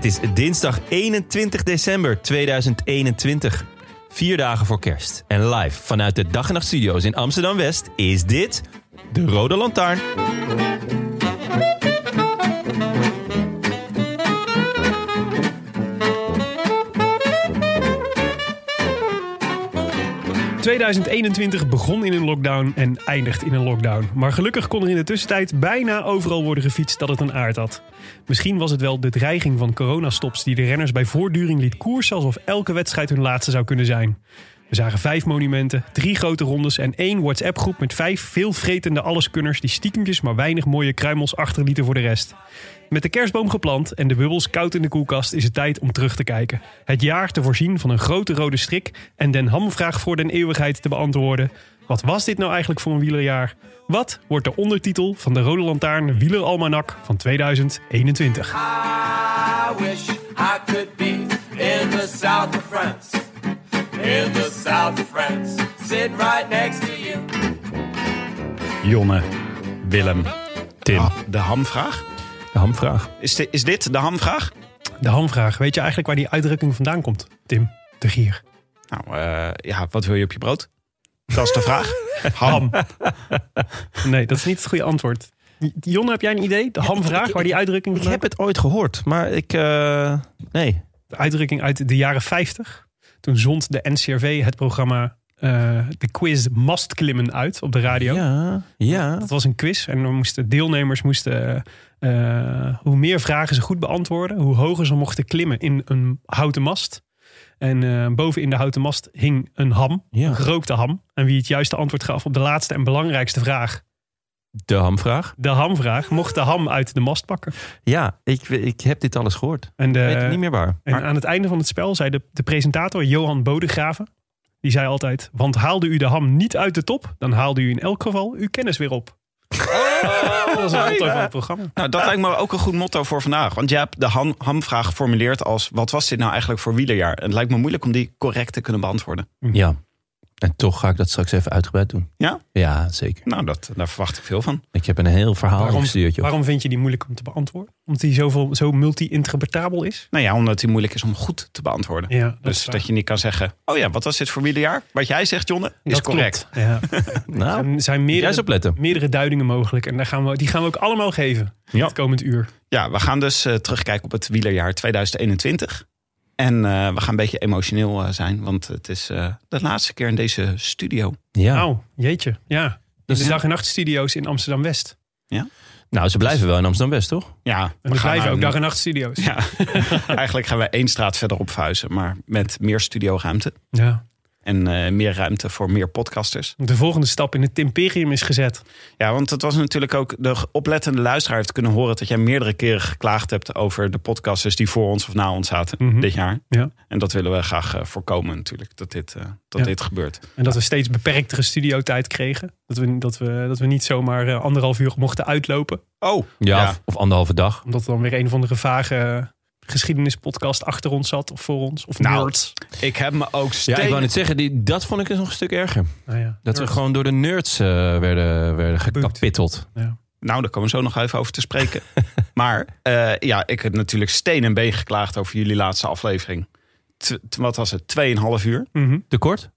Het is dinsdag 21 december 2021. Vier dagen voor kerst. En live vanuit de Dag en Nacht Studio's in Amsterdam West is dit de Rode Lantaarn. ...2021 begon in een lockdown en eindigt in een lockdown. Maar gelukkig kon er in de tussentijd bijna overal worden gefietst dat het een aard had. Misschien was het wel de dreiging van coronastops... die de renners bij voortduring liet koersen... alsof elke wedstrijd hun laatste zou kunnen zijn. We zagen vijf monumenten, drie grote rondes en één WhatsApp-groep... met vijf veelvretende alleskunners... die stiekempjes maar weinig mooie kruimels achterlieten voor de rest. Met de kerstboom geplant en de bubbels koud in de koelkast is het tijd om terug te kijken. Het jaar te voorzien van een grote rode strik en den hamvraag voor den eeuwigheid te beantwoorden. Wat was dit nou eigenlijk voor een wielerjaar? Wat wordt de ondertitel van de Rode Lantaarn Wieleralmanak van 2021? I wish I could be in the south of France. In the south of France. Sitting right next to you. Jonne, Willem, Tim. Ah. de hamvraag? De hamvraag. Is, is dit de hamvraag? De hamvraag. Weet je eigenlijk waar die uitdrukking vandaan komt? Tim, de gier. Nou, eh, ja, wat wil je op je brood? Dat is de vraag. Ham. Nee, dat is niet het goede antwoord. Jonne, heb jij een idee? De hamvraag, waar die uitdrukking Ik vandaan heb het ooit gehoord, maar ik... eh, nee. de uitdrukking uit de jaren 50. Toen zond de NCRV het programma eh, de quiz Mast Klimmen uit op de radio. Ja, ja. Dat was een quiz en dan moesten deelnemers moesten, eh, hoe meer vragen ze goed beantwoorden, hoe hoger ze mochten klimmen in een houten mast. En eh, boven in de houten mast hing een ham, Ja. een gerookte ham. En wie het juiste antwoord gaf op de laatste en belangrijkste vraag, De hamvraag. de hamvraag, mocht de ham uit de mast pakken. Ja, ik, ik heb dit alles gehoord. En, de, Ik weet het niet meer waar. En Maar- aan het einde van het spel zei de, de presentator Johan Bodegraven. Die zei altijd: Want haalde u de ham niet uit de top, dan haalde u in elk geval uw kennis weer op. dat was een motto van het programma. Nou, dat lijkt me ook een goed motto voor vandaag. Want jij hebt de ham, hamvraag geformuleerd als... wat was dit nou eigenlijk voor wielerjaar? En het lijkt me moeilijk om die correct te kunnen beantwoorden. Ja. En toch ga ik dat straks even uitgebreid doen. Ja? Ja, zeker. Nou, dat, daar verwacht ik veel van. Ik heb een heel verhaal Waarom, gestuurd, joh. waarom vind je die moeilijk om te beantwoorden? Omdat die zoveel, zo multi-interpretabel is? Nou ja, omdat die moeilijk is om goed te beantwoorden. Ja, dat dus dat je niet kan zeggen... oh ja, wat was dit voor wielerjaar? Wat jij zegt, Jonne, is Dat correct. klopt. Ja. Nou, er zijn meerdere, meerdere duidingen mogelijk. En daar gaan we, die gaan we ook allemaal geven. Ja. Het komend uur. Ja, we gaan dus eh, terugkijken op het wielerjaar 2021. En eh, we gaan een beetje emotioneel eh, zijn, want het is eh, de laatste keer in deze studio. Ja. Nou, jeetje. Ja. Dus- de dag- en nachtstudio's in Amsterdam-West. Nou, ze blijven wel in Amsterdam-West, toch? Ja, En we blijven ook een- dag- en nachtstudio's. Ja, eigenlijk gaan we één straat verderop verhuizen, maar met meer studioruimte. ja. En eh, meer ruimte voor meer podcasters. De volgende stap in het Timperium is gezet. Ja, want het was natuurlijk ook... De oplettende luisteraar heeft kunnen horen... dat jij meerdere keren geklaagd hebt over de podcasters... die voor ons of na ons zaten Mhm. dit jaar. Ja. En dat willen we graag eh, voorkomen natuurlijk. Dat dit, eh, dat Ja. dit gebeurt. En dat we steeds beperktere studiotijd kregen. Dat we, dat we, dat we niet zomaar anderhalf uur mochten uitlopen. Oh, Ja, Ja. Of, of anderhalve dag. Omdat er dan weer een of andere vage geschiedenispodcast achter ons zat. Of voor ons. Of Nou, nerds. ik heb me ook Ja, steeds... ik wou net zeggen, die, dat vond ik dus nog een stuk erger. Nou ja, Dat we gewoon door de nerds eh, werden, werden gekapitteld. Ja. Nou, daar komen we zo nog even over te spreken. maar eh, ja, ik heb natuurlijk steen en been geklaagd over jullie laatste aflevering. T- wat was het? Tweeënhalf uur? Mhm. Te kort?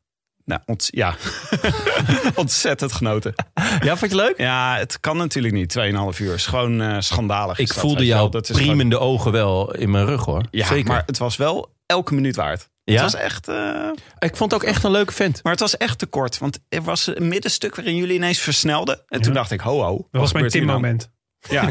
Nou, ont- ja. ontzettend genoten. Ja, vond je leuk? Ja, het kan natuurlijk niet. 2,5 uur is gewoon eh, schandalig. Ik dat, voelde jouw Dat is gewoon- priemende ogen wel in mijn rug hoor. Ja, Zeker. maar het was wel elke minuut waard. Ja? Het was echt... eh, Ik vond het ook echt een leuke vent. Maar het was echt te kort. Want er was een middenstuk waarin jullie ineens versnelden. En toen dacht ik, ho ho. Dat was mijn Tim-moment. Ja, ja,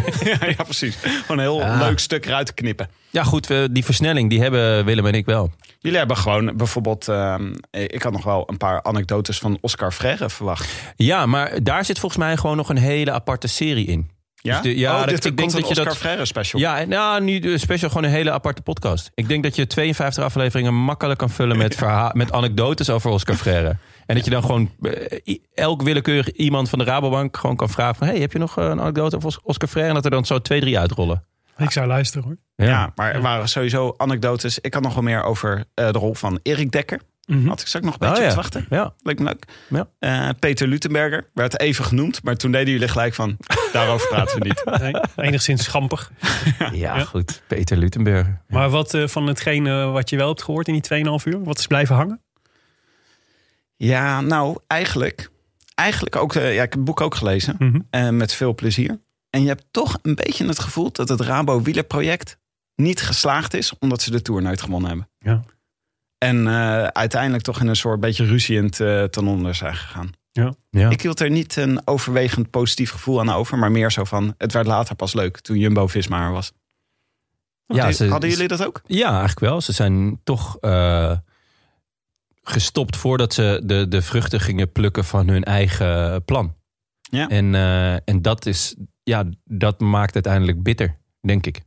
ja, precies. Gewoon een heel Ja. leuk stuk eruit te knippen. Ja goed, we, die versnelling die hebben Willem en ik wel. Jullie hebben gewoon bijvoorbeeld... ehm, ik had nog wel een paar anekdotes van Oscar Freire verwacht. Ja, maar daar zit volgens mij gewoon nog een hele aparte serie in. Ja? Dus de- ja, oh, dat- dit ik denk dat je Oscar dat- Freire special. Ja, nou, nu special gewoon een hele aparte podcast. Ik denk dat je 52 afleveringen makkelijk kan vullen met, verha- met anekdotes over Oscar Freire. En dat je dan gewoon eh, elk willekeurig iemand van de Rabobank gewoon kan vragen van... hey, heb je nog eh, een anekdote over Os- Oscar Freire? En dat er dan zo twee, drie uitrollen. Ik zou luisteren hoor. Ja, maar er waren sowieso anekdotes. Ik had nog wel meer over eh, de rol van Erik Dekker. Mhm. Had ik straks nog een beetje Oh, op ja. te wachten. Ja. Leuk me leuk. Ja. Eh, Peter Lutenberger werd even genoemd. Maar toen deden jullie gelijk van, daarover praten we niet. Nee, enigszins schampig. Ja, goed. Peter Lutenberger. Maar wat eh, van hetgene wat je wel hebt gehoord in die 2,5 uur? Wat is blijven hangen? Ja, nou, eigenlijk. Eigenlijk ook. eh, ja, ik heb het boek ook gelezen. Mhm. eh, met veel plezier. En je hebt toch een beetje het gevoel dat het Rabo wielerproject niet geslaagd is. Omdat ze de Tour nooit gewonnen hebben. Ja. En eh, uiteindelijk toch in een soort beetje ruziend eh ten onder zijn gegaan. Ja. Ik hield er niet een overwegend positief gevoel aan over. Maar meer zo van, het werd later pas leuk toen Jumbo-Visma er was. Ja, Hadden- ze- Hadden jullie dat ook? Ja, eigenlijk wel. Ze zijn toch eh, gestopt voordat ze de, de vruchten gingen plukken van hun eigen plan. Ja. En, eh, en dat, is, ja, dat maakt uiteindelijk bitter, denk ik.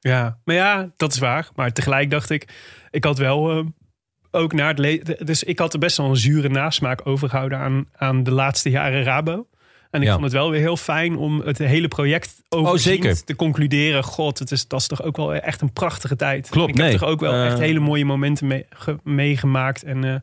Ja, maar ja, dat is waar. Maar tegelijk dacht ik, ik had wel eh, ook naar het lezen. Dus ik had er best wel een zure nasmaak overgehouden aan, aan de laatste jaren Rabo. En ik Ja. vond het wel weer heel fijn om het hele project overziend zeker. te concluderen. God, het is, dat is toch ook wel echt een prachtige tijd. Klopt, ik heb toch ook wel Eh, echt hele mooie momenten mee- ge- meegemaakt. En, eh,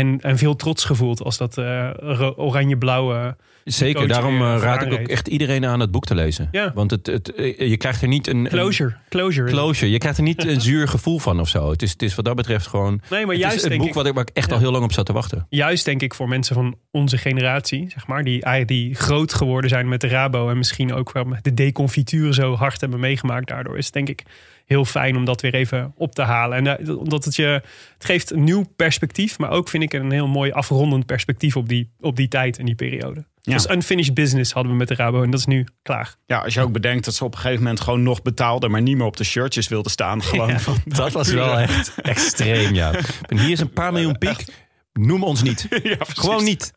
en, en veel trots gevoeld als dat eh, oranje-blauwe... Zeker, daarom weer eh, raad ik ook echt iedereen aan het boek te lezen. Ja. Want het, het, eh, je krijgt er niet een... een- Closure. Closure. Closure. Je krijgt er niet een zuur gevoel van of zo. Het is, het is wat dat betreft gewoon... Nee, maar juist is het boek ik... wat ik, waar ik echt Ja. al heel lang op zat te wachten. juist denk ik voor mensen van onze generatie, zeg maar, die, eigenlijk die groot geworden zijn met de Rabo en misschien ook wel met de deconfituur zo hard hebben meegemaakt. Daardoor is het denk ik heel fijn om dat weer even op te halen. En eh, omdat het je, het geeft een nieuw perspectief, maar ook vind ik een heel mooi afrondend perspectief op die, op die tijd en die periode. Ja. Dus unfinished business hadden we met de Rabo en dat is nu klaar. Ja, als je ook bedenkt dat ze op een gegeven moment gewoon nog betaalden, maar niet meer op de shirtjes wilden staan. Gewoon van, Dat was wel echt extreem, ja. En hier is een paar miljoen piek. Noem ons niet. Ja. Gewoon niet.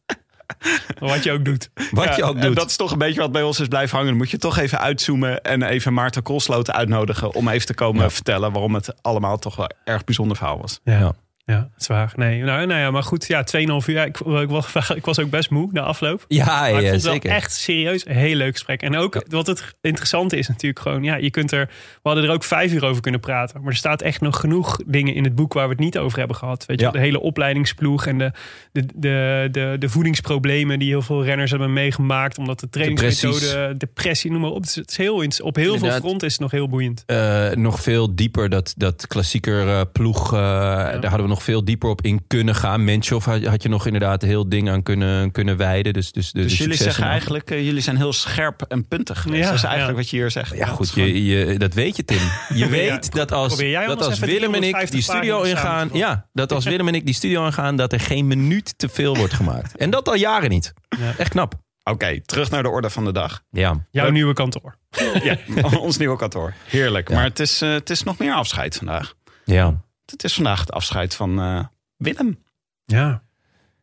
Wat je ook doet. Wat Ja, je ook En doet. dat is toch een beetje wat bij ons is blijven hangen. Dan moet je toch even uitzoomen en even Maarten Koolsloot uitnodigen om even te komen Ja. vertellen waarom het allemaal toch wel erg bijzonder verhaal was. Ja. Ja, zwaar. Nee, nou, nou ja, maar goed, ja, 2,5 uur. Ja, ik, ik, was, ik was ook best moe na afloop. Ja, Maar ik ja, vond het zeker. wel echt serieus een heel leuk gesprek. En ook wat het interessante is natuurlijk gewoon... Ja, je kunt er... We hadden er ook vijf uur over kunnen praten. Maar er staat echt nog genoeg dingen in het boek... waar we het niet over hebben gehad. Weet je, de hele opleidingsploeg... en de, de, de, de, de voedingsproblemen die heel veel renners hebben meegemaakt... omdat de trainingsmethode, depressie, noem maar op. Het is, heel, op heel veel fronten is het nog heel boeiend. Eh, nog veel dieper, dat, dat klassieker eh, ploeg, eh, daar hadden we nog veel dieper op in kunnen gaan. Menschov had, had je nog inderdaad een heel ding aan kunnen, kunnen wijden. Dus, dus, de, Dus de jullie zeggen eigenlijk, eh, jullie zijn heel scherp en puntig geweest. Ja, dat is eigenlijk ja. wat je hier zegt. Ja, goed, dat je, je, dat weet je, Tim. Je weet Ja, dat als, dat als Willem en ik 350 die studio ingaan. Ja, dat als Willem en ik die studio ingaan, dat er geen minuut te veel wordt gemaakt. En dat al jaren niet. Ja. Echt knap. Oké, terug naar de orde van de dag. Ja. Jouw Leuk. nieuwe kantoor. Ja, ons nieuwe kantoor. Heerlijk. Ja. Maar het is, eh, het is nog meer afscheid vandaag. Ja. Het is vandaag het afscheid van eh, Willem. Ja.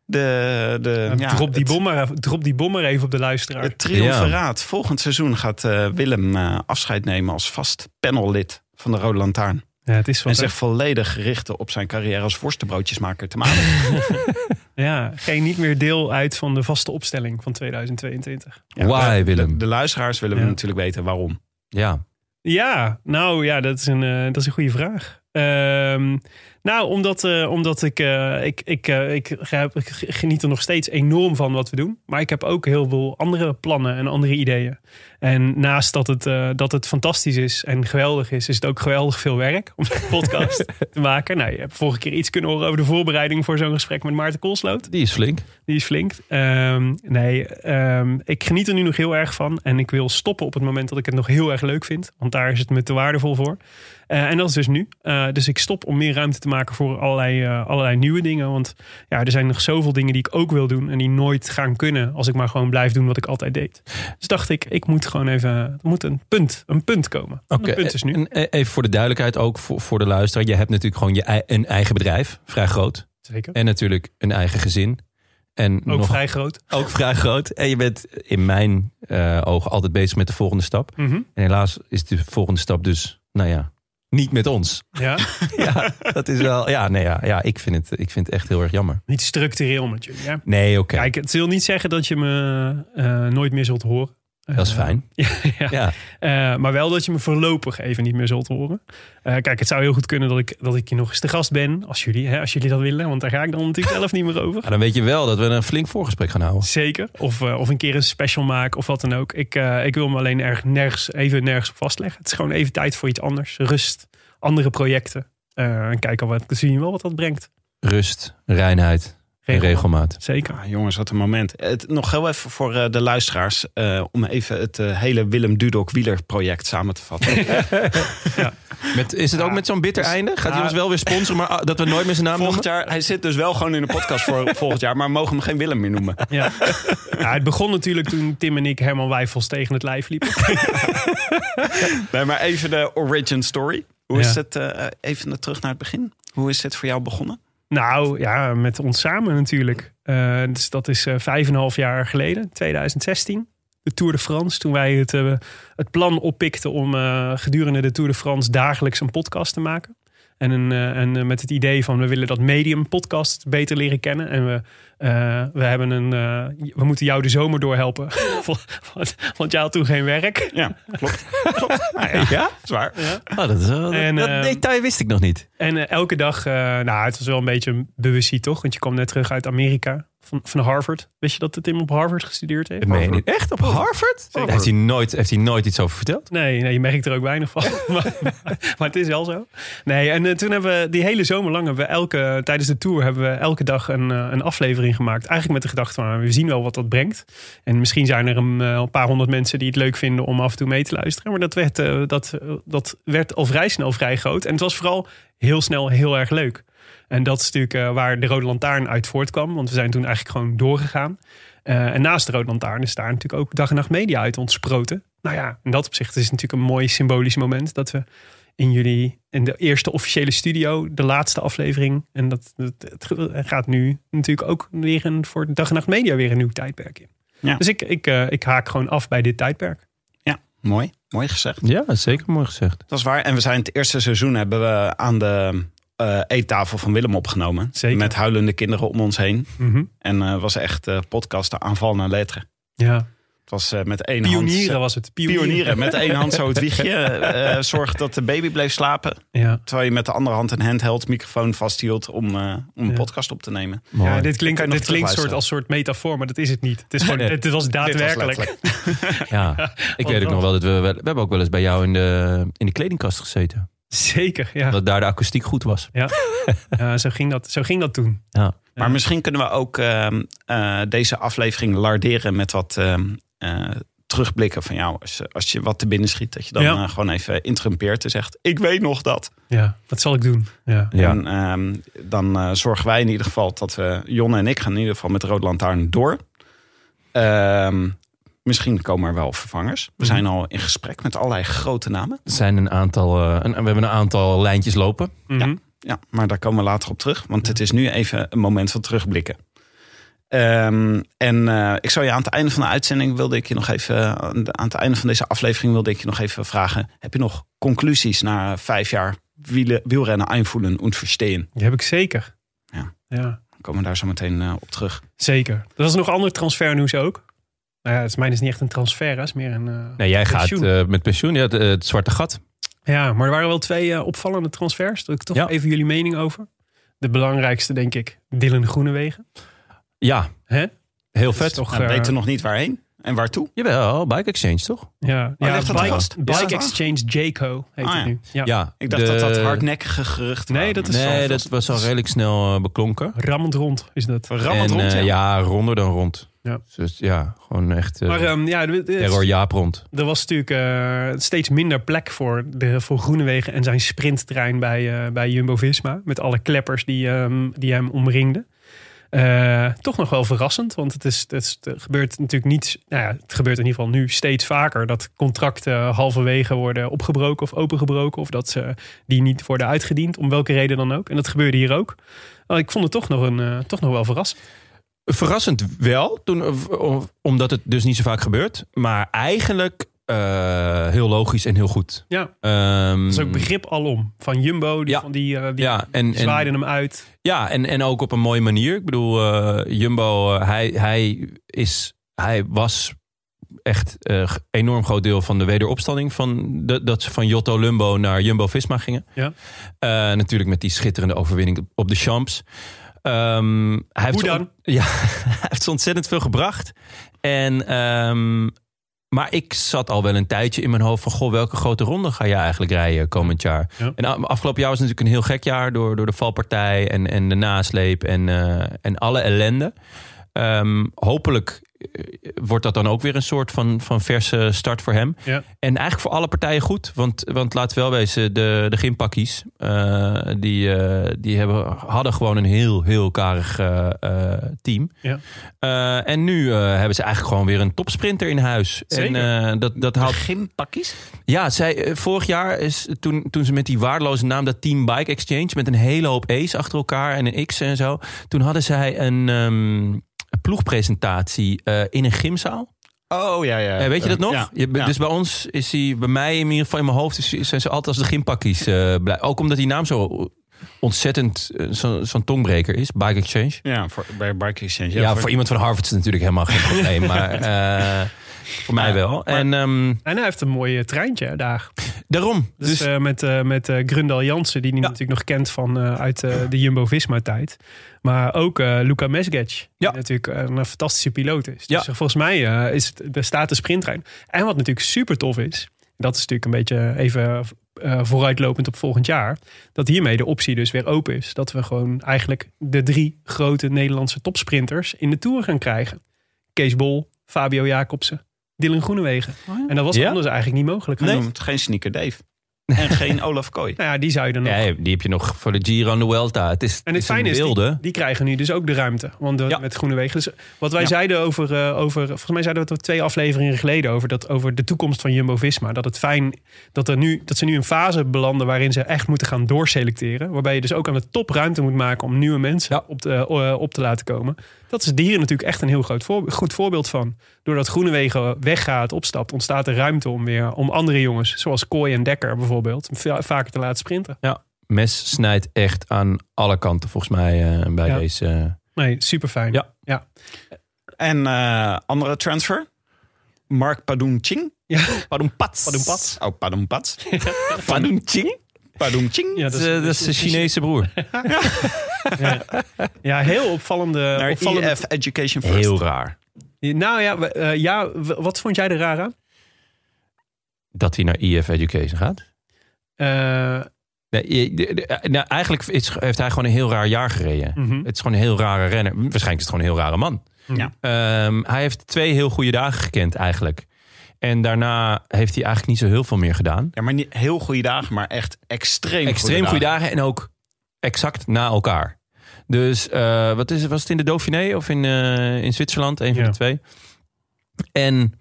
De, de, ja, drop, die het- bom maar, even- drop die bom maar even op de luisteraar. Het triumviraat. Volgend seizoen gaat eh, Willem eh, afscheid nemen als vast panellid van de Rode Lantaarn. ja, het is En zich volledig richten op zijn carrière als worstenbroodjesmaker te maken. Ja, geen niet meer deel uit van de vaste opstelling van 2022. Why, de, Willem? De, de luisteraars willen Ja. natuurlijk weten waarom. Ja. Ja, nou ja, dat is een, dat is een goede vraag. Ehm, nou, omdat, eh, omdat ik, eh, ik, ik, eh, ik, geniet er nog steeds enorm van wat we doen. Maar ik heb ook heel veel andere plannen en andere ideeën. En naast dat het, dat het fantastisch is en geweldig is, is het ook geweldig veel werk om een podcast te maken. Nou, je hebt vorige keer iets kunnen horen over de voorbereiding voor zo'n gesprek met Maarten Koolsloot. Die is flink. Die is flink. Ehm, nee, ehm, ik geniet er nu nog heel erg van. En ik wil stoppen op het moment dat ik het nog heel erg leuk vind. Want daar is het me te waardevol voor. Eh, en dat is dus nu. Eh, dus ik stop om meer ruimte te maken voor allerlei, eh, allerlei nieuwe dingen. Want ja, er zijn nog zoveel dingen die ik ook wil doen. En die nooit gaan kunnen als ik maar gewoon blijf doen wat ik altijd deed. Dus dacht ik, ik moet gewoon even... Er moet een punt, een punt komen. Oké, Een punt is nu. en even voor de duidelijkheid ook voor, voor de luisteraar. Je hebt natuurlijk gewoon je, een eigen bedrijf, vrij groot. Zeker. En natuurlijk een eigen gezin. En Ook nog, vrij groot. ook vrij groot. En je bent in mijn ogen altijd bezig met de volgende stap. Mhm. En helaas is de volgende stap dus, nou ja, niet met ons. Ja, Ja, dat is wel. Ja, nee, ja, ja ik, vind het, ik vind het echt heel erg jammer. niet structureel met jullie. Nee, oké. Kijk, het wil niet zeggen dat je me eh, nooit meer zult horen. Dat is Eh, fijn. Ja, ja. Ja, Eh, maar wel dat je me voorlopig even niet meer zult horen. Eh, kijk, het zou heel goed kunnen dat ik, dat ik je nog eens te gast ben. Als jullie, hè, als jullie dat willen. Want daar ga ik dan natuurlijk zelf niet meer over. Maar dan weet je wel dat we een flink voorgesprek gaan houden. Zeker. Of, of een keer een special maken of wat dan ook. Ik, ik wil me alleen erg nergens, even nergens op vastleggen. Het is gewoon even tijd voor iets anders. Rust, andere projecten. En kijken wat, zien we wel wat dat brengt. Rust, reinheid Regelmaat. regelmaat. Zeker. Ah, jongens, wat een moment. Het, nog heel even voor eh, de luisteraars. eh, om even het eh, hele Willem Dudok wielerproject samen te vatten. Met, is het ook met zo'n bitter einde? Gaat hij Ja. ons wel weer sponsoren, maar ah, dat we nooit meer zijn naam volgend noemen? jaar, hij zit dus wel gewoon in de podcast voor volgend jaar. Maar we mogen hem geen Willem meer noemen. Ja. ja, het begon natuurlijk toen Tim en ik Herman Wijfels tegen het lijf liepen. Nee, maar even de origin story. Hoe is Ja. het, eh, even terug naar het begin. Hoe is het voor jou begonnen? Nou ja, met ons samen natuurlijk. Eh, dus dat is eh, vijf en een half jaar geleden, 2016. De Tour de France. Toen wij het, eh, het plan oppikten om gedurende de Tour de France dagelijks een podcast te maken. En, een, eh, en eh, met het idee van we willen dat medium podcast beter leren kennen. En we, eh, we, hebben een, eh, we moeten jou de zomer doorhelpen. want, want jij had toen geen werk. Ja, klopt. klopt. Nou ja, Ja? zwaar. Oh, dat is wel, En, dat eh, detail wist ik nog niet. En elke dag, eh, nou, het was wel een beetje een bewustzijn toch? Want je kwam net terug uit Amerika, van, van Harvard. Wist je dat Tim op Harvard gestudeerd heeft? Dat meen je niet. Echt? Op Harvard? Zeker. Heeft hij, nooit, heeft hij nooit iets over verteld? Nee, nee, je merkt er ook weinig van. maar, maar het is wel zo. Nee, en eh, toen hebben we die hele zomer lang, hebben we elke, tijdens de tour, hebben we elke dag een, eh, een aflevering gemaakt. Eigenlijk met de gedachte van, we zien wel wat dat brengt. En misschien zijn er een, eh, een paar honderd mensen die het leuk vinden om af en toe mee te luisteren. Maar dat werd, dat, dat werd al vrij snel vrij groot. En het was vooral heel snel heel erg leuk. En dat is natuurlijk eh, waar de Rode Lantaarn uit voortkwam. Want we zijn toen eigenlijk gewoon doorgegaan. Eh, en naast de Rode Lantaarn is daar natuurlijk ook dag en nacht media uit ontsproten. Nou ja, in dat opzicht is het natuurlijk een mooi symbolisch moment dat we in jullie, in de eerste officiële studio, de laatste aflevering. En dat, dat het gaat nu natuurlijk ook weer een, voor dag en nacht media weer een nieuw tijdperk in. Ja. Dus ik, ik, eh, ik haak gewoon af bij dit tijdperk. Ja, mooi. Mooi gezegd. Ja, zeker mooi gezegd. Dat is waar. En we zijn het eerste seizoen hebben we aan de eh, eettafel van Willem opgenomen. Zeker. Met huilende kinderen om ons heen. Mhm. En eh was echt eh podcasten aanval naar letteren. Ja. Het was eh, met één hand... Pionieren was het. Pionieren. Met één hand zo het wiegje. eh zorg dat de baby bleef slapen. Ja. Terwijl je met de andere hand een handheld microfoon vasthield om, eh, om een Ja. podcast op te nemen. Mooi. Ja, dit klinkt, dit klinkt soort, als soort metafoor, maar dat is het niet. Het, is gewoon, Nee. het was daadwerkelijk. Ja, ik weet ook nog wel dat we... We hebben ook wel eens bij jou in de, in de kledingkast gezeten. Zeker, ja. Dat daar de akoestiek goed was. ja zo, ging dat, zo ging dat toen. Ja. Maar misschien kunnen we ook ehm, eh, deze aflevering larderen met wat ehm, eh, terugblikken van jou. Als, als je wat te binnen schiet, dat je dan Ja. eh, gewoon even interrumpeert en zegt: Ik weet nog dat. Ja, dat zal ik doen. Ja. En ehm, dan zorgen wij in ieder geval dat we, Jonne en ik gaan in ieder geval met de Rode Lantaarn door. Ehm, misschien komen er wel vervangers. We zijn al in gesprek met allerlei grote namen. Er zijn een aantal... eh, een, we hebben een aantal lijntjes lopen. Mhm. Ja, maar daar komen we later op terug. Want het is nu even een moment van terugblikken. Ehm, en eh, ik zou je aan het einde van de uitzending wilde ik je nog even, aan het einde van deze aflevering wilde ik je nog even vragen: heb je nog conclusies na vijf jaar wielen, wielrennen einvoelen en verstehen? Die heb ik zeker. Ja. ja. Dan komen we daar zo meteen eh, op terug. Zeker. Dat is nog ander transfernieuws ook. Nou ja, het is mijn is niet echt een transfer, hè. het is meer een. eh, Nee, jij gaat eh, met pensioen. Ja, het, eh, het zwarte gat. Ja, maar er waren wel twee opvallende transfers. Daar ik toch Ja. even jullie mening over. De belangrijkste, denk ik, Dylan Groenewegen. Ja, Hè? heel Dat vet. Toch, We eh, weten nog niet waarheen en waartoe. Jawel, Bike Exchange toch? Ja, ja ligt dat Bike, vast? Bike? Exchange Jayco heet Ah, het ja. nu. Ja. Ja, Ik dacht de- dat dat hardnekkige geruchten Nee, dat is- Nee, dat was al redelijk snel eh, beklonken. Rammend rond is dat. Rammend en, rond, eh, ja. ja, ronder dan rond. Ja. Dus ja, gewoon echt eh, Maar ehm, ja, er- er- terror Jaap rond. er was natuurlijk eh, steeds minder plek voor, de, voor Groenewegen en zijn sprinttrein bij, eh, bij Jumbo-Visma. Met alle kleppers die, ehm, die hem omringden. Eh, toch nog wel verrassend, want het, is, het, gebeurt natuurlijk niet. Nou ja, het gebeurt in ieder geval nu steeds vaker dat contracten halverwege worden opgebroken of opengebroken. Of dat ze die niet worden uitgediend, om welke reden dan ook. En dat gebeurde hier ook. Ik vond het toch nog, een, eh, toch nog wel verrassend. Verrassend wel, toen, omdat het dus niet zo vaak gebeurt. Maar eigenlijk eh, heel logisch en heel goed. Ja, dat is ook begrip alom. Van Jumbo, die, Ja. van die, eh, die Ja, en, zwaaiden hem uit. Ja, en, en ook op een mooie manier. Ik bedoel, eh, Jumbo, hij, hij, is, hij was echt enorm groot deel van de wederopstanding van de, dat ze van Jotto Lumbo naar Jumbo Visma gingen. Ja. Natuurlijk met die schitterende overwinning op de Champs. Ehm, hij heeft Hoe ze dan? ja, hij heeft ze ontzettend veel gebracht. En, ehm, maar ik zat al wel een tijdje in mijn hoofd van... goh, welke grote ronde ga je eigenlijk rijden komend jaar? Ja. En a- afgelopen jaar was natuurlijk een heel gek jaar... door, door de valpartij en, en de nasleep en, eh, en alle ellende. Ehm, hopelijk wordt dat dan ook weer een soort van, van verse start voor hem. Ja. En eigenlijk voor alle partijen goed. Want, want laten we wel wezen, de, de gympakkies... eh, die, eh, die hebben, hadden gewoon een heel, heel karig eh, eh, team. Ja. Eh, en nu eh, hebben ze eigenlijk gewoon weer een topsprinter in huis. Zeker. En eh, dat, dat haalt Gympakkies? ja, zij, eh, vorig jaar is toen, toen ze met die waardeloze naam, dat Team Bike Exchange, met een hele hoop A's achter elkaar en een X en zo. Toen hadden zij een, ehm, een ploegpresentatie eh, in een gymzaal. Oh, ja, ja. Eh, weet je dat nog? Ja. Dus bij ons is hij, bij mij in ieder geval in mijn hoofd, is, zijn ze altijd als de gympakkies eh, blij. Ook omdat die naam zo ontzettend zo- zo'n tongbreker is, Bike Exchange. Ja, voor, bij Bike Exchange. Ja, voor, iemand van Harvard is het natuurlijk helemaal geen probleem, maar voor mij wel. en ehm, En hij heeft een mooi eh, treintje daar. daarom. Dus, Dus, eh, met, eh met Grundal Jansen, die hij Ja. natuurlijk nog kent van, uit de Jumbo-Visma-tijd. Maar ook Luca Mesgec, die Ja. natuurlijk een fantastische piloot is. Dus Ja. volgens mij is het, bestaat de sprinttrein. En wat natuurlijk super tof is, dat is natuurlijk een beetje even vooruitlopend op volgend jaar. Dat hiermee de optie dus weer open is. Dat we gewoon eigenlijk de drie grote Nederlandse topsprinters in de Tour gaan krijgen. Kees Bol, Fabio Jacobsen, Dylan Groenewegen. En dat was Ja? anders eigenlijk niet mogelijk. Hij Nee. geen Sneaker Dave. En geen Olaf Kooi. Nou ja, die zou je dan nog Ja, die heb je nog voor de Giro en de Vuelta. Het is, En het is een fijne is, die, die krijgen nu dus ook de ruimte. Want de, Ja. met Groenewegen. Dus wat wij Ja. zeiden over, eh, over... Volgens mij zeiden we het er twee afleveringen geleden over... Dat, over de toekomst van Jumbo-Visma. Dat het fijn dat, er nu, dat ze nu een fase belanden... waarin ze echt moeten gaan doorselecteren. Waarbij je dus ook aan de top ruimte moet maken... om nieuwe mensen Ja. op, te, eh, op te laten komen. Dat is hier natuurlijk echt een heel groot voor, goed voorbeeld van. Doordat Groenewegen weggaat, opstapt... ontstaat er ruimte om weer om andere jongens... zoals Kooi en Dekker bijvoorbeeld... va- vaker te laten sprinten. Mes snijdt echt aan alle kanten volgens mij eh, bij Ja. deze. eh, Nee, super fijn. Ja. ja. En eh, andere transfer. Mark Padoen Ching. Ja. Pardon, Pats. Pardon, Pats. Oh, Padoen Pats. Pardon, Ching? Padoen Ching. Ja, Dat is, dat is de Chinese broer. Ja, ja heel opvallende. Naar opvallende EF Education First. Heel raar. Nou ja, ja, wat vond jij er raar aan? Dat hij naar EF Education gaat. Eh, Nee, je- de- de- nou, eigenlijk is, heeft hij gewoon een heel raar jaar gereden. mhm. Het is gewoon een heel rare renner. Waarschijnlijk is het gewoon een heel rare man. Ja. Ehm, hij heeft twee heel goede dagen gekend eigenlijk. En daarna heeft hij eigenlijk niet zo heel veel meer gedaan. Ja, maar niet heel goede dagen, maar echt extreem, Extreem goede dagen. dagen en ook exact na elkaar. Dus eh, wat is het? Was het in de Dauphiné of in, eh, in Zwitserland? Een van de twee. En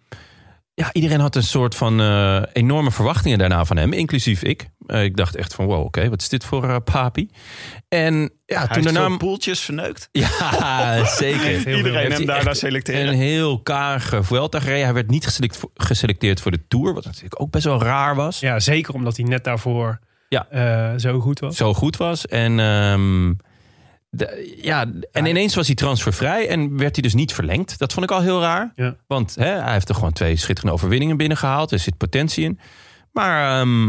ja, iedereen had een soort van eh, enorme verwachtingen daarna van hem, inclusief ik. Eh, ik dacht echt van wow, oké, wat is dit voor eh, papi? En ja, toen daarna... veel poeltjes verneukt. Ja, zeker. Heel Iedereen hem hij daarna selecteren. Een heel karige Vuelta gereden. Hij werd niet geselect- geselecteerd voor de Tour, wat natuurlijk ook best wel raar was. ja, zeker omdat hij net daarvoor Ja. eh, zo goed was. Zo goed was. En, ehm, de- ja, en ineens was hij transfervrij en werd hij dus niet verlengd. Dat vond ik al heel raar. Ja. Want hè, hij heeft er gewoon twee schitterende overwinningen binnengehaald. Er zit potentie in. Maar ehm,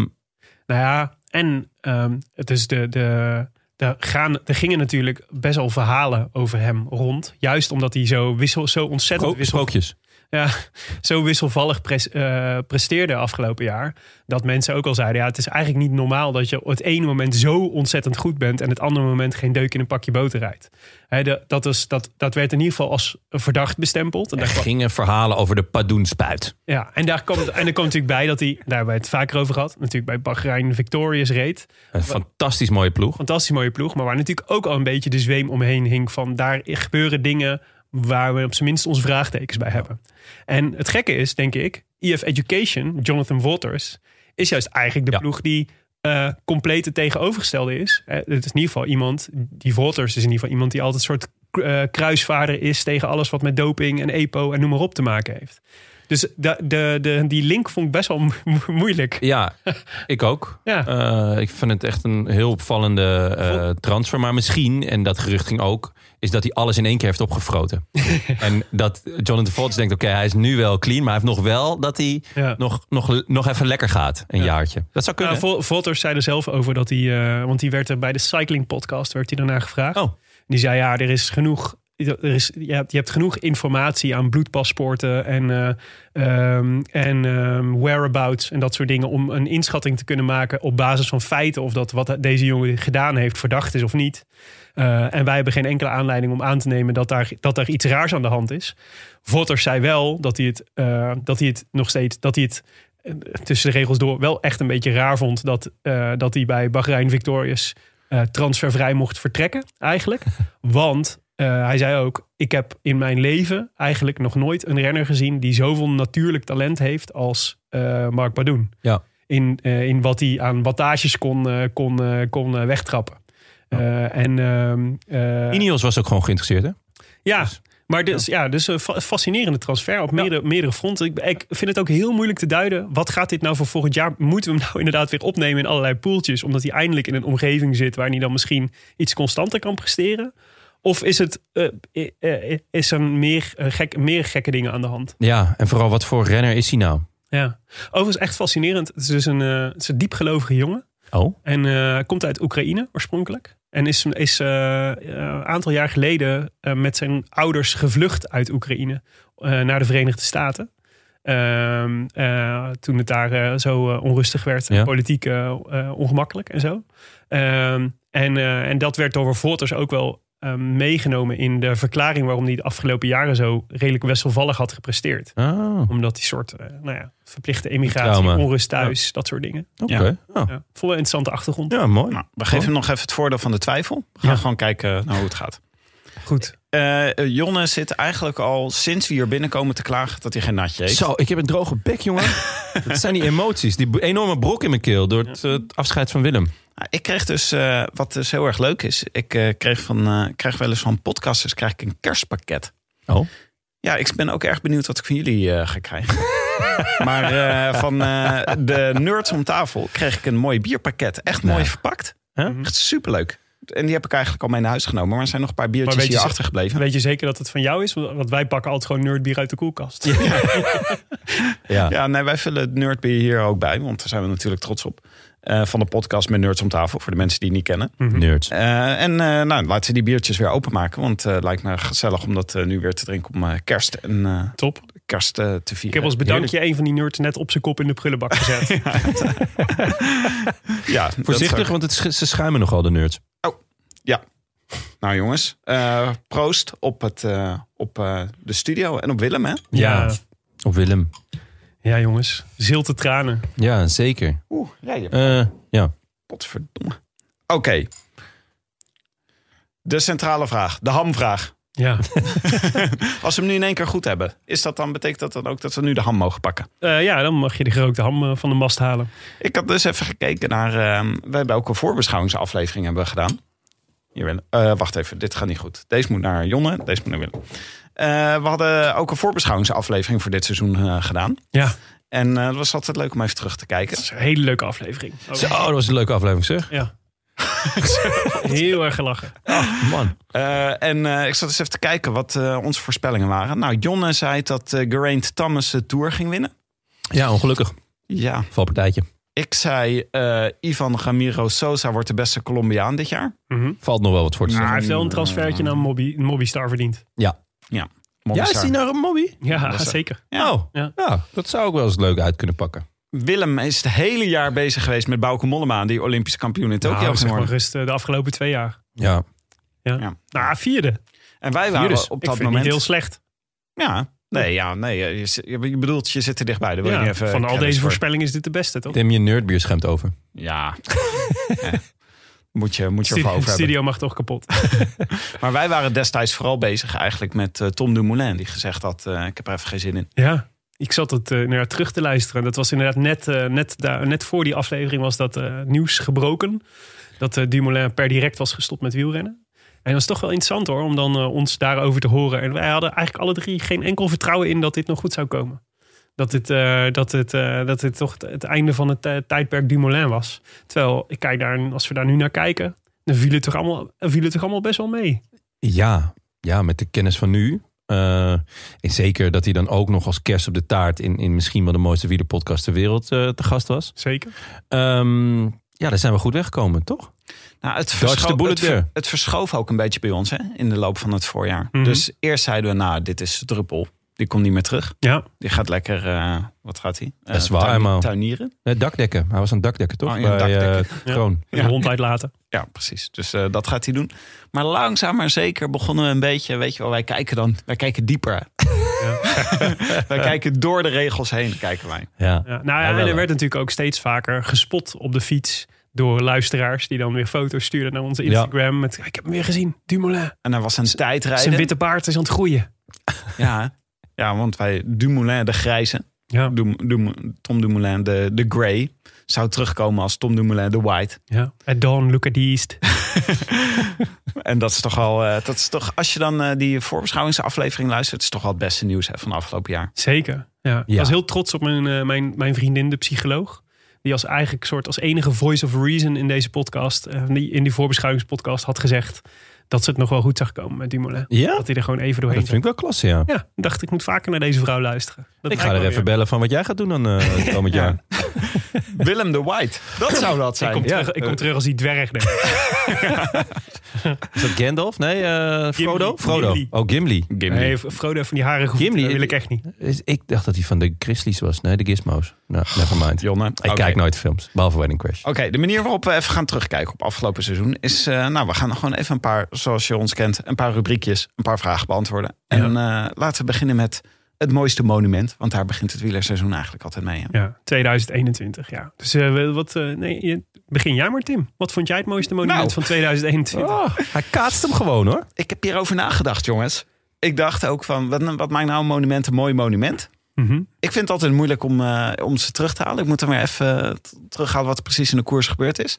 Nou ja, en ehm, het is de, de, de gaan, er gingen natuurlijk best wel verhalen over hem rond. Juist omdat hij zo, wissel, zo ontzettend wissel, Sprookjes. Ja, zo wisselvallig pres- eh, presteerde afgelopen jaar. Dat mensen ook al zeiden, ja, het is eigenlijk niet normaal dat je op het ene moment zo ontzettend goed bent en het andere moment geen deuk in een pakje boter rijdt. De, dat, is, dat, dat werd in ieder geval als verdacht bestempeld. En Er daar kwam- gingen verhalen over de Padoenspuit. ja, en daar komt, en er komt natuurlijk bij dat hij, daar hebben we het vaker over gehad, natuurlijk bij Bahrein Victorious reed. Een fantastisch mooie ploeg. Fantastisch mooie ploeg, maar waar natuurlijk ook al een beetje de zweem omheen hing van daar gebeuren dingen waar we op zijn minst onze vraagtekens bij hebben. En het gekke is, denk ik, EF Education, Jonathan Waters, is juist eigenlijk de Ja. ploeg die eh compleet het tegenovergestelde is. Eh, het is in ieder geval iemand, die Waters is in ieder geval iemand die altijd een soort eh, kruisvaarder is tegen alles wat met doping en EPO en noem maar op te maken heeft. Dus de, de, de, die link vond ik best wel mo- moeilijk. Ja, ik ook. Ja. Ik vind het echt een heel opvallende transfer. Maar misschien, en dat gerucht ging ook, is dat hij alles in één keer heeft opgefroten. en dat Jonathan Volts denkt, oké, hij is nu wel clean, maar hij heeft nog wel dat hij Ja. nog, nog, nog even lekker gaat. Een Ja. jaartje. Dat zou kunnen. Nou, Vol- Volters zei er zelf over dat hij, eh, want die werd er bij de cycling podcast werd hij daarna gevraagd. Oh. Die zei ja, er is genoeg. Er is, je, hebt, je hebt genoeg informatie aan bloedpaspoorten en, eh, ehm, en ehm, whereabouts en dat soort dingen. om een inschatting te kunnen maken op basis van feiten. of dat wat deze jongen gedaan heeft verdacht is of niet. Eh, en wij hebben geen enkele aanleiding om aan te nemen dat daar, dat daar iets raars aan de hand is. Votters zei wel dat hij het, eh, dat hij het nog steeds. dat hij het eh, tussen de regels door wel echt een beetje raar vond dat, dat hij bij Bahrein Victorious transfervrij mocht vertrekken, eigenlijk. Want hij zei ook: Ik heb in mijn leven eigenlijk nog nooit een renner gezien die zoveel natuurlijk talent heeft als Mark Badoen. Ja. In, in wat hij aan wattages kon, kon, kon wegtrappen. Eh, en eh, Ineos was ook gewoon geïnteresseerd, hè? ja, maar dus, ja. dus een fa- fascinerende transfer op meerdere, meerdere fronten. Ik, ik vind het ook heel moeilijk te duiden. Wat gaat dit nou voor volgend jaar? Moeten we hem nou inderdaad weer opnemen in allerlei poeltjes? Omdat hij eindelijk in een omgeving zit waar hij dan misschien iets constanter kan presteren? Of is, het, eh, is er meer, gek, meer gekke dingen aan de hand? Ja, en vooral wat voor renner is hij nou? Ja. Overigens echt fascinerend. Het is dus een, het is een diepgelovige jongen. Oh, En eh, komt uit Oekraïne oorspronkelijk. En is is eh, een aantal jaar geleden eh, met zijn ouders gevlucht uit Oekraïne naar de Verenigde Staten. Ehm, eh, toen het daar zo onrustig werd, Ja. politiek ongemakkelijk en zo. Ehm, en, en dat werd door Voters ook wel eh, meegenomen in de verklaring waarom hij de afgelopen jaren zo redelijk wisselvallig had gepresteerd. oh. Omdat die soort eh, nou ja, verplichte emigratie, Trauma. onrust thuis, dat soort dingen. oké. Ja. Ja. Ja, vond wel een interessante achtergrond. ja, mooi. Nou, we geven hem nog even het voordeel van de twijfel. We gaan Ja. gewoon kijken naar hoe het gaat. Goed. Eh, eh, Jonne zit eigenlijk al sinds we hier binnenkomen te klagen dat hij geen natje heeft. Zo, ik heb een droge bek, jongen. dat zijn die emoties. Die enorme brok in mijn keel door het, het afscheid van Willem. Nou, ik kreeg dus, eh, wat dus heel erg leuk is, ik eh, kreeg, van, eh, kreeg wel eens van podcasters krijg ik een kerstpakket. Oh. Ja, ik ben ook erg benieuwd wat ik van jullie ga krijgen. maar van de nerds om tafel kreeg ik een mooi bierpakket. Echt mooi Nou. verpakt. Huh? Echt superleuk. En die heb ik eigenlijk al mee naar huis genomen. Maar er zijn nog een paar biertjes je hier achtergebleven. Weet je zeker dat het van jou is? Want wij pakken altijd gewoon nerdbier uit de koelkast. Ja. Ja, nee, wij vullen het nerdbier hier ook bij. Want daar zijn we natuurlijk trots op. Eh, van de podcast met Nerds om tafel. Voor de mensen die het niet kennen. Nerds. Eh, en eh, nou, laten we die biertjes weer openmaken. Want het lijkt me gezellig om dat eh, nu weer te drinken om kerst en eh, Top. kerst eh, te vieren. Ik heb als bedankje een van die nerds net op zijn kop in de prullenbak gezet. ja, dat Voorzichtig, want het, sch- ze schuimen nogal, de nerds. Nou jongens, eh, proost op, het, eh, op eh, de studio en op Willem hè. ja. Op Willem. Ja, jongens. Zilte tranen. Ja, zeker. Oeh, ja, je Eh, ja. potverdomme. Oké. De centrale vraag, de hamvraag. Ja. Als we hem nu in één keer goed hebben, is dat dan, betekent dat dan ook dat we nu de ham mogen pakken? Eh, ja, dan mag je de gerookte ham eh, van de mast halen. Ik had dus even gekeken naar. eh, we hebben ook een voorbeschouwingsaflevering hebben we gedaan. Hier. Eh, wacht even, dit gaat niet goed. Deze moet naar Jonne, deze moet naar Willem. Eh, we hadden ook een voorbeschouwingsaflevering voor dit seizoen eh, gedaan. Ja. En eh, het was altijd leuk om even terug te kijken. Dat is een hele leuke aflevering. Oh, Zo, dat was een leuke aflevering, zeg. Ja. Heel erg gelachen. Man. Eh, en eh, ik zat eens even te kijken wat eh, onze voorspellingen waren. Nou, Jonne zei dat eh Geraint Thomas de Tour ging winnen. Ja, ongelukkig. Ja, Valpartijtje. Ik zei, eh, Ivan Ramiro Sosa wordt de beste Colombiaan dit jaar. Mhm. Valt nog wel wat voor te Maar zeggen. hij heeft wel een transfertje naar Mobby, Mobbystar verdiend. Ja. Ja, Movistar. is hij naar een mobby? Ja, zeker. Ja. Oh, Ja. ja. dat zou ook wel eens leuk uit kunnen pakken. Willem is het hele jaar bezig geweest met Bauke Mollema, die Olympisch kampioen in Tokio Nou, is zeg maar geworden. rust eh, de afgelopen twee jaar. Ja. Ja. Ja. Nou, vierde. En wij waren Vierde. op Ik dat vind het moment... niet heel slecht. Ja, nee, ja, nee je, bedoelt, je zit er dichtbij. Daar wil je Ja, van al deze voor. voorspellingen is dit de beste, toch? Neem je nerdbier schemt over. Ja. Ja. Moet je, moet je De ervoor over hebben. studio mag toch kapot. Maar wij waren destijds vooral bezig eigenlijk met eh, Tom Dumoulin. Die gezegd had, eh, ik heb er even geen zin in. Ja, ik zat het eh, inderdaad terug te luisteren. Dat was inderdaad net, net, daar, net voor die aflevering was dat nieuws gebroken. Dat Dumoulin per direct was gestopt met wielrennen. En dat is toch wel interessant hoor, om dan ons daarover te horen. En wij hadden eigenlijk alle drie geen enkel vertrouwen in dat dit nog goed zou komen. Dat dit, eh, dat dit, eh, dat dit toch het, einde van het eh, tijdperk Dumoulin was. Terwijl, ik kijk daar, als we daar nu naar kijken, dan viel het toch allemaal, viel het toch allemaal best wel mee. Ja, ja met de kennis van nu. eh, en zeker dat hij dan ook nog als kerst op de taart... in, in misschien wel de mooiste wielerpodcast ter wereld eh, te gast was. Zeker. Ehm, ja, daar zijn we goed weggekomen, toch? Nou, het, Dodge verscho- the bullet het, ver- het verschoof ook een beetje bij ons hè, in de loop van het voorjaar. Mhm. Dus eerst zeiden we, nou, dit is druppel. Die komt niet meer terug. Ja, Die gaat lekker, eh, wat gaat hij? Dat is waar, helemaal. Tuinieren. Nee, dakdekken. Hij was aan het dakdekken, toch? Oh, ja, Bij eh, dakdekken. Ja. Een hond uitlaten. Ja, precies. Dus eh, dat gaat hij doen. Maar langzaam maar zeker begonnen we een beetje, weet je wel, wij kijken dan, wij kijken dieper. wij kijken door de regels heen, kijken wij. Ja. Ja, nou ja, Ja, en er werd natuurlijk ook steeds vaker gespot op de fiets door luisteraars die dan weer foto's stuurden naar onze Instagram met ik heb hem weer gezien, Dumoulin. En er was een tijdrijden. Zijn witte baard is aan het groeien. Ja, ja, want wij, Dumoulin de grijze, Ja, Dum- Dum- Tom Dumoulin de, de grey, zou terugkomen als Tom Dumoulin de white. ja. At dawn, look at the east. En dat is toch al, eh, dat is toch, als je dan eh, die voorbeschouwingsaflevering luistert, is toch wel het beste nieuws hè, van afgelopen jaar. Zeker. Ja. Ik Ja. was heel trots op mijn, eh, mijn, mijn vriendin, de psycholoog. Die als eigenlijk soort als enige voice of reason in deze podcast, die, in die voorbeschouwingspodcast had gezegd dat ze het nog wel goed zag komen met Dumoulin. Ja? Dat hij er gewoon even Dat doorheen vind ik wel klasse, ja. Ja, ik dacht ik moet vaker naar deze vrouw luisteren. Dat Ik ga er even weer. bellen van wat jij gaat doen dan eh, het komend Ja. jaar. Willem de White, dat zou dat Ik zijn. kom, Ja. terug, ik kom terug als die dwerg. denk ik. Is dat Gandalf? Nee, eh, Frodo? Gimli. Frodo. Gimli. Oh, Gimli. Gimli. Nee, Frodo van die harige Gimli, dat wil ik echt niet. Is- Ik dacht dat hij van de Grizzlies was. Nee, de Gizmos. Nou, nevermind. Jonne. Ik kijk nooit films, behalve Wedding Crash. Oké, de manier waarop we even gaan terugkijken op afgelopen seizoen is... eh, nou, we gaan gewoon even een paar, zoals je ons kent, een paar rubriekjes, een paar vragen beantwoorden. En eh, laten we beginnen met het mooiste monument. Want daar begint het wielerseizoen eigenlijk altijd mee. hè. Ja, 2021, ja. Dus eh, wat, eh, nee, je- begin jij maar, Tim. Wat vond jij het mooiste monument Nou. van 2021? Oh, hij kaatst hem gewoon hoor. Ik heb hierover nagedacht, jongens. Ik dacht ook van, wat, wat maakt nou een monument een mooi monument? Mhm. Ik vind het altijd moeilijk om, eh, om ze terug te halen. Ik moet dan weer even terughalen wat er precies in de koers gebeurd is.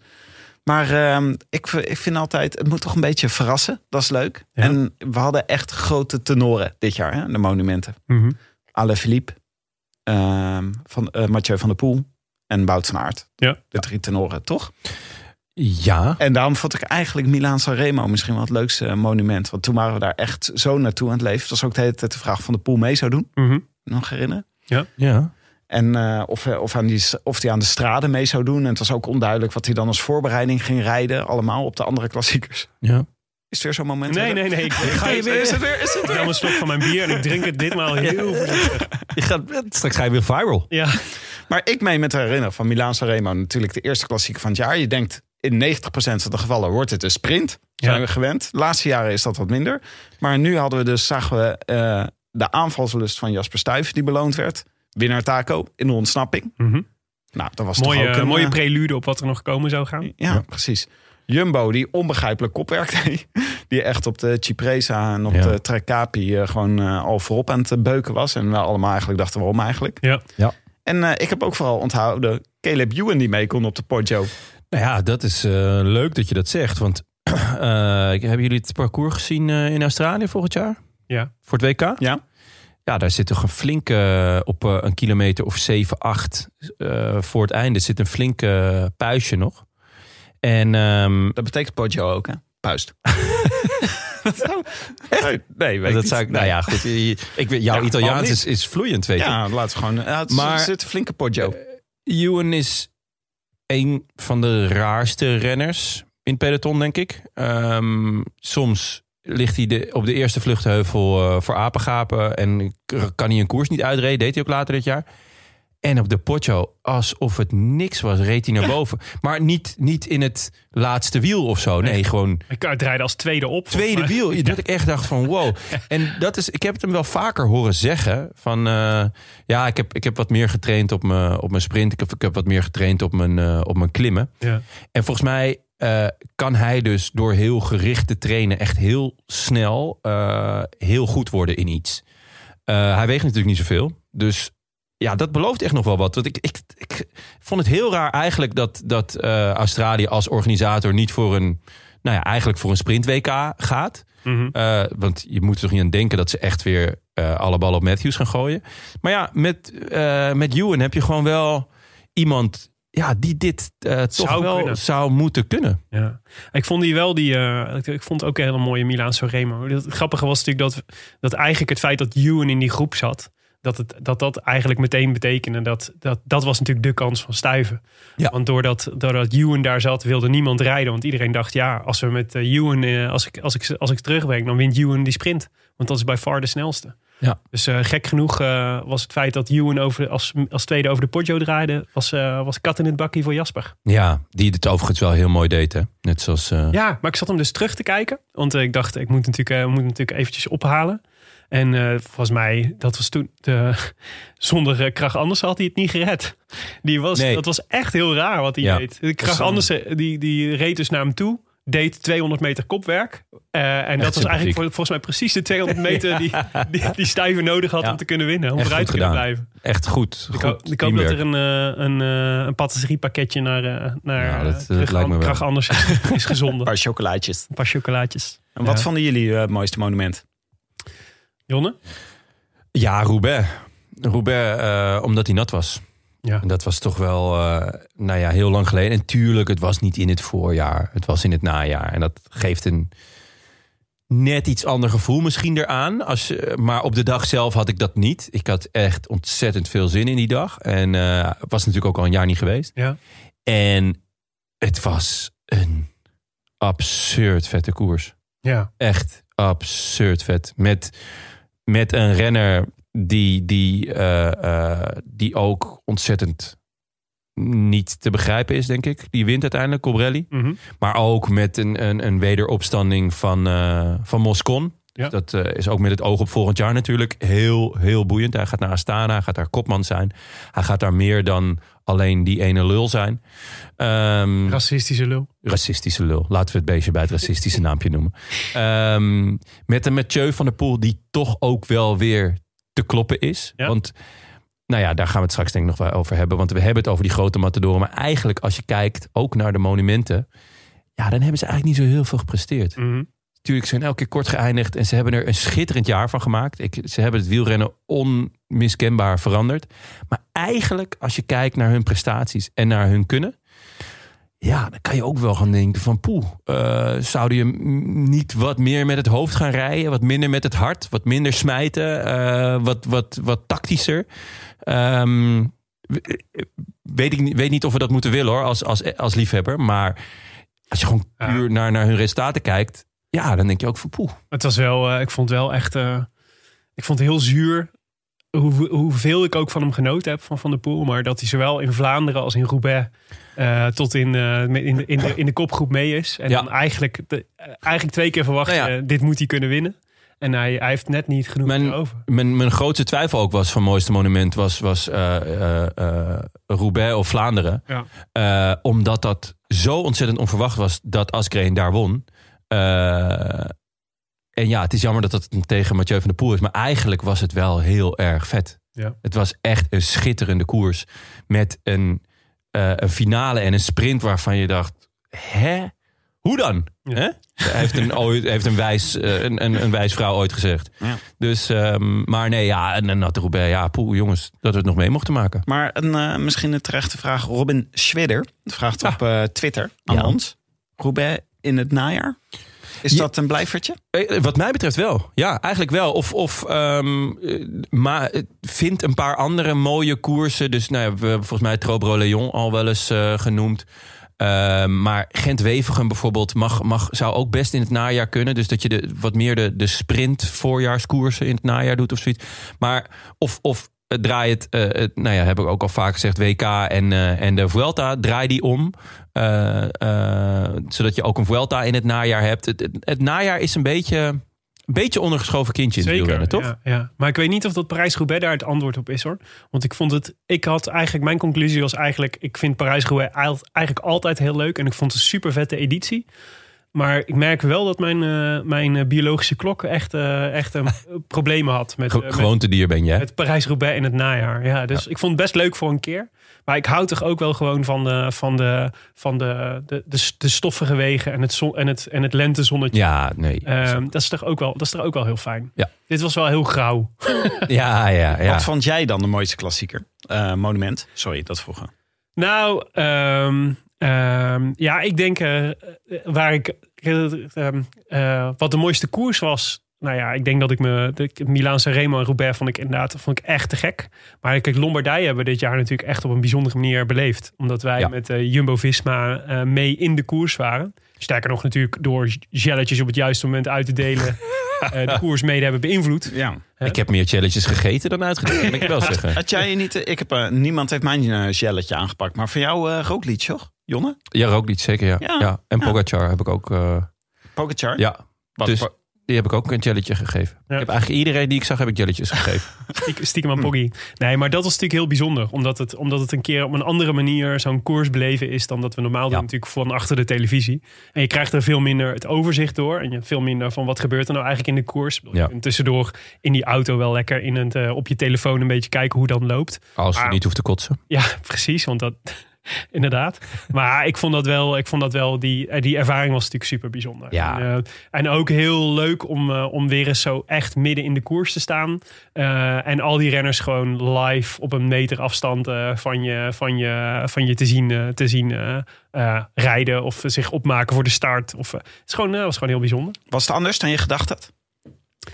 Maar ehm, ik, ik vind altijd, het moet toch een beetje verrassen. Dat is leuk. Ja. En we hadden echt grote tenoren dit jaar, hè, de monumenten. Mhm. Alain Philippe, ehm, van, eh, Mathieu van der Poel en Wout van Aert. Ja. De drie tenoren, toch? Ja. En daarom vond ik eigenlijk Milaan Sanremo misschien wel het leukste monument. Want toen waren we daar echt zo naartoe aan het leven. Het was ook de hele tijd de vraag van de Poel mee zou doen. Mhm. Nog herinneren? Ja. En eh, of, eh, of, aan die, of hij aan de straden mee zou doen. En het was ook onduidelijk wat hij dan als voorbereiding ging rijden. Allemaal op de andere klassiekers. Ja. Is er weer zo'n moment? Nee, nee, nee. Ik, Ga je weer? Is het weer? Is het weer? een slok van mijn bier en ik drink het ditmaal heel voorzichtig. Je gaat, straks ga je weer viral. Ja, Maar ik meen me te herinneren van Milaan Sanremo. Natuurlijk de eerste klassieker van het jaar. Je denkt in 90% van de gevallen wordt het een sprint. Zijn Ja. we gewend. De laatste jaren is dat wat minder. Maar nu hadden we dus, zagen we eh, de aanvalslust van Jasper Stuyven die beloond werd. Winnaar Taco in de ontsnapping. Mhm. Nou, dat was toch mooie, ook een... mooie eh, prelude op wat er nog komen zou gaan. Ja, precies. Jumbo, die onbegrijpelijk kopwerk deed. Die echt op de Cipresa en op Ja. de Treccapi eh, gewoon eh, al voorop aan het beuken was. En we allemaal eigenlijk dachten waarom eigenlijk. Ja. Ja. En eh, ik heb ook vooral onthouden Caleb Ewan die mee kon op de Poggio. Nou ja, dat is eh, leuk dat je dat zegt. Want eh, hebben jullie het parcours gezien in Australië volgend jaar? Ja. Voor het WK? Ja. Ja, daar zit toch een flinke, eh, op eh, een kilometer of 7, 8 eh, voor het einde zit een flinke puistje nog. En ehm, Dat betekent Poggio ook, hè? Puist. nee, nee, dat niet. zou ik, nou ja, goed. Ik, jouw Ja, Italiaans is, is vloeiend, weet je. Ja, laten we gewoon... Ja, Maar- zit een flinke Poggio. Ewan is een van de raarste renners in het peloton, denk ik. Ehm, soms ligt hij de, op de eerste vluchtheuvel eh, voor apengapen... en kan hij een koers niet uitreden. Deed hij ook later dit jaar. En op de Poggio, alsof het niks was, reed hij naar boven. Maar niet, niet in het laatste wiel of zo. Nee, gewoon Ik rijden als tweede op. tweede wiel. Dat ik echt dacht van wow. En dat is, ik heb het hem wel vaker horen zeggen. Van eh, ja, ik heb, ik heb wat meer getraind op mijn, op mijn sprint. Ik heb, ik heb wat meer getraind op mijn, eh, op mijn klimmen. Ja. En volgens mij eh, kan hij dus door heel gericht te trainen echt heel snel eh, heel goed worden in iets. Eh, hij weegt natuurlijk niet zoveel. Dus ja, dat belooft echt nog wel wat. Want ik, ik, ik vond het heel raar eigenlijk dat, dat Australië als organisator niet voor een, nou ja, eigenlijk voor een sprint WK gaat. Mhm. Want je moet er toch niet aan denken dat ze echt weer alle ballen op Matthews gaan gooien. Maar ja, met, met Ewan heb je gewoon wel iemand ja, die dit eh, toch Zou wel kunnen. zou moeten kunnen. Ja. Ik vond die wel, die, eh, ik, ik vond ook een hele mooie Milaan Sanremo. Het grappige was natuurlijk dat, dat eigenlijk het feit dat Ewan in die groep zat, dat het, dat, dat eigenlijk meteen betekende dat, dat dat was natuurlijk de kans van Stuiven. Ja. Want doordat, doordat Ewan daar zat, wilde niemand rijden. Want iedereen dacht, ja, als we met eh, Ewan, als, ik, als, ik, als ik terugbreng, dan wint Ewan die sprint. Want dat is bij far de snelste. Ja. Dus eh, gek genoeg eh, was het feit dat Ewan over, als, als tweede over de Poggio draaide, was, eh, was kat in het bakkie voor Jasper. Ja, die het overigens wel heel mooi deed. Hè? Net zoals... Ja, maar ik zat hem dus terug te kijken. Want ik dacht, ik moet natuurlijk, moet natuurlijk eventjes ophalen. En volgens mij, dat was toen... De, zonder Krach Andersen had hij het niet gered. Die was, Nee. Dat was echt heel raar wat hij Ja. deed. De Krach Andersen, die, die reed dus naar hem toe. Deed 200 meter kopwerk. Eh, en dat was eigenlijk vol- volgens mij precies de 200 meter die, die, die Stuyven nodig had Ja. om te kunnen winnen. Om Echt vooruit goed te kunnen blijven. Echt goed. Ik, goed hoop- ik hoop dat er een, eh, een, eh, een patisseriepakketje naar, naar Ja, dat- lijkt me wel. Krach Andersen is gezonden. Een paar chocolaatjes. Een paar chocolaatjes. En wat Ja. vonden jullie eh, het mooiste monument? Jonne? Ja, Roubaix. Roubaix, eh, omdat hij nat was. Ja. En dat was toch wel, eh, nou ja, heel lang geleden. En tuurlijk, het was niet in het voorjaar. Het was in het najaar. En dat geeft een net iets ander gevoel misschien eraan. Als, je- maar op de dag zelf had ik dat niet. Ik had echt ontzettend veel zin in die dag. En eh, het was natuurlijk ook al een jaar niet geweest. Ja. En het was een absurd vette koers. Ja. Echt absurd vet. Met, met een renner die, die, eh, eh, die ook ontzettend niet te begrijpen is, denk ik. Die wint uiteindelijk, Cobrelli. Mhm. Maar ook met een, een, een wederopstanding van, eh van Moscon. Ja. Dat is ook met het oog op volgend jaar natuurlijk heel, heel boeiend. Hij gaat naar Astana, hij gaat daar kopman zijn. Hij gaat daar meer dan alleen die ene lul zijn. Ehm, Racistische lul. racistische lul. Laten we het beestje bij het racistische naampje noemen. Ehm, met een Mathieu van der Poel die toch ook wel weer te kloppen is. Ja. Want, nou ja, daar gaan we het straks denk ik nog wel over hebben. Want we hebben het over die grote matadoren. Maar eigenlijk als je kijkt ook naar de monumenten. Ja, dan hebben ze eigenlijk niet zo heel veel gepresteerd. Mhm. Natuurlijk, ze zijn elke keer kort geëindigd. En ze hebben er een schitterend jaar van gemaakt. Ik, ze hebben het wielrennen onmiskenbaar veranderd. Maar eigenlijk, als je kijkt naar hun prestaties en naar hun kunnen. Ja, dan kan je ook wel gaan denken van poeh. eh, zouden je niet wat meer met het hoofd gaan rijden? Wat minder met het hart? Wat minder smijten? eh, wat, wat, wat tactischer? Ehm, w- weet ik niet, weet niet of we dat moeten willen hoor, als, als, als liefhebber. Maar als je gewoon Ja. puur naar, naar hun resultaten kijkt. Ja, dan denk je ook van poeh. Het was wel, eh, ik vond wel echt, eh, ik vond het heel zuur hoe, hoeveel ik ook van hem genoten heb van Van der Poel. Maar dat hij zowel in Vlaanderen als in Roubaix eh, tot in, eh, in, de, in, de, in de kopgroep mee is. En Ja. dan eigenlijk, de, eh, eigenlijk twee keer verwacht, Nou ja. dit moet hij kunnen winnen. En hij, hij heeft net niet genoeg Mijn- over. Mijn, mijn grootste twijfel ook was van mooiste monument was, was Roubaix of Vlaanderen. Ja. Omdat dat zo ontzettend onverwacht was dat Asgreen daar won. En ja, het is jammer dat dat tegen Mathieu van der Poel is. Maar eigenlijk was het wel heel erg vet. Ja. Het was echt een schitterende koers. Met een, eh, een finale en een sprint waarvan je dacht... Hè? Hoe dan? Ja. Hè? Heeft, een, ooit, heeft een, wijs, eh, een, een, een wijs vrouw ooit gezegd. Ja. Dus, ehm, maar nee, ja, en een natte Roubaix. Ja, poeh, jongens, dat we het nog mee mochten maken. Maar een, eh, misschien een terechte vraag. Robin Schwedder vraagt op eh, Twitter aan Ja. ons. Roubaix in het najaar? Is dat een blijvertje? Eh, Wat mij betreft wel. Ja, eigenlijk wel. Of, of eh, maar eh, vind een paar andere mooie koersen. Dus nou ja, we hebben volgens mij Trobro Leon al wel eens eh, genoemd. Ehm, maar Gent-Wevelgem bijvoorbeeld mag, mag, zou ook best in het najaar kunnen. Dus dat je de, wat meer de, de sprint voorjaarskoersen in het najaar doet of zoiets. Maar of, of eh, draai het, eh, het, nou ja, heb ik ook al vaak gezegd, WK en, eh, en de Vuelta, draai die om. Eh, eh, zodat je ook een Vuelta in het najaar hebt. Het, het, het najaar is een beetje, een beetje ondergeschoven kindje in wielrennen, toch? Ja, ja. Maar ik weet niet of dat Parijs-Roubaix daar het antwoord op is hoor. Want ik vond het, ik had eigenlijk, mijn conclusie was eigenlijk, ik vind Parijs-Roubaix eigenlijk altijd heel leuk. En ik vond het een super vette editie. Maar ik merk wel dat mijn, eh, mijn eh, biologische klok echt, eh, echt een problemen had met, Ge- Gewoontedier ben jij. met Parijs-Roubaix in het najaar. Ja, dus ik vond het best leuk voor een keer. Maar ik hou toch ook wel gewoon van de, van de, van de, de, de, de stoffige wegen en het, zon, en het, en het lentezonnetje. Ja, nee. Ehm, dat, is toch ook wel, dat is toch ook wel heel fijn. Ja. Dit was wel heel grauw. ja, ja, ja. Wat vond jij dan de mooiste klassieker? Eh, monument? Sorry, dat vroegen. Nou, ehm, ehm, ja, ik denk eh, waar ik. eh, ehm, eh, wat de mooiste koers was. Nou ja, ik denk dat ik me. De Milaan Sanremo en Roubaix vond ik inderdaad vond ik echt te gek. Maar kijk, Lombardije hebben we dit jaar natuurlijk echt op een bijzondere manier beleefd. Omdat wij Ja. met eh, Jumbo Visma eh, mee in de koers waren. Sterker nog, natuurlijk door gelletjes op het juiste moment uit te delen. eh, de koers mede hebben beïnvloed. Ja. Ik heb meer challenges gegeten dan uitgedeeld, kan ik wel zeggen. Had jij niet... Ik heb, eh, niemand heeft mijn gelletje aangepakt. Maar voor jou uh, Roglic, toch? Jonne? Ja, Roglic, zeker, ja. Ja. ja. En. Pogacar heb ik ook... Pogacar? ja, Wat, dus po- die heb ik ook een jelletje gegeven. Ik heb eigenlijk iedereen die ik zag, heb ik jelletjes gegeven. Stiekem, aan Poggy. Nee, maar dat was natuurlijk heel bijzonder. Omdat het, omdat het een keer op een andere manier zo'n koers beleven is... dan dat we normaal doen natuurlijk van achter de televisie. En je krijgt er veel minder het overzicht door. En je hebt veel minder van wat gebeurt er nou eigenlijk in de koers. Kunt tussendoor in die auto wel lekker in het, eh, op je telefoon een beetje kijken hoe dat loopt. Als je niet hoeft te kotsen. Ja, precies. Want dat... Inderdaad. Maar ik vond dat wel, ik vond dat wel die, eh, die ervaring was natuurlijk super bijzonder. Ja. En, eh, en ook heel leuk om, eh, om weer eens zo echt midden in de koers te staan. En al die renners gewoon live op een meter afstand van, je, van, je, van je te zien, te zien rijden. Of zich opmaken voor de start. Of, het is gewoon, was gewoon heel bijzonder. Was het anders dan je gedacht had?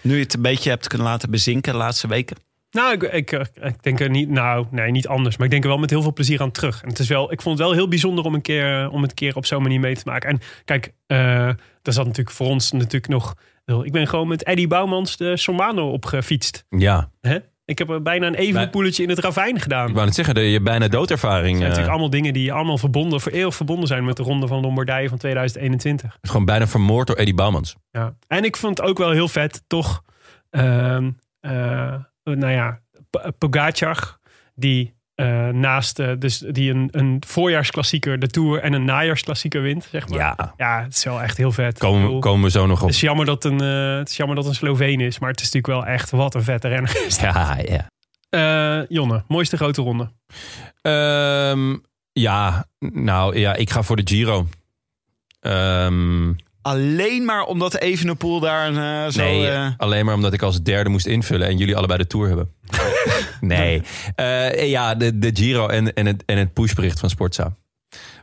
Nu je het een beetje hebt kunnen laten bezinken de laatste weken? Nou, ik, ik, ik denk er niet, nou, nee, niet anders. Maar ik denk er wel met heel veel plezier aan terug. En het is wel, ik vond het wel heel bijzonder om een keer, om het keer op zo'n manier mee te maken. En kijk, eh daar zat natuurlijk voor ons natuurlijk nog. Ik ben gewoon met Eddie Bouwmans de Somano opgefietst. Ja, Hè? Ik heb bijna een evenpoeletje in het ravijn gedaan. ik wou net zeggen, de, je bijna doodervaring. Het zijn eh, natuurlijk allemaal dingen die allemaal verbonden, voor eeuwig verbonden zijn met de Ronde van Lombardije van 2021. gewoon bijna vermoord door Eddie Bouwmans. Ja. En ik vond het ook wel heel vet, toch? ehm, eh, nou ja, P- Pogacar, die eh, naast, eh, dus die een, een voorjaarsklassieker, de Tour en een najaarsklassieker wint, zeg maar. Ja, Ja, het is wel echt heel vet. Komen, bedoel, komen we zo nog op. Het is jammer dat een, eh, het is jammer dat een Sloveen is, maar het is natuurlijk wel echt wat een vette renner. is. Ja, ja. Eh, Jonne, mooiste grote ronde. Ehm, ja, nou ja, ik ga voor de Giro. Ehm, Alleen maar omdat Evenepoel daar een, eh, zo... nee, eh, alleen maar omdat ik als derde moest invullen en jullie allebei de Tour hebben. nee, Eh, ja, de, de Giro en, en, het, en het pushbericht van Sportza.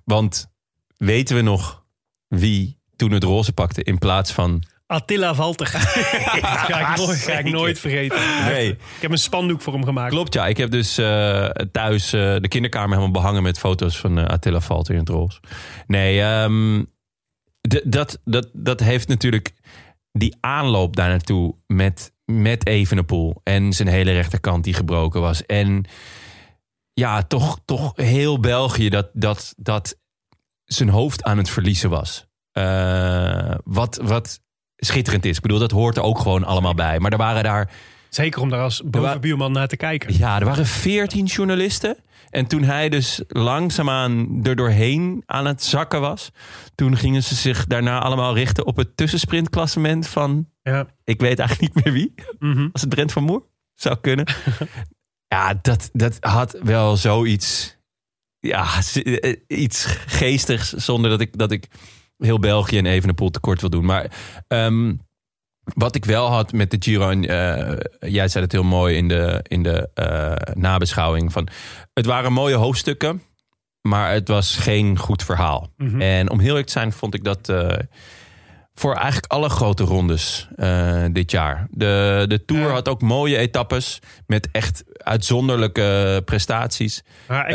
Want weten we nog wie toen het roze pakte in plaats van... Attila Valter. ga ik, nooit, ga ik nooit vergeten. Nee. Ik heb een spandoek voor hem gemaakt. Klopt, ja. Ik heb dus eh, thuis eh, de kinderkamer helemaal behangen met foto's van eh, Attila Valter in het roze. Nee, ehm, dat, dat, dat heeft natuurlijk die aanloop daar naartoe met, met Evenepoel en zijn hele rechterkant die gebroken was. En ja, toch, toch heel België dat, dat, dat zijn hoofd aan het verliezen was. Eh, wat, wat schitterend is. Ik bedoel, dat hoort er ook gewoon allemaal bij. Maar er waren daar Zeker om daar als bovenbuurman naar te kijken. ja, er waren veertien journalisten. En toen hij dus langzaamaan er doorheen aan het zakken was... toen gingen ze zich daarna allemaal richten op het tussensprintklassement van... Ja. ik weet eigenlijk niet meer wie. Mhm. Was het Brent van Moer? Zou kunnen. ja, dat, dat had wel zoiets... Ja, eh, iets geestigs zonder dat ik, dat ik heel België en Evenepoel tekort wil doen. Maar ehm, wat ik wel had met de Giro... En, eh, jij zei het heel mooi in de, in de eh, nabeschouwing. Van, het waren mooie hoofdstukken, maar het was geen goed verhaal. Mhm. En om heel eerlijk te zijn vond ik dat... eh, voor eigenlijk alle grote rondes dit jaar. De, de Tour Ja. had ook mooie etappes met echt uitzonderlijke prestaties.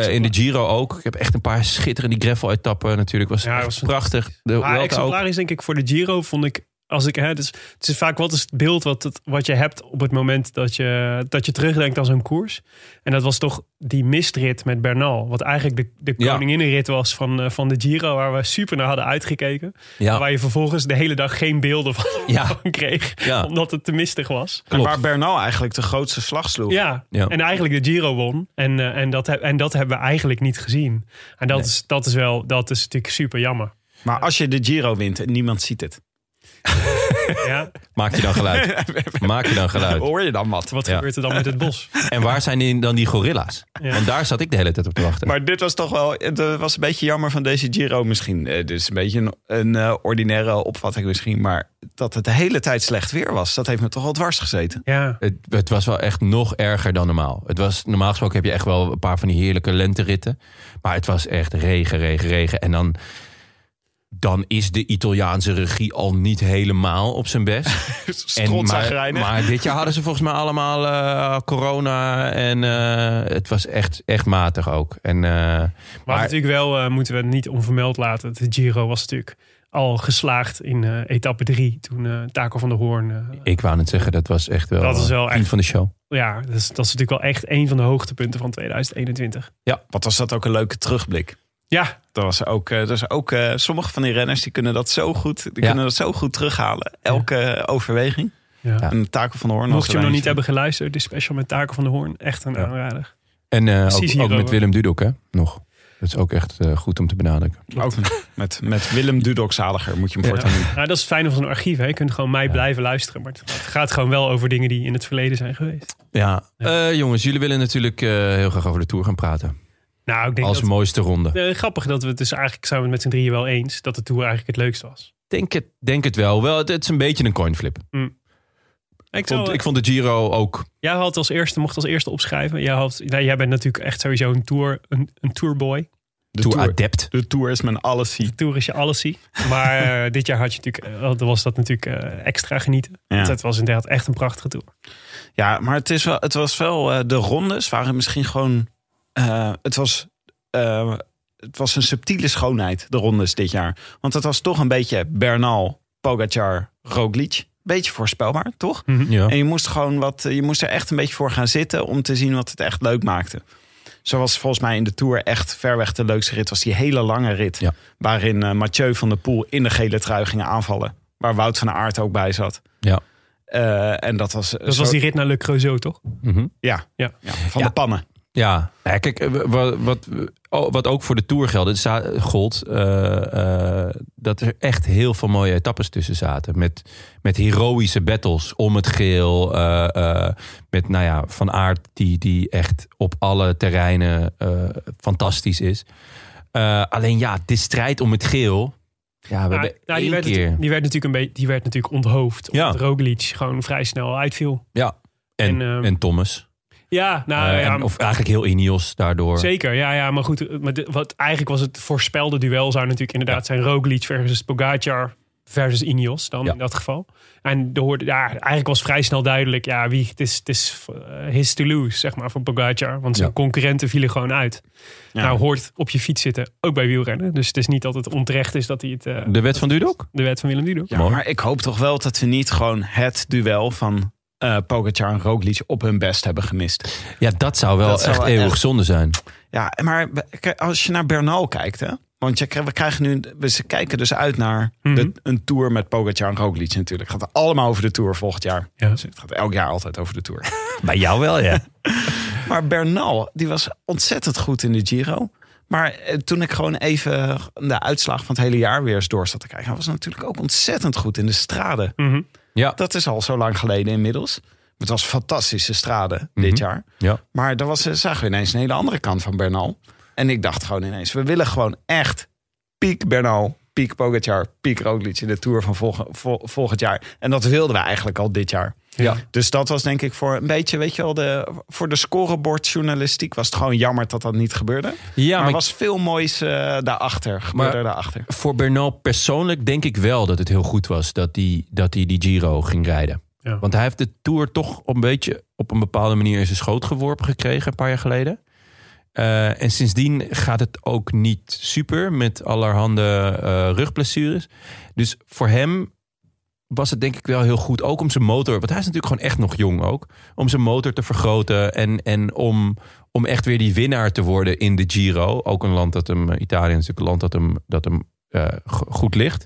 In de Giro ook. Ik heb echt een paar schitterende gravel-etappen natuurlijk. Was, Ja, was prachtig. De Maar ook. exemplarisch denk ik voor de Giro vond ik... Als ik, hè, dus, het is vaak wat is het beeld wat, het, wat je hebt op het moment dat je, dat je terugdenkt aan zo'n koers. En dat was toch die mistrit met Bernal. Wat eigenlijk de, de Ja. koninginnenrit was van, eh, van de Giro. Waar we super naar hadden uitgekeken. Ja. Waar je vervolgens de hele dag geen beelden van, Ja. van kreeg. Ja. Omdat het te mistig was. En waar Bernal eigenlijk de grootste slag sloeg. Ja, Ja. en eigenlijk de Giro won. En, eh, en, dat, heb- en dat hebben we eigenlijk niet gezien. En dat, is, dat is wel, dat is natuurlijk super jammer. Maar als je de Giro wint en niemand ziet het. Ja? Maak je dan geluid. Maak je dan geluid. Hoor je dan wat? Wat Ja. gebeurt er dan met het bos? En waar zijn die, dan die gorilla's? Ja. Want daar zat ik de hele tijd op te wachten. Maar dit was toch wel, het was een beetje jammer van deze Giro misschien. Eh, is een beetje een, een eh, ordinaire opvatting misschien. Maar dat het de hele tijd slecht weer was, dat heeft me toch wel dwars gezeten. Ja, Het, het was wel echt nog erger dan normaal. Het was, normaal gesproken heb je echt wel een paar van die heerlijke lenteritten. Maar het was echt regen, regen, regen. En dan, dan is de Italiaanse regie al niet helemaal op zijn best. En, maar, maar dit jaar hadden ze volgens mij allemaal eh, corona. En eh, het was echt, echt matig ook. En, eh, maar, maar natuurlijk wel moeten we het niet onvermeld laten. De Giro was natuurlijk al geslaagd in eh, etappe drie. Toen eh Taco van der Hoorn... ik wou net zeggen, dat was echt wel, Dat is wel vriend echt- van de show. ja, dat is, dat is natuurlijk wel echt een van de hoogtepunten van 2021. Wat was dat ook een leuke terugblik. Ja, Dat was ook, eh, dat is ook eh, sommige van die renners die kunnen dat zo goed, die Ja. kunnen dat zo goed terughalen. Elke eh, overweging. ja. En Taco van de Hoorn. mocht je hem nog niet hebben geluisterd, de special met Taco van der Hoorn. Echt een Ja. aanrader. En eh, ook, ook met Willem Dudok, hè? Nog. Dat is ook echt goed om te benadrukken. Ook met, met Willem Dudok zaliger moet je hem Ja. voortaan doen. Nou, dat is het fijne van een archief. Hè. Je kunt gewoon mij blijven luisteren. Maar het gaat gewoon wel over dingen die in het verleden zijn geweest. Ja. Eh, jongens, jullie willen natuurlijk eh, heel graag over de Tour gaan praten. Nou, ik denk Als dat... mooiste ronde. Eh, grappig dat we het dus eigenlijk het met z'n drieën wel eens. Dat de Tour eigenlijk het leukste was. Denk het, denk het wel. wel. Het, het is een beetje een coinflip. Ik Ik vond, ik vond de Giro ook. Jij had als eerste, mocht als eerste opschrijven. Jij, had, nou, jij bent natuurlijk echt sowieso een tour, een, een tourboy. De Tour Tour, adept. de tour is mijn alles zie. De tour is je alles zie. Maar eh, dit jaar had je natuurlijk, eh, was dat natuurlijk extra genieten. Ja. Want het was inderdaad echt een prachtige tour. Ja, maar het, is wel, het was wel. de rondes waren misschien gewoon. Eh, het, was, eh, het was een subtiele schoonheid, de rondes dit jaar. Want het was toch een beetje Bernal, Pogacar, Roglic. Beetje voorspelbaar, toch? Ja. En je moest gewoon wat. Je moest er echt een beetje voor gaan zitten om te zien wat het echt leuk maakte. Zoals volgens mij in de Tour echt verweg de leukste rit was die hele lange rit. Ja. Waarin eh, Mathieu van der Poel in de gele trui ging aanvallen. Waar Wout van Aert ook bij zat. Ja. Eh, en dat was... Dat was die rit naar Le Creusot, toch? Mhm. Ja, Ja. ja, van Ja. de pannen. Ja, ja, kijk, eh, wat, wat, oh, wat ook voor de Tour geldt, gold, eh, eh, dat er echt heel veel mooie etappes tussen zaten. Met, met heroïsche battles om het geel. eh, eh, met, nou ja, Van Aert die, die echt op alle terreinen eh, fantastisch is. Eh, alleen ja, de strijd om het geel. Ja, we Nou, hebben nou, die, werd keer... natuurlijk, die werd natuurlijk een beetje, die werd natuurlijk onthoofd. Ja. Omdat Roglic gewoon vrij snel uitviel. Ja, en, En, en Thomas. Ja, nou Eh, ja, en, of eigenlijk heel Ineos daardoor. Zeker, ja, ja, maar goed. Maar wat eigenlijk was het voorspelde duel zou natuurlijk inderdaad zijn Roglic versus Pogacar versus Ineos dan Ja. in dat geval. En er hoorde, ja, eigenlijk was vrij snel duidelijk, ja, wie het is, het is eh, his to lose, zeg maar, voor Pogacar. Want zijn Ja. concurrenten vielen gewoon uit. Ja. Nou hoort op je fiets zitten ook bij wielrennen. Dus het is niet dat het onterecht is dat hij het, eh, De wet van Dudok? de wet van Willem Dudok. Ja, maar ik hoop toch wel dat we niet gewoon het duel van eh Pogacar en Roglic op hun best hebben gemist. Ja, dat zou wel Dat zou echt wel eeuwig echt- zonde zijn. Ja, maar kijk, als je naar Bernal kijkt, hè. Want je, krijgt- we krijgen nu, we ze kijken dus uit naar Mhm. de, een tour met Pogacar en Roglic natuurlijk. Het gaat allemaal over de tour volgend jaar. Ja. Dus het gaat elk jaar altijd over de tour. Bij jou wel, ja. Maar Bernal, die was ontzettend goed in de Giro. Maar eh, toen ik gewoon even de uitslag van het hele jaar weer eens door zat te kijken. Hij was natuurlijk ook ontzettend goed in de straden. Mhm. Ja, Dat is al zo lang geleden inmiddels. Het was fantastische straden Mhm. dit jaar. ja. Maar dan was, zagen we ineens een hele andere kant van Bernal. En ik dacht gewoon ineens, we willen gewoon echt piek Bernal, Piek Pogacar, Piek Roglic in de Tour van volg- vol- volgend jaar. En dat wilden we eigenlijk al dit jaar. Ja. Dus dat was denk ik voor een beetje, weet je wel, de, voor de scorebordjournalistiek was het gewoon jammer dat dat niet gebeurde. Ja, maar maar er was veel moois eh, daarachter, gebeurde er daarachter. voor Bernal persoonlijk denk ik wel dat het heel goed was dat hij, dat hij die Giro ging rijden. Ja. Want hij heeft de Tour toch een beetje op een bepaalde manier in zijn schoot geworpen gekregen een paar jaar geleden. Eh, en sindsdien gaat het ook niet super met allerhande eh, rugblessures. Dus voor hem was het denk ik wel heel goed. Ook om zijn motor, want hij is natuurlijk gewoon echt nog jong ook. Om zijn motor te vergroten en, en om, om echt weer die winnaar te worden in de Giro. Ook een land dat hem, Italië is natuurlijk een land dat hem, dat hem eh, go- goed ligt.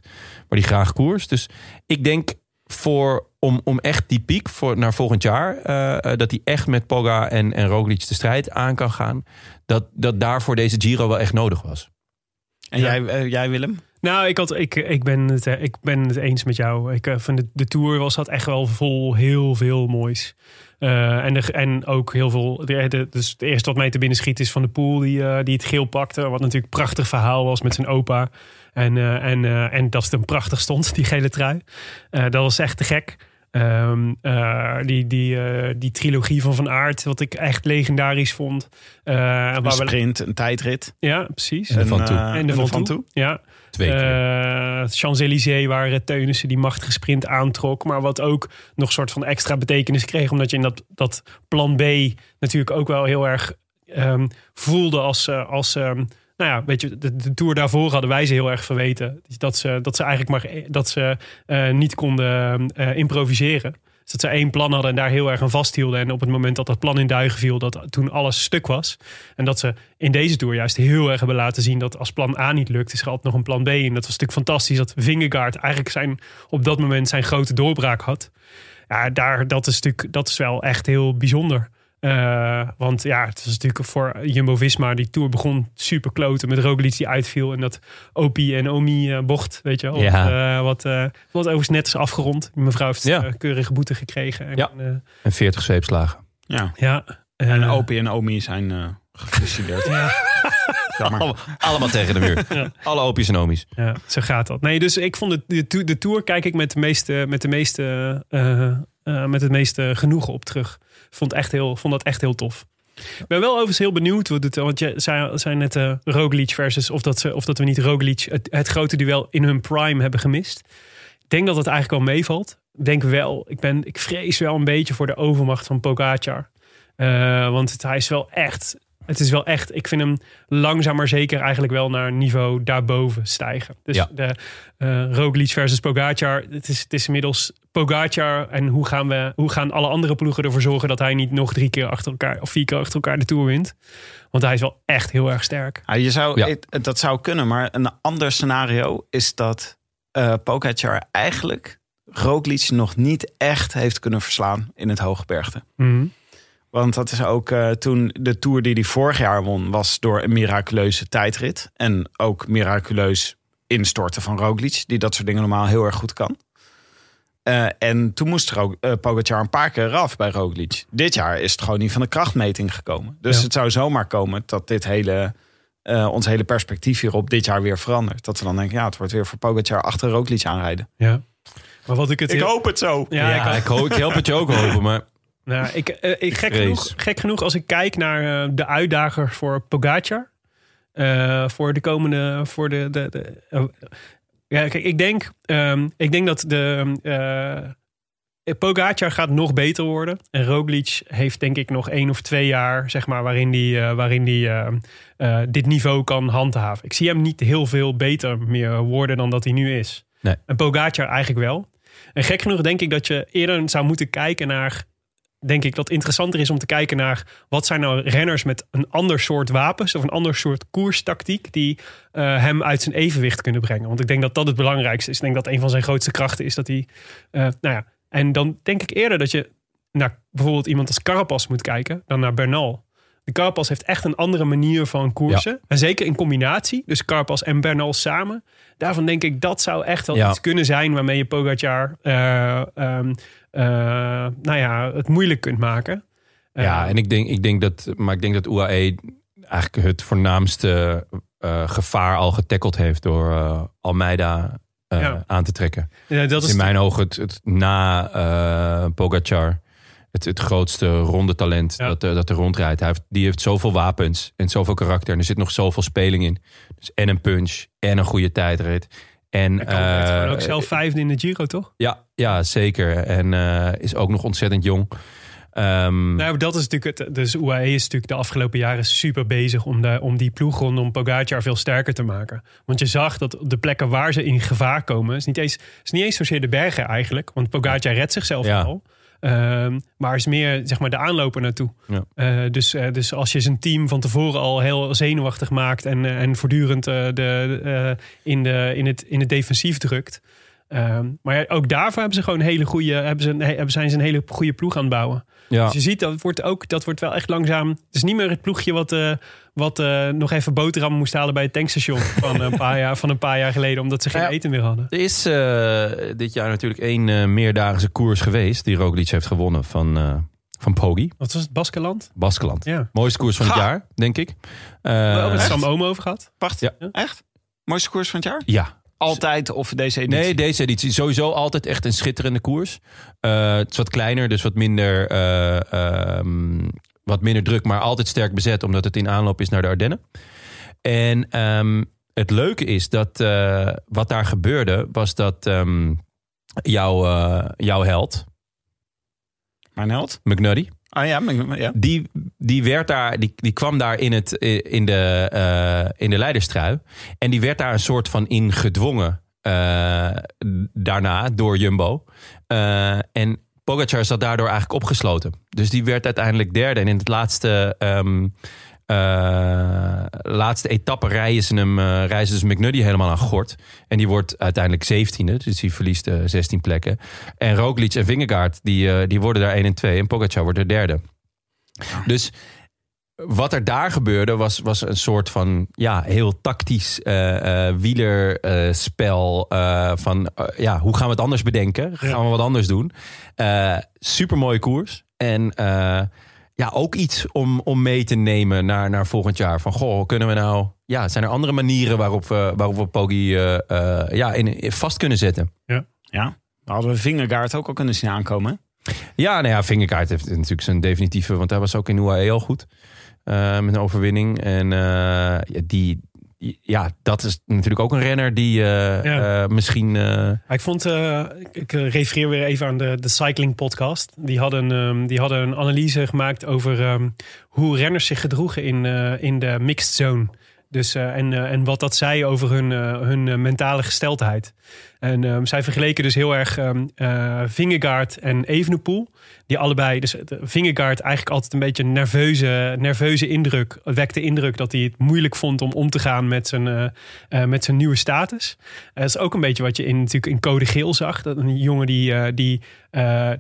Maar die graag koers. Dus ik denk voor, om, om echt die piek voor, naar volgend jaar... eh, eh, dat hij echt met Pogga en, en Roglic de strijd aan kan gaan... Dat, dat daarvoor deze Giro wel echt nodig was. En Ja. jij, eh, jij Willem? Nou, ik, had, ik, ik, ben het, eh, ik ben het eens met jou. Ik, eh, van de, de Tour was dat echt wel vol heel veel moois. Eh, en, de, en ook heel veel... De, de- dus het eerste wat mij te binnen schiet is Van de Poel die, die het geel pakte. Wat natuurlijk een prachtig verhaal was met zijn opa. En, eh, en, eh, en dat het hem prachtig stond, die gele trui. Eh, dat was echt te gek. Ehm, eh, die, die, eh, die trilogie van Van Aert, wat ik echt legendarisch vond. Eh, Een waar we, sprint, een tijdrit. ja, precies. En de Van Toe. en de en Van Toe. Ja, Twee eh, Champs-Élysées waar Teunissen die machtige sprint aantrok. Maar wat ook nog een soort van extra betekenis kreeg. Omdat je in dat, dat plan B natuurlijk ook wel heel erg ehm, voelde als... als ehm, nou ja, weet je, de, de tour daarvoor hadden wij ze heel erg verweten. Dat ze, dat ze eigenlijk maar dat ze eh, niet konden eh, improviseren. Dus dat ze één plan hadden en daar heel erg aan vasthielden. En op het moment dat dat plan in duigen viel, dat toen alles stuk was. En dat ze in deze tour juist heel erg hebben laten zien dat als plan A niet lukt, is er altijd nog een plan B. En dat was natuurlijk fantastisch dat Vingegaard eigenlijk zijn, op dat moment zijn grote doorbraak had. Ja, daar, dat, is natuurlijk, dat is wel echt heel bijzonder. Eh, want ja, het was natuurlijk voor Jumbo-Visma, die Tour begon super kloten met Roglic die uitviel. En dat Opie en Omi eh, bocht, weet je wel. Ja. Eh, wat, eh, wat overigens net is afgerond. Die mevrouw heeft Ja. keurige boete gekregen. En, Ja. eh, En 40 zweepslagen. Ja. ja. En Opie en Omi zijn eh gefusileerd. Jammer. Allemaal, allemaal tegen de muur. Ja. Alle opies en omies. Ja, zo gaat dat. Nee, dus ik vond het, de, de tour kijk ik met de meeste, met de meeste, eh, eh, met het meeste genoegen op terug. Vond, echt heel, vond dat echt heel tof. Ik ben wel overigens heel benieuwd, hoe het- want je zei, zei net eh Roglic versus of dat, ze, of dat we niet Roglic het, het grote duel in hun prime hebben gemist. Ik denk dat het eigenlijk wel meevalt. Ik denk wel, ik, ben, ik vrees wel een beetje voor de overmacht van Pogacar. Eh, want het, hij is wel echt, het is wel echt, ik vind hem langzaam maar zeker eigenlijk wel naar een niveau daarboven stijgen. Dus Ja. de eh Roglic versus Pogacar, het is, het is inmiddels Pogacar en hoe gaan, we, hoe gaan alle andere ploegen ervoor zorgen dat hij niet nog drie keer achter elkaar of vier keer achter elkaar de Tour wint. Want hij is wel echt heel erg sterk. Ja, je zou, Ja. het- dat zou kunnen, maar een ander scenario is dat eh Pogacar eigenlijk Roglic nog niet echt heeft kunnen verslaan in het hoogbergte. Mhm. Want dat is ook eh, toen de Tour die hij vorig jaar won, was door een miraculeuze tijdrit. En ook miraculeus instorten van Roglic, die dat soort dingen normaal heel erg goed kan. Eh, en toen moest Ro- eh, Pogacar een paar keer eraf bij Roglic. Dit jaar is het gewoon niet van de krachtmeting gekomen. Dus Ja. het zou zomaar komen dat dit hele, eh, ons hele perspectief hierop dit jaar weer verandert. Dat we dan denken, ja, het wordt weer voor Pogacar achter Roglic aanrijden. Ja. Maar wat ik het heel- hoop het zo. Ja, Ja, ik ik, ho- ik help het je ook hopen, maar Nou, ik, eh, ik, gek, vrees. genoeg, gek genoeg, als ik kijk naar eh, de uitdager voor Pogacar. eh, voor de komende. Voor de, de, de, ja, kijk, ik denk, ehm, ik denk dat de. eh Pogacar gaat nog beter worden. En Roglic heeft denk ik nog één of twee jaar, zeg maar, waarin die, eh, waarin die dit niveau kan handhaven. Ik zie hem niet heel veel beter meer worden dan dat hij nu is. Nee. En Pogacar eigenlijk wel. En gek genoeg denk ik dat je eerder zou moeten kijken naar denk ik dat het interessanter is om te kijken naar wat zijn nou renners met een ander soort wapens of een ander soort koerstactiek die eh, hem uit zijn evenwicht kunnen brengen. Want ik denk dat dat het belangrijkste is. Ik denk dat een van zijn grootste krachten is dat hij, eh, nou ja, en dan denk ik eerder dat je naar bijvoorbeeld iemand als Carapaz moet kijken dan naar Bernal. De Carapaz heeft echt een andere manier van koersen. En zeker in combinatie, dus Carapaz en Bernal samen. Daarvan denk ik dat zou echt wel Ja. iets kunnen zijn waarmee je Pogacar eh, ehm, eh, nou ja, het moeilijk kunt maken. Ja, Eh, en ik denk, ik denk dat, maar ik denk dat UAE eigenlijk het voornaamste eh, gevaar al getackeld heeft door eh, Almeida eh, Ja. aan te trekken. Ja, dat Dat is in mijn ogen het, het na eh Pogacar het, het grootste ronde talent Ja. dat, eh, dat er rondrijdt. Hij heeft, die heeft zoveel wapens en zoveel karakter. En er zit nog zoveel speling in. Dus en een punch en een goede tijdrit. En, Hij gewoon eh, ook zelf vijfde in de Giro, toch? ja, ja, zeker. En eh, is ook nog ontzettend jong. Ehm, Nou, dat is natuurlijk het. Dus UAE is natuurlijk de afgelopen jaren super bezig om, de, om die ploeg rondom Pogacar veel sterker te maken. Want je zag dat de plekken waar ze in gevaar komen, is niet eens, is niet eens zozeer de bergen eigenlijk. Want Pogacar redt zichzelf Ja. wel. Ehm, maar is meer zeg maar de aanloper naartoe. Ja. Eh, dus, eh, dus als je zijn team van tevoren al heel zenuwachtig maakt en, eh, en voortdurend de, in, de, in, het, in het defensief drukt. Ehm, maar ook daarvoor hebben ze gewoon hele goede, hebben ze een, he- zijn ze een hele goede ploeg aan het bouwen. Ja. Dus je ziet, dat wordt ook, dat wordt wel echt langzaam. Het is niet meer het ploegje wat, eh, wat eh, nog even boterhammen moest halen bij het tankstation van een paar jaar, van een paar jaar geleden, omdat ze geen Ja. eten meer hadden. Er is eh, dit jaar natuurlijk één eh, meerdaagse koers geweest die Roglic heeft gewonnen van, eh van Poggi, Wat was het, Baskeland? Baskeland. Ja. Mooiste koers van het Ga. jaar, denk ik. We hebben? Sam Omo over gehad. Wacht, Ja. echt? Mooiste koers van het jaar? ja, Altijd of deze editie? Nee, deze editie sowieso altijd echt een schitterende koers. Eh, het is wat kleiner, dus wat minder, eh, ehm, wat minder druk, maar altijd sterk bezet, omdat het in aanloop is naar de Ardennen. En ehm, het leuke is dat eh, wat daar gebeurde, was dat ehm, jouw, jouw held, Mijn held? McNuddy, Ah ja, ja. die, die, werd daar, die, die kwam daar in, het, in, de, eh, in de leiderstrui. En die werd daar een soort van in gedwongen eh, daarna door Jumbo. Eh, en Pogacar zat daardoor eigenlijk opgesloten. Dus die werd uiteindelijk derde. En in het laatste, ehm, eh, laatste etappe rijden ze hem, eh reizen ze McNuddy helemaal aan gort. En die wordt uiteindelijk zeventiende. Dus die verliest eh 16 plekken. En Roglic en Vingegaard, die, eh, die worden daar 1 en 2. En Pogacar wordt er derde. Dus wat er daar gebeurde was, was een soort van ja, heel tactisch eh eh wielerspel. eh, van eh, ja, hoe gaan we het anders bedenken? Gaan we wat anders doen? Eh Super mooie koers. En eh, ja, ook iets om, om mee te nemen naar, naar volgend jaar. Van goh, kunnen we nou. Ja, zijn er andere manieren waarop we, waarop we Poggi eh, eh, ja, in, in vast kunnen zetten? Ja, dan hadden we Vingegaard ook al kunnen zien aankomen. Ja, nou ja, Vingerkaart heeft natuurlijk zijn definitieve, want hij was ook in UAE al goed. eh, met een overwinning. En eh, ja, die, ja, dat is natuurlijk ook een renner die eh, Ja. eh, misschien. eh, Ik vond, ik, refereer weer even aan de, de Cycling Podcast. Die hadden, ehm, die hadden een analyse gemaakt over ehm, hoe renners zich gedroegen in, in de mixed zone. Dus, eh, en, eh, en wat dat zei over hun, eh, hun mentale gesteldheid. En ehm, zij vergeleken dus heel erg eh, Vingegaard en Evenepoel. Die allebei, dus Vingegaard eigenlijk altijd een beetje een nerveuze, nerveuze indruk. Wekte indruk dat hij het moeilijk vond om om te gaan met zijn, met zijn nieuwe status. Dat is ook een beetje wat je in, natuurlijk in Code Geel zag. Dat een jongen die, die,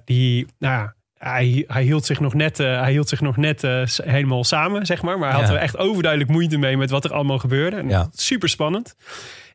die nou ja, hij, hij hield zich nog net, eh, hij hield zich nog net eh, helemaal samen, zeg maar. Maar hij had Ja. er echt overduidelijk moeite mee met wat er allemaal gebeurde. En Ja. Super spannend.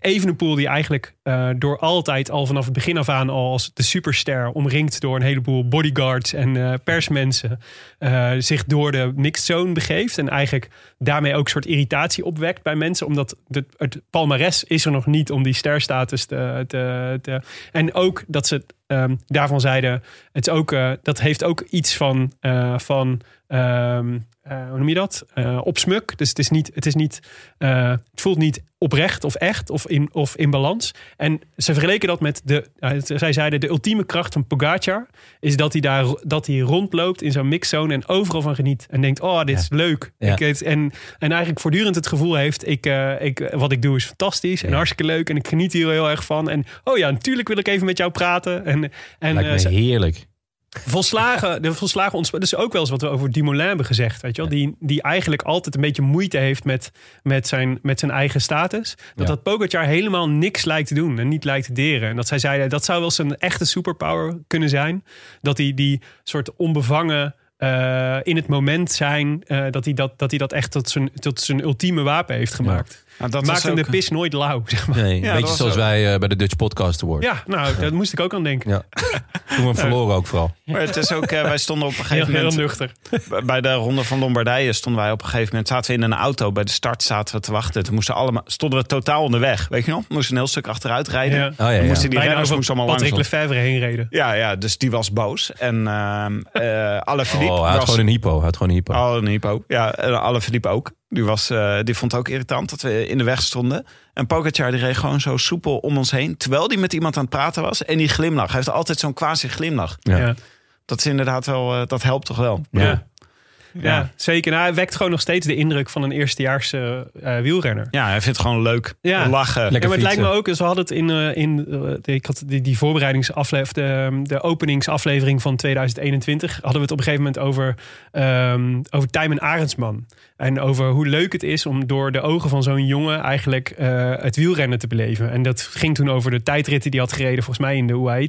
Evenepoel die eigenlijk eh, door altijd al vanaf het begin af aan al als de superster omringd door een heleboel bodyguards en eh, persmensen eh, zich door de mixed zone begeeft en eigenlijk daarmee ook een soort irritatie opwekt bij mensen omdat de, het palmares is er nog niet om die sterstatus te, te, te en ook dat ze ehm, daarvan zeiden het is ook dat heeft ook iets van van ehm, eh, hoe noem je dat? Eh, opsmuk. Dus het is niet, het is niet, eh, het voelt niet oprecht of echt of in, of in balans. En ze vergeleken dat met de, zij zeiden de ultieme kracht van Pogacar is dat hij daar, dat hij rondloopt in zo'n mixzone en overal van geniet en denkt, oh, dit is leuk. Ja. Ik, het, en, en eigenlijk voortdurend het gevoel heeft, ik, ik, wat ik doe is fantastisch en Ja. hartstikke leuk en ik geniet hier heel erg van. En oh ja, natuurlijk wil ik even met jou praten. En, en lijkt me heerlijk. Volslagen, de volslagen ontspanning. Dat is ook wel eens wat we over Dumoulin hebben gezegd. Weet je wel? Die, die eigenlijk altijd een beetje moeite heeft met, met, zijn, met zijn eigen status. Dat Ja. dat Pogacar helemaal niks lijkt te doen en niet lijkt te deren. En dat zij zeiden, dat zou wel zijn echte superpower kunnen zijn. Dat hij die soort onbevangen eh, in het moment zijn. eh, dat, hij dat, dat hij dat echt tot zijn, tot zijn ultieme wapen heeft gemaakt. Nou, dat Maakt was hem ook- de pis nooit lauw, zeg maar. Nee, een dat beetje zoals ook- wij eh, bij de Dutch Podcast Award. Ja, nou, daar moest ik ook aan denken. Ja. Toen we hem verloren ook vooral. Maar het is ook, eh, wij stonden op een Heel, gegeven heel moment... nuchter. Bij de Ronde van Lombardije stonden wij op een gegeven moment... zaten we in een auto, bij de start zaten we te wachten. Toen moesten allemaal, stonden we totaal onderweg, weet je nog? We moesten een heel stuk achteruit rijden. Ja. Oh, ja, ja. Moesten die Bijna renners moesten allemaal Patrick langs. Lefevre heen reden. Ja, ja, dus die was boos. En ehm eh Alaphilippe Oh, hij had was... gewoon een hypo. Hij had gewoon een hypo. Oh, een hypo. Ja, en Alaphilippe ook. Die, was, eh, die vond het ook irritant dat we in de weg stonden. En Pogacar die reed gewoon zo soepel om ons heen. Terwijl die met iemand aan het praten was. En die glimlach. Hij heeft altijd zo'n quasi glimlach. Ja. Ja. Dat is inderdaad wel, eh, dat helpt toch wel. Ja. Ja. zeker. Nou, hij wekt gewoon nog steeds de indruk van een eerstejaars eh, wielrenner. Ja, hij vindt het gewoon leuk. Ja. Lachen. Lekker ja, maar het lijkt me ook, dus we hadden het in, eh, in eh, ik had die, die voorbereidingsaflevering, de, de openingsaflevering van 2021, hadden we het op een gegeven moment over, ehm over Tijmen Arendsman. En over hoe leuk het is om door de ogen van zo'n jongen eigenlijk eh, het wielrennen te beleven. En dat ging toen over de tijdritten die hij had gereden, volgens mij in de UAE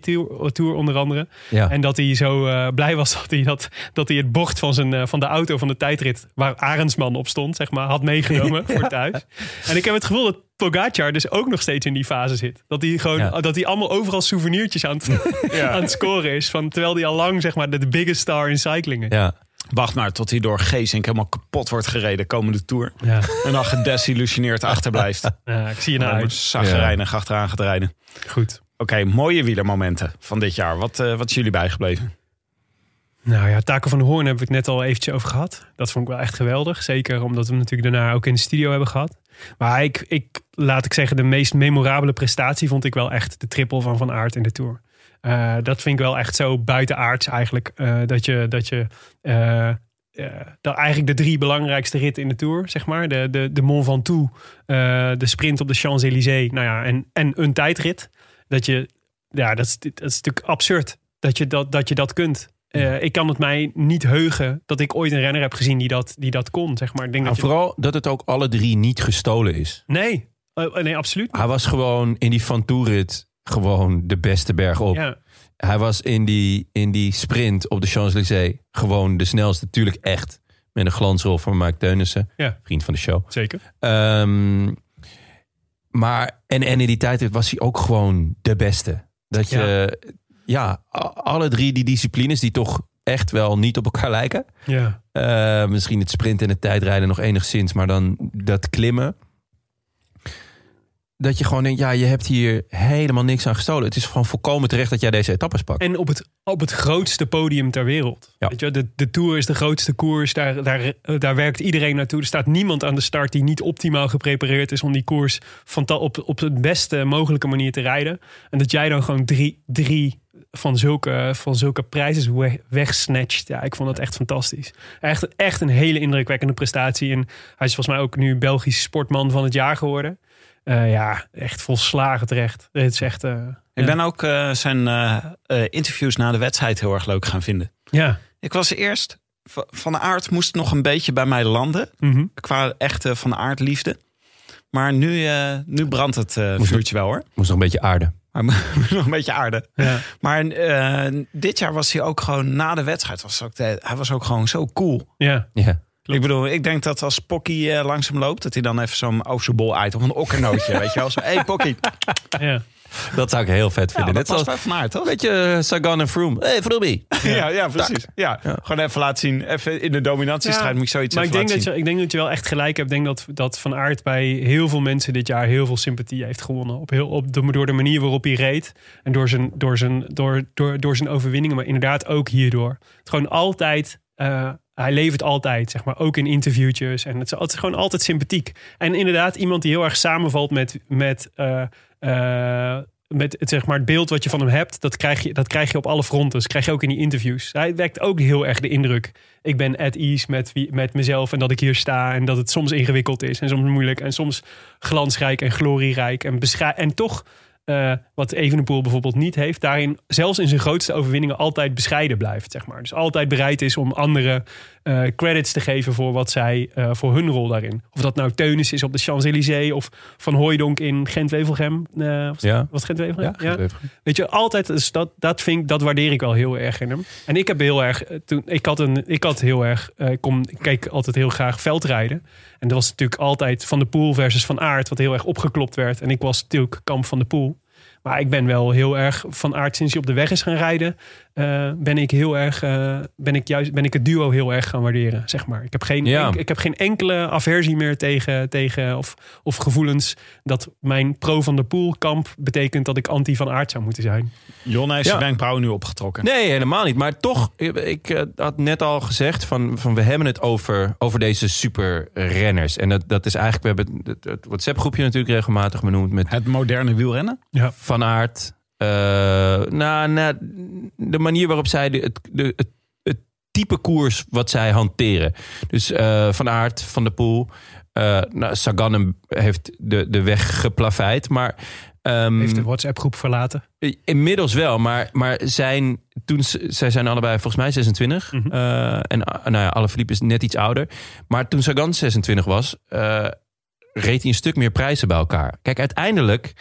Tour, onder andere. Ja. En dat hij zo eh, blij was dat hij, dat, dat hij het bord van, zijn, van de auto van de tijdrit... waar Arendsman op stond, zeg maar, had meegenomen voor thuis. En ik heb het gevoel dat Pogacar dus ook nog steeds in die fase zit. Dat hij, gewoon, Ja. dat hij allemaal overal souvenirtjes aan het, aan het scoren is. Van, terwijl hij al lang zeg maar, de, de biggest star in cycling is. Ja. Wacht maar tot hij door Geesink helemaal kapot wordt gereden komende Tour. Ja. En dan gedesillusioneerd achterblijft. Ja, ik zie je naar Nou, uit. zagrijnig achteraan gaat rijden. Goed. Oké, mooie wielermomenten van dit jaar. Wat, eh, wat is jullie bijgebleven? Nou ja, Taco van de Hoorn hebben we het net al eventjes over gehad. Dat vond ik wel echt geweldig. Zeker omdat we natuurlijk daarna ook in de studio hebben gehad. Maar ik, ik, laat ik zeggen, de meest memorabele prestatie vond ik wel echt de triple van Van Aert in de Tour. Eh, dat vind ik wel echt zo buitenaards eigenlijk. eh, dat je, dat je eh, dat eigenlijk de drie belangrijkste ritten in de Tour, zeg maar. De, de, de Mont Ventoux, de sprint op de Champs-Élysées nou ja, en, en een tijdrit. Dat je, ja, dat is, dat is natuurlijk absurd dat je dat, dat, je dat kunt. Eh, ik kan het mij niet heugen dat ik ooit een renner heb gezien die dat, die dat kon, zeg maar. Ik denk Maar dat je, vooral dat het ook alle drie niet gestolen is. nee, Oh, nee, absoluut niet. Hij was gewoon in die Van Toerit gewoon de beste berg op. Ja, Hij was in die, in die sprint op de Champs-Élysées gewoon de snelste. Natuurlijk echt. Met een glansrol van Mike Teunissen. Ja. Vriend van de show. zeker. Ehm, maar, en, en in die tijd was hij ook gewoon de beste. Dat je, ja, a- alle drie die disciplines die toch echt wel niet op elkaar lijken. Ja. Eh, misschien het sprint en het tijdrijden nog enigszins, maar dan dat klimmen. Dat je gewoon denkt, ja, je hebt hier helemaal niks aan gestolen. Het is gewoon volkomen terecht dat jij deze etappes pakt. En op het, op het grootste podium ter wereld. Ja. Weet je, de, de Tour is de grootste koers. Daar, daar, daar werkt iedereen naartoe. Er staat niemand aan de start die niet optimaal geprepareerd is... om die koers fanta- op, op de beste mogelijke manier te rijden. En dat jij dan gewoon drie, drie van zulke, van zulke prijzen we- wegsnatcht. Ja, ik vond dat echt fantastisch. Echt, echt een hele indrukwekkende prestatie. En hij is volgens mij ook nu Belgisch sportman van het jaar geworden. Eh, ja, echt volslagen terecht. Het is echt... eh, Ik ja. ben ook eh, zijn eh, eh, interviews na de wedstrijd heel erg leuk gaan vinden. Ja. Ik was eerst... Van de Aert moest nog een beetje bij mij landen. Mhm. Qua echte Van de Aert liefde. Maar nu, eh, nu brandt het eh vuurtje wel hoor. Moest nog een beetje aarde. Maar moet nog een beetje aarde. Ja. Maar eh, dit jaar was hij ook gewoon na de wedstrijd. Was ook de- hij was ook gewoon zo cool. Ja. Ja. Ik bedoel, ik denk dat als Pocky eh, langzaam loopt, dat hij dan even zo'n Oceanbol uit of een okkernootje, weet je wel. Zo, hey Pocky. ja. Dat zou ik heel vet Ja, vinden. dat Net was zoals Van Aert, toch? een beetje eh, Sagan en Froome. Hey, Froome. Ja, ja, precies. Ja. Ja. Gewoon even laten zien. Even in de dominantiestrijd Ja, moet je zoiets Maar ik denk, dat je, ik denk dat je wel echt gelijk hebt. Ik denk dat, dat Van Aert bij heel veel mensen dit jaar heel veel sympathie heeft gewonnen. Op heel, op de, door de manier waarop hij reed. En door zijn, door, zijn, door, door, door zijn overwinningen. Maar inderdaad ook hierdoor. Het gewoon altijd... eh, hij levert altijd, zeg maar, ook in interviewtjes. En het is, gewoon altijd sympathiek. En inderdaad, iemand die heel erg samenvalt met, met, eh, eh, met het, zeg maar, het beeld wat je van hem hebt. Dat krijg, je, dat krijg je op alle fronten. Dat krijg je ook in die interviews. Hij wekt ook heel erg de indruk. Ik ben at ease met, met mezelf en dat ik hier sta. En dat het soms ingewikkeld is en soms moeilijk. En soms glansrijk en glorierijk. En, en toch eh, wat Evenepoel bijvoorbeeld niet heeft, daarin zelfs in zijn grootste overwinningen altijd bescheiden blijft. Zeg maar. Dus altijd bereid is om anderen eh, credits te geven voor wat zij, eh, voor hun rol daarin. Of dat nou Teunis is op de Champs-Élysées of Van Hooijdonk in Gent-Wevelgem. Was, Ja. was Gent-Wevelgem? Ja, even. Weet je, altijd, dus dat, dat, vind ik, dat waardeer ik wel heel erg in hem. En ik heb heel erg, toen, ik had, een, ik had heel erg, ik, kom, ik keek altijd heel graag veldrijden. En dat was natuurlijk altijd Van de Poel versus Van Aert, wat heel erg opgeklopt werd. En ik was natuurlijk kamp van de Poel. Maar ik ben wel heel erg van Aert sinds hij op de weg is gaan rijden. eh, ben ik heel erg, eh, ben ik juist, ben ik het duo heel erg gaan waarderen, zeg maar. Ik heb geen, Ja. enk- ik heb geen enkele aversie meer tegen, tegen of, of gevoelens dat mijn pro van de Poel kamp betekent dat ik anti van Aert zou moeten zijn. Jon heeft Ja. zijn wenkbrauwen nu opgetrokken. Nee, helemaal niet. Maar toch, ik, eh, had net al gezegd van, van we hebben het over, over deze superrenners. En dat, dat is eigenlijk, we hebben het, het WhatsApp groepje natuurlijk regelmatig benoemd met Het moderne wielrennen. Van Aert. eh, nou, nou, de manier waarop zij de, het, de, het, het type koers wat zij hanteren. Dus eh, Van Aert, Van der Poel. eh nou, Sagan heeft de, de weg geplaveid. Maar ehm, Heeft de WhatsApp-groep verlaten. Inmiddels wel, maar, maar zijn, toen, zij zijn allebei volgens mij 26. Mhm. En nou ja, Alaphilippe is net iets ouder. Maar toen Sagan 26 was, reed hij een stuk meer prijzen bij elkaar. Kijk, uiteindelijk,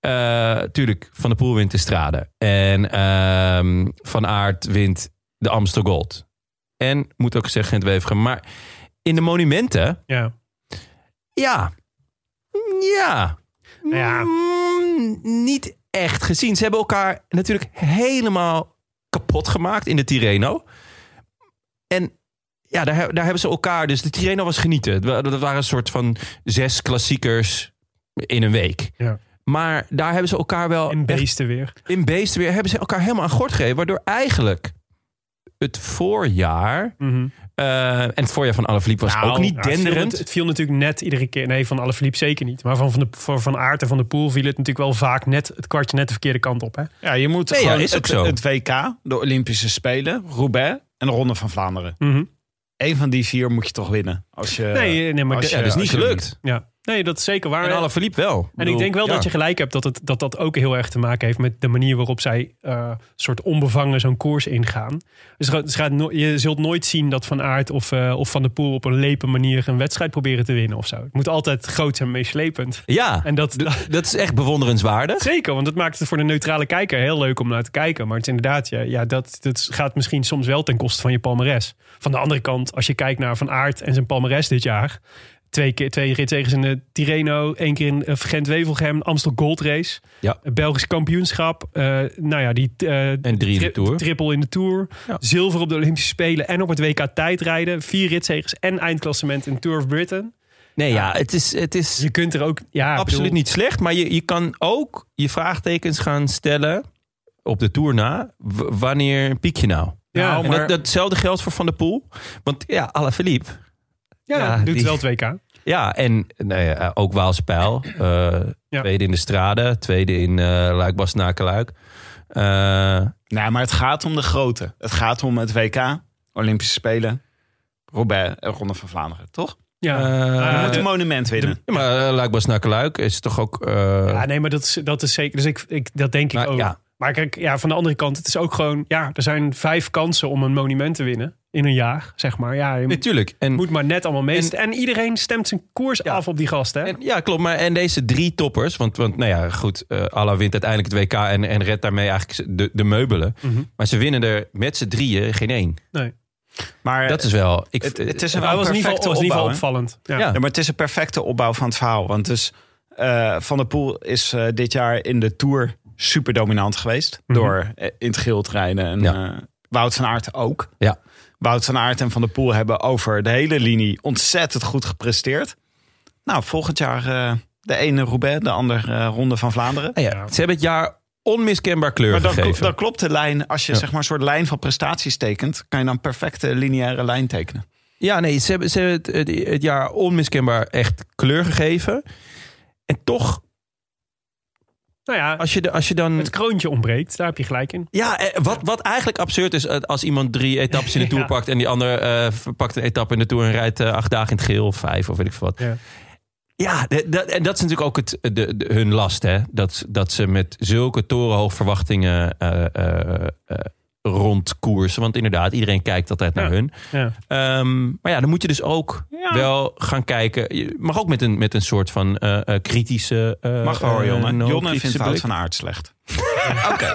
eh tuurlijk, Van der Poel wint de strade. En ehm, Van Aert wint de Amstel Gold. En, moet ook zeggen, Gent Wevergem. Maar in de monumenten, Ja. ja, ja, Ja. Mm, niet echt gezien. Ze hebben elkaar natuurlijk helemaal kapot gemaakt in de Tirreno. En ja, daar, daar hebben ze elkaar... Dus de Tirreno was genieten. Dat waren een soort van zes klassiekers in een week. Ja. Maar daar hebben ze elkaar wel... Echt- beesten weer. in beesten weer hebben ze elkaar helemaal aan gort gegeven. Waardoor eigenlijk het voorjaar... eh, en het voorjaar van Alaphilippe was Nou, ook niet het, viel, denderend. het, het viel natuurlijk net iedere keer. Nee, van Alaphilippe zeker niet. Maar van, van, de, voor Van Aert en Van de Poel viel het natuurlijk wel vaak net het kwartje net de verkeerde kant op. Hè? Ja, je moet Nee, ja, gewoon is ook het, zo. het WK, de Olympische Spelen, Roubaix en de Ronde van Vlaanderen. Mhm. Eén van die vier moet je toch winnen. Als je, Nee, nee, maar als de- je- ja, dat is niet gelukt. Ja. Nee, dat is zeker waar. En Alaphilippe wel. En ik denk wel ja. dat je gelijk hebt dat, het, dat dat ook heel erg te maken heeft met de manier waarop zij eh soort onbevangen zo'n koers ingaan. Dus gaat- gaat no- je zult nooit zien dat Van Aert of, eh, of Van der Poel op een lepe manier een wedstrijd proberen te winnen of zo. Het moet altijd groot en meeslepend. Ja, En dat, dat is echt bewonderenswaardig. Zeker, want het maakt het voor de neutrale kijker heel leuk om naar te kijken. Maar het is inderdaad, ja, ja dat, dat gaat misschien soms wel ten koste van je palmares. Van de andere kant, als je kijkt naar Van Aert en zijn palmares dit jaar. Twee, keer, twee ritzegens in de Tirreno, één keer in eh, Gent-Wevelgem, Amstel Gold Race. Ja. Het Belgisch kampioenschap. eh, nou ja, die eh, En drie in de Tour. triple in de Tour. Ja. Zilver op de Olympische Spelen en op het WK tijdrijden. Vier ritzegens en eindklassement in Tour of Britain. Nee, ja, het is, het is Je kunt er ook... Ja, absoluut bedoel- niet slecht. Maar je, je kan ook je vraagtekens gaan stellen op de Tour na. Wanneer piek je nou? Ja, en maar- dat, datzelfde geldt voor Van der Poel. Want ja, Alaphilippe. Ja, Ja, doet die- wel het WK. Ja, en nou ja, ook Waalse Pijl. Eh, Ja. Tweede in de Strade. Tweede in eh luik bas luik Nou, maar het gaat om de grote. Het gaat om het WK, Olympische Spelen, en Ronde van Vlaanderen, toch? Ja, Je Eh, moet een monument winnen. ja, maar uh, luik bas luik is toch ook... eh, Ja, nee, maar dat is, dat is zeker. Dus ik, ik, dat denk ik Maar ook. ja. Maar kijk, ja, van de andere kant, het is ook gewoon... Ja, er zijn vijf kansen om een monument te winnen in een jaar, zeg maar. Ja, je Natuurlijk. En, moet maar net allemaal meesten. En, iedereen stemt zijn koers Ja. af op die gasten. Hè? En, ja, klopt. Maar en deze drie toppers, want, want nou ja, goed, eh Allah wint uiteindelijk het WK en, en redt daarmee eigenlijk de, de meubelen. Mhm. Maar ze winnen er met z'n drieën geen één. nee. Maar Dat is wel. Ik, het, het is een wel was perfecte geval, was in ieder geval opbouw, hè? opvallend. Ja. Ja. Ja, maar het is een perfecte opbouw van het verhaal. Want dus eh, Van der Poel is eh, dit jaar in de Tour super dominant geweest. Mhm. Door eh, in het geel te rijden. En Ja. eh, Wout van Aert ook. Ja. Wout van Aert en Van der Poel hebben over de hele linie ontzettend goed gepresteerd. Nou, volgend jaar eh, de ene Roubaix, de andere eh, Ronde van Vlaanderen. Ja, Ze hebben het jaar onmiskenbaar kleur Maar dan, gegeven. dan klopt de lijn, als je Ja. zeg maar een soort lijn van prestaties tekent, kan je dan perfecte lineaire lijn tekenen. Ja, nee, ze hebben, ze hebben het, het, het jaar onmiskenbaar echt kleur gegeven. En toch, Nou ja, als je, de, als je dan... het kroontje ontbreekt. Daar heb je gelijk in. Ja, eh, wat, wat eigenlijk absurd is eh, als iemand drie etappes in de Tour Ja. pakt... en die ander eh, pakt een etappe in de Tour en rijdt acht dagen in het geel of vijf of weet ik veel wat. Ja. Ja, dat- en dat is natuurlijk ook het, de, de- hun last, hè? Dat, dat ze met zulke torenhoog verwachtingen rondkoersen. Want inderdaad, iedereen kijkt altijd naar Ja. hun. Ja. Ehm, maar ja, dan moet je dus ook wel gaan kijken. Je mag ook met een, met een soort van eh, eh, kritische. eh, Mag wel hoor, Jonne. no, Jonne vindt Wout blik. van Aert slecht. Oké,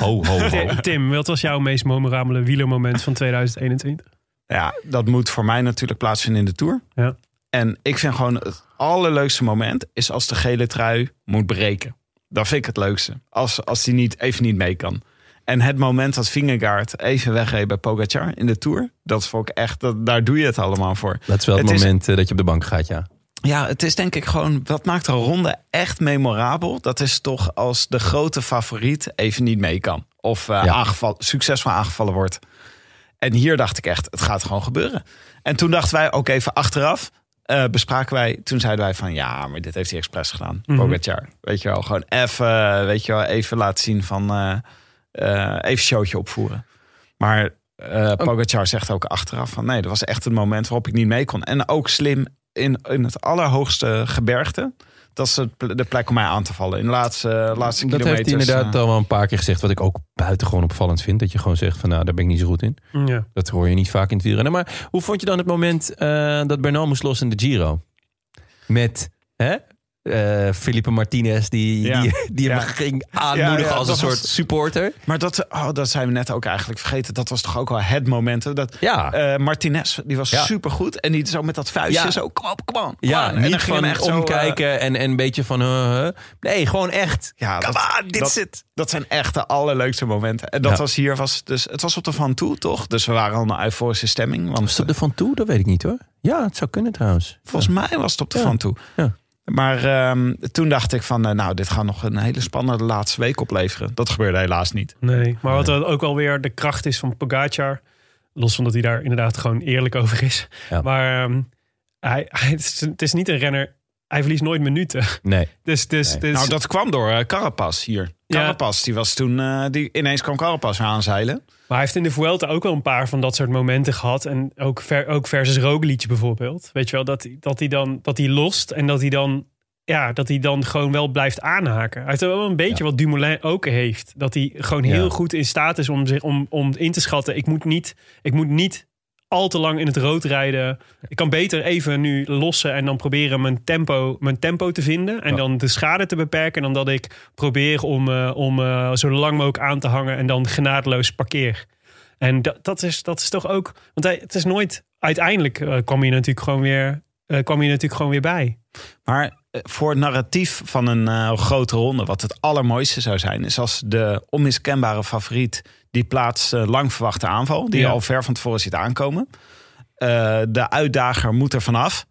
Ho, ho, ho. Tim, Tim, wat was jouw meest memorabele wielermoment van 2021? ja, dat moet voor mij natuurlijk plaatsvinden in de Tour. Ja. En ik vind gewoon het allerleukste moment is als de gele trui moet breken. Dat vind ik het leukste. Als, als die niet, even niet mee kan. En het moment dat Vingegaard even wegreed bij Pogacar in de Tour. Dat vond ik echt, dat, daar doe je het allemaal voor. Dat is wel het, moment eh, dat je op de bank gaat, ja. Ja, het is denk ik gewoon, wat maakt een ronde echt memorabel? Dat is toch als de grote favoriet even niet mee kan. Of eh, Ja. aangevallen, succesvol aangevallen wordt. En hier dacht ik echt, het gaat gewoon gebeuren. En toen dachten wij ook even achteraf, eh, bespraken wij, toen zeiden wij van ja, maar dit heeft hij expres gedaan. Mhm. Pogacar, weet je wel, gewoon even, weet je wel, even laten zien van, eh eh, even showtje opvoeren. Maar eh Pogacar zegt ook achteraf van nee, dat was echt het moment waarop ik niet mee kon. En ook slim in, in het allerhoogste gebergte. Dat is de plek om mij aan te vallen. In de laatste, laatste Dat kilometers. heeft hij inderdaad eh, al wel een paar keer gezegd. Wat ik ook buitengewoon opvallend vind. Dat je gewoon zegt van nou, daar ben ik niet zo goed in. Ja. Dat hoor je niet vaak in het wielrennen. Maar hoe vond je dan het moment eh, dat Bernal moest los in de Giro? Met hè? Eh, Felipe Martinez die, Ja. die, die hem Ja. ging aanmoedigen Ja, als een soort was- supporter. Maar dat, oh, dat zijn we net ook eigenlijk vergeten. Dat was toch ook wel het moment. Dat, Ja, eh, Martinez, die was supergoed. En die zo met dat vuistje zo, kom op, kom on. ja. En dan niet ging van echt zo, eh, omkijken en, en een beetje van... Nee, gewoon echt. ja, dat, on, dit dat- is het. dat zijn echt de allerleukste momenten. En dat was hier, was dus, het was op de Van Toe, toch? Dus we waren al een euforische stemming. Want Was dat er van toe? Dat weet ik niet hoor. Ja, het zou kunnen trouwens. Volgens mij was het op de. Van Toe. Ja. Maar ehm, toen dacht ik van, eh, nou, dit gaat nog een hele spannende laatste week opleveren. Dat gebeurde helaas niet. Nee, maar wat ook wel weer de kracht is van Pogacar... los van dat hij daar inderdaad gewoon eerlijk over is... Ja. maar ehm, hij, hij, het, is, het is niet een renner... hij verliest nooit minuten. Nee. Dus, dus, Nee. dus Nou, dat kwam door eh, Carapaz hier. Ja. Carapaz, die was toen, eh, die, ineens kwam Carapaz weer aanzeilen. Maar hij heeft in de Vuelta ook wel een paar van dat soort momenten gehad. En ook, ver, ook versus Roglic bijvoorbeeld. Weet je wel, dat, hij- dat hij dan dat hij lost en dat hij dan... Ja, dat hij dan gewoon wel blijft aanhaken. Hij heeft wel een beetje wat Dumoulin ook heeft. Dat hij gewoon heel Ja. goed in staat is om, zich, om, om in te schatten. Ik moet, niet, ik moet niet al te lang in het rood rijden. Ik kan beter even nu lossen en dan proberen mijn tempo, mijn tempo te vinden. En Ja. dan de schade te beperken. Dan dat ik probeer om, eh, om eh, zo lang mogelijk aan te hangen en dan genadeloos parkeer. En dat, dat, is, dat is toch ook. Want hij, het is nooit. Uiteindelijk eh, kwam je natuurlijk gewoon weer. kwam je natuurlijk gewoon weer bij. Maar voor het narratief van een eh, grote ronde, wat het allermooiste zou zijn, is als de onmiskenbare favoriet die plaats eh, lang verwachte aanval, die Ja. al ver van tevoren ziet aankomen. Eh, de uitdager moet er vanaf.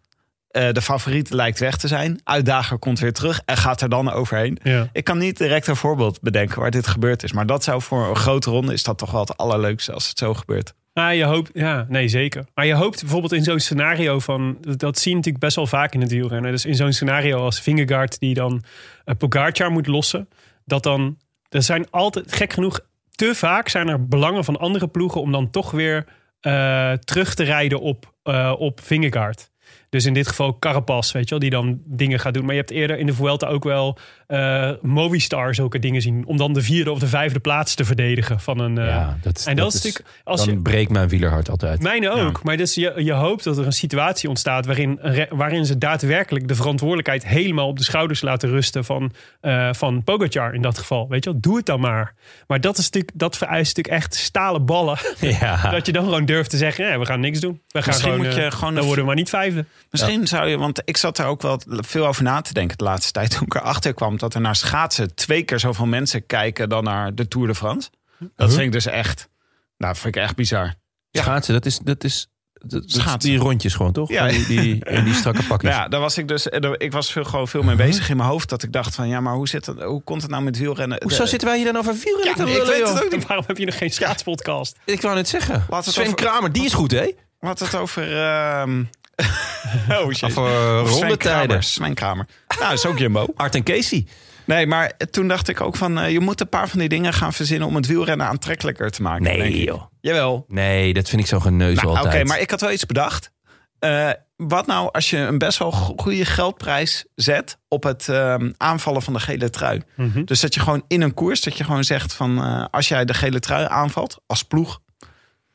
Eh, de favoriet lijkt weg te zijn. Uitdager komt weer terug en gaat er dan overheen. Ja. Ik kan niet direct een voorbeeld bedenken waar dit gebeurd is. Maar dat zou voor een grote ronde is dat toch wel het allerleukste als het zo gebeurt. Ah, je hoopt, ja, nee, zeker. Maar je hoopt bijvoorbeeld in zo'n scenario van. Dat zie je natuurlijk best wel vaak in het wielrennen. Dus in zo'n scenario als Vingegaard die dan uh, Pogacar moet lossen. Dat dan. Er zijn altijd, gek genoeg, te vaak zijn er belangen van andere ploegen om dan toch weer eh, terug te rijden op, eh op Vingegaard. Dus in dit geval Carapaz, weet je wel, die dan dingen gaat doen. Maar je hebt eerder in de Vuelta ook wel eh Movistar zulke dingen zien. Om dan de vierde of de vijfde plaats te verdedigen van een... eh, Ja, dat, en dat, is natuurlijk... Als dan je, breekt mijn wielerhart altijd. Mijne ook. Maar dus je, je hoopt dat er een situatie ontstaat waarin, waarin ze daadwerkelijk de verantwoordelijkheid helemaal op de schouders laten rusten van, eh, van Pogacar in dat geval. Weet je wel, doe het dan maar. Maar dat, is natuurlijk, dat vereist natuurlijk echt stalen ballen. Ja. Dat je dan gewoon durft te zeggen, nee, we gaan niks doen. We gaan Misschien gewoon, moet je gewoon dan worden we maar niet vijfde. Misschien zou je, want ik zat er ook wel veel over na te denken de laatste tijd. Toen ik erachter kwam dat er naar schaatsen twee keer zoveel mensen kijken dan naar de Tour de France. Dat vind ik dus echt, nou, vind ik echt bizar. Ja. Schaatsen, dat is, dat is, dat, die rondjes gewoon, toch? Ja. Die, die, in die strakke pakjes. Ja, daar was ik dus, eh, ik was veel, gewoon veel mee bezig in mijn hoofd. Dat ik dacht van, ja, maar hoe, zit het, hoe komt het nou met wielrennen? Hoezo De- zitten wij hier dan over wielrennen Ja, te ik weet het ook niet. Waarom heb je nog geen schaatspodcast? Ik wou net zeggen. Laat het Sven over- Kramer, die is goed, hè? Wat het over... ehm oh shit. Over Sven rondetijden. Kramer, Sven Kramer. Nou, dat is ook Jumbo. Art en Casey. Nee, maar toen dacht ik ook van... eh, je moet een paar van die dingen gaan verzinnen... om het wielrennen aantrekkelijker te maken. Nee, joh. Jawel. Nee, dat vind ik zo geneuzel Nou, Oké, altijd. maar ik had wel iets bedacht. Eh, wat nou als je een best wel go- goede geldprijs zet op het ehm, aanvallen van de gele trui? Mhm. Dus dat je gewoon in een koers, dat je gewoon zegt van eh, als jij de gele trui aanvalt als ploeg,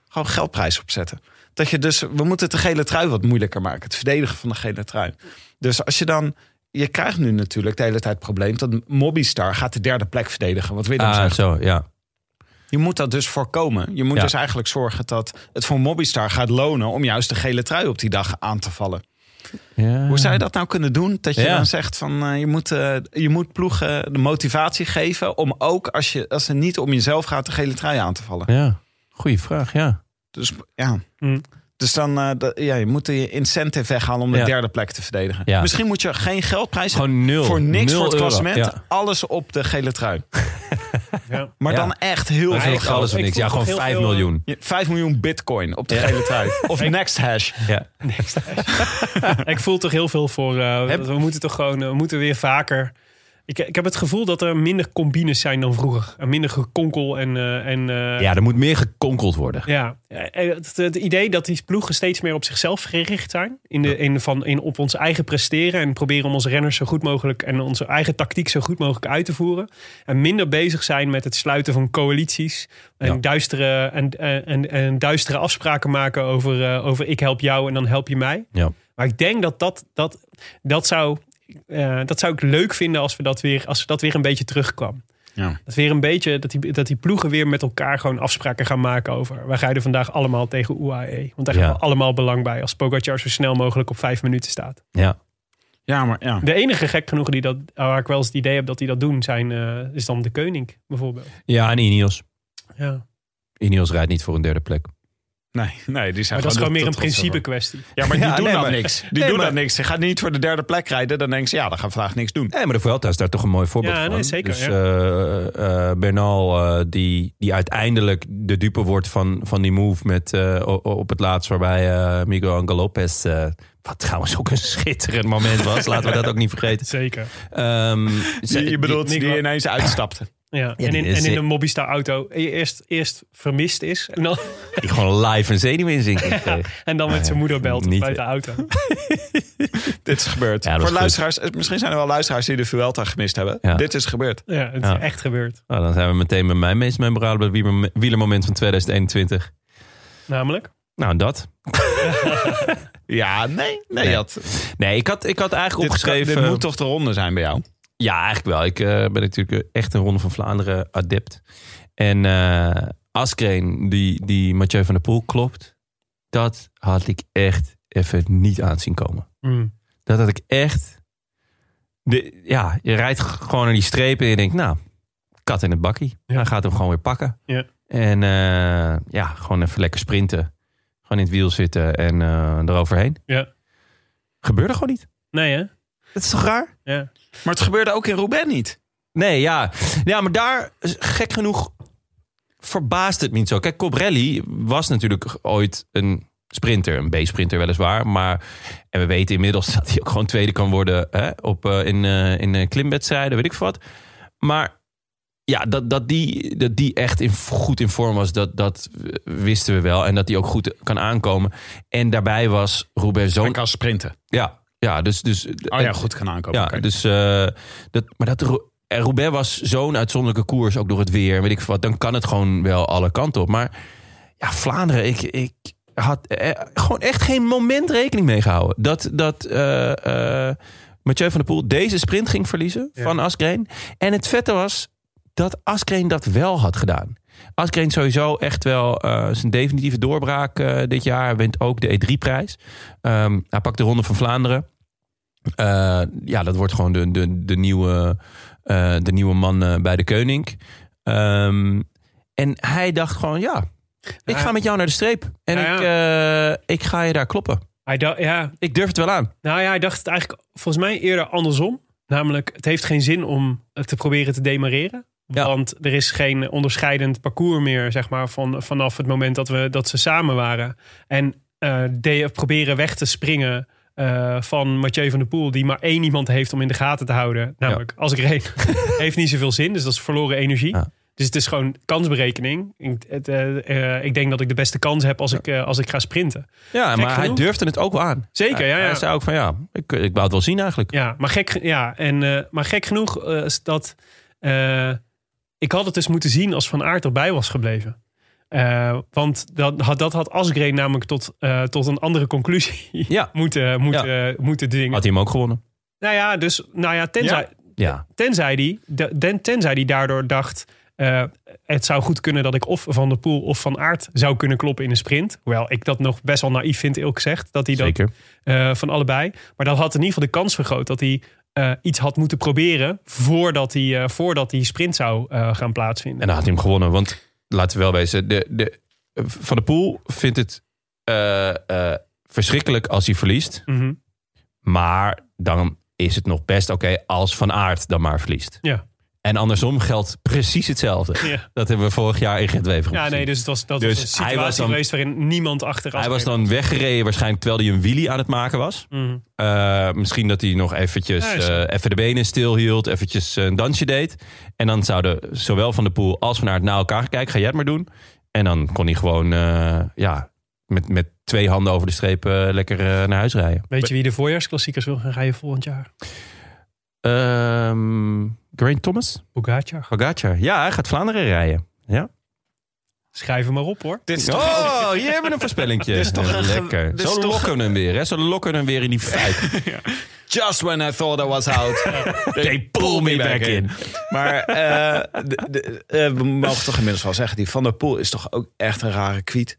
gewoon geldprijs opzetten. Dat je dus, we moeten de gele trui wat moeilijker maken. Het verdedigen van de gele trui. Dus als je dan, je krijgt nu natuurlijk de hele tijd het probleem dat Mobbystar gaat de derde plek verdedigen. Wat Willem Ah, zo, ja. Je moet dat dus voorkomen. Je moet Ja. dus eigenlijk zorgen dat het voor Mobbystar gaat lonen om juist de gele trui op die dag aan te vallen. ja. Hoe zou je dat nou kunnen doen? Dat je Ja. dan zegt van eh, je, moet, eh, je moet ploegen de motivatie geven om ook als, je, als het niet om jezelf gaat de gele trui aan te vallen. Ja, goeie vraag, ja. Dus ja. Mm. Dus dan eh, dat- ja, je moet je incentive weghalen om de Ja. derde plek te verdedigen. Ja. Misschien moet je geen geldprijs Gewoon nul. voor niks Nul voor het euro, klassement. ja. Alles op de gele trui. Ja. Maar Ja. dan echt heel veel geld. alles of Ik niks. Ja, gewoon toch heel 5 veel, miljoen. Je- 5 miljoen bitcoin op de gele trui. Of next hash. Ja. Ik voel toch heel veel voor. eh, Heb- We moeten toch gewoon, eh, we moeten weer vaker. Ik, ik heb het gevoel dat er minder combines zijn dan vroeger. En minder gekonkel en. eh, en eh, ja, er moet meer gekonkeld worden. Ja, Eh, het, het idee dat die ploegen steeds meer op zichzelf gericht zijn. In de, in van, in, op ons eigen presteren. En proberen om onze renners zo goed mogelijk. en onze eigen tactiek zo goed mogelijk uit te voeren. En minder bezig zijn met het sluiten van coalities. En, Ja. duistere, en, en, en, en duistere afspraken maken over, over ik help jou en dan help je mij. Ja. Maar ik denk dat dat, dat, dat, zou, eh, dat zou ik leuk vinden als we dat weer, als dat weer een beetje terugkwam. Ja. Dat weer een beetje dat die, dat die ploegen weer met elkaar gewoon afspraken gaan maken over. Wij rijden vandaag allemaal tegen UAE. Want daar Ja. hebben we allemaal belang bij als Pogacar zo snel mogelijk op vijf minuten staat. Ja. Ja, maar ja. De enige gek genoeg die dat, waar ik wel eens het idee heb dat die dat doen, zijn, eh, is dan de Koning bijvoorbeeld. ja, en Ineos. Ja. Ineos rijdt niet voor een derde plek. Nee, nee, die zijn Maar dat is gewoon meer een principe kwestie. Ja, maar die Ja, doen nee, dan maar- niks. Die Nee, doen maar- dan niks. Ze gaat niet voor de derde plek rijden. Dan denken ze, ja, dan gaan we vandaag niks doen. Nee, maar de Vuelta is daar toch een mooi voorbeeld Ja, van. nee, zeker, Dus ja. eh, eh, Bernal, eh, die, die uiteindelijk de dupe wordt van, van die move met, eh, op het laatst... waarbij eh, Miguel Angel Lopez... eh, wat trouwens ook een schitterend moment was. Laten we dat ook niet vergeten. Zeker. Ehm, Je, je bedoelt die, die- ineens uitstapte. Ja. Ja, en, in, en in een Mobistar auto eerst, eerst vermist is. En dan, die gewoon live een zenuwinzinking kreeg. en dan met zijn moeder belt niet- buiten de auto. Dit is gebeurd. Ja, Voor luisteraars, eh, misschien zijn er wel luisteraars die de Vuelta gemist hebben. Ja. Dit is gebeurd. Ja, het Ja. is echt gebeurd. Nou, dan zijn we meteen bij mijn meest memorabele wieler- wielermoment van 2021. Namelijk? Nou, dat. Ja, nee. Nee, Nee. je had, Nee, ik had, ik had eigenlijk dit, kan- opgeschreven... dit moet toch de ronde zijn bij jou? Ja, eigenlijk wel. Ik eh, ben natuurlijk echt een Ronde van Vlaanderen adept. En eh Askreen, die, die Mathieu van der Poel klopt... dat had ik echt even niet aanzien komen. Mm. Dat had ik echt... De, ja, je rijdt gewoon naar die strepen en je denkt... nou, kat in het bakkie. Ja. Hij gaat hem gewoon weer pakken. Ja. En eh, ja, gewoon even lekker sprinten. Gewoon in het wiel zitten en eh, eroverheen. Ja. Gebeurde gewoon niet. Nee, hè? Dat is toch raar? Ja. Maar het gebeurde ook in Roubaix niet. Nee, ja. Ja, maar daar, gek genoeg, verbaast het me niet zo. Kijk, Cobrelli was natuurlijk ooit een sprinter. Een B-sprinter weliswaar. Maar, en we weten inmiddels dat hij ook gewoon tweede kan worden hè, op, eh, in, eh, in eh, klimwedstrijden, weet ik veel wat. Maar ja, dat, dat, die, dat die echt in, goed in vorm was, dat, dat wisten we wel. En dat hij ook goed kan aankomen. En daarbij was Roubaix Hij zo'n... kan sprinten. Ja, ja, dus... dus Oh ja, goed kan aankomen. ja, dus eh, dat, maar dat en Roubaix was zo'n uitzonderlijke koers, ook door het weer, weet ik wat. Dan kan het gewoon wel alle kanten op. Maar ja, Vlaanderen, ik, ik had eh, gewoon echt geen moment rekening mee gehouden dat dat eh, eh, Mathieu van der Poel deze sprint ging verliezen Ja. van Askreen. En het vette was dat Askreen dat wel had gedaan. Askreen sowieso echt wel eh, zijn definitieve doorbraak eh, dit jaar. Hij wint ook de E3-prijs. Ehm, hij pakt de Ronde van Vlaanderen. Eh, ja, dat wordt gewoon de, de, de, nieuwe, de nieuwe man bij de Koning. Ehm, en hij dacht gewoon, ja, ik ga met jou naar de streep. En Ja, Ik, ik ga je daar kloppen. Hij dacht, ja, Ik durf het wel aan. nou ja, hij dacht het eigenlijk volgens mij eerder andersom. Namelijk, het heeft geen zin om te proberen te demareren. Ja. Want er is geen onderscheidend parcours meer, zeg maar, van, vanaf het moment dat, we, dat ze samen waren. En eh, de, proberen weg te springen eh, van Mathieu van der Poel, die maar één iemand heeft om in de gaten te houden. Namelijk, als ik reed, heeft niet zoveel zin. Dus dat is verloren energie. Ja. Dus het is gewoon kansberekening. Ik, het, eh, ik denk dat ik de beste kans heb als ik, als ik ga sprinten. Ja, Gek maar hij durfde het ook wel aan. Zeker, Hij- ja, ja. Hij zei ook van ja, ik, ik wou het wel zien eigenlijk. Ja, maar gek, ge- ja, en, maar gek genoeg is dat... ik had het dus moeten zien als Van Aert erbij was gebleven. Eh, want dat had, dat had Asgreen namelijk tot, eh, tot een andere conclusie Ja. moeten, moeten, moeten dwingen. Had hij hem ook gewonnen? Nou ja, dus nou ja, tenzij, Ja. tenzij die, de- tenzij die daardoor dacht... eh, het zou goed kunnen dat ik of Van der Poel of Van Aert zou kunnen kloppen in een sprint. Hoewel ik dat nog best wel naïef vind, eerlijk gezegd. Dat hij dat Zeker. van allebei. Maar dat had in ieder geval de kans vergroot dat hij eh, iets had moeten proberen... voordat hij, eh, voordat die sprint zou eh, gaan plaatsvinden. En dan had hij hem gewonnen. Want laten we wel wezen, de, de, Van der Poel vindt het verschrikkelijk als hij verliest. Mhm. Maar dan is het nog best oké als Van Aert dan maar verliest. Ja. En andersom geldt precies hetzelfde. Ja. Dat hebben we vorig jaar in Gentwever ja, nee, dus het was, dat Dus was een hij situatie was dan- geweest waarin niemand achter Hij was dan weggereden waarschijnlijk terwijl hij een wheelie aan het maken was. Mhm. Eh, misschien dat hij nog eventjes Ja, eh, even de benen stilhield, eventjes een dansje deed. En dan zouden zowel Van der Poel als Van Aert naar elkaar kijken. Ga jij het maar doen. En dan kon hij gewoon eh, ja, met, met twee handen over de streep lekker naar huis rijden. Weet je wie de voorjaarsklassiekers wil gaan rijden volgend jaar? Ehm Geraint Thomas? Pogacar. Pogacar. Ja, hij gaat Vlaanderen rijden. Ja. Schrijf hem maar op hoor. Dit is toch Oh, hier hebben we een voorspellingje. Dit is toch een lekker. dit is Zo toch- lokken we hem weer. Hè? Zo lokken we hem weer in die feit. Just when I thought I was out. They pull me back in. Maar eh, de- de- eh, we mogen toch inmiddels wel zeggen, die Van der Poel is toch ook echt een rare kwiet.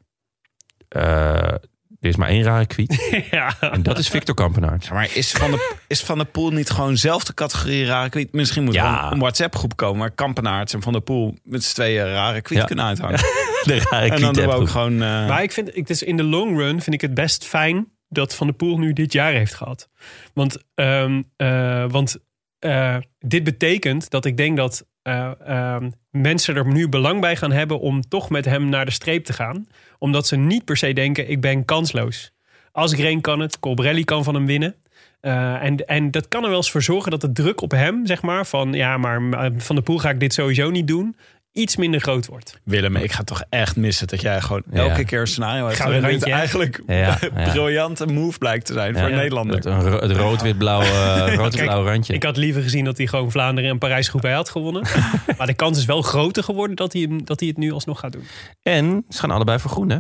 Eh, er is maar één rare kwiet. ja. En dat is Victor Kampenaert. Ja, Maar is Van, der, is Van der Poel niet gewoon zelf de categorie rare kwiet? Misschien moet er Ja. een, een WhatsApp groep komen waar Kampenaerts en Van der Poel met z'n tweeën rare kwiet Ja. kunnen uithangen. De rare en dan doen we ook gewoon... eh, Maar ik vind, ik, dus in de long run vind ik het best fijn dat Van der Poel nu dit jaar heeft gehad. Want, ehm, eh, want eh, dit betekent dat ik denk dat eh, ehm, mensen er nu belang bij gaan hebben om toch met hem naar de streep te gaan. Omdat ze niet per se denken, ik ben kansloos. Asgreen kan het, Colbrelli kan van hem winnen. Eh, en, en dat kan er wel eens voor zorgen dat de druk op hem, zeg maar, van ja, maar eh, Van der Poel ga ik dit sowieso niet doen, iets minder groot wordt. Willem, ik ga toch echt missen dat jij gewoon Ja. elke keer een scenario hebt. Gaan we eigenlijk Ja, briljante move blijkt te zijn voor. Nederlander. Het, het rood-wit-blauw eh, rood-wit-blauw randje. Ik had liever gezien dat hij gewoon Vlaanderen en Parijs-Roubaix had gewonnen. maar de kans is wel groter geworden dat hij, hem- dat hij het nu alsnog gaat doen. En ze gaan allebei voor groen, hè?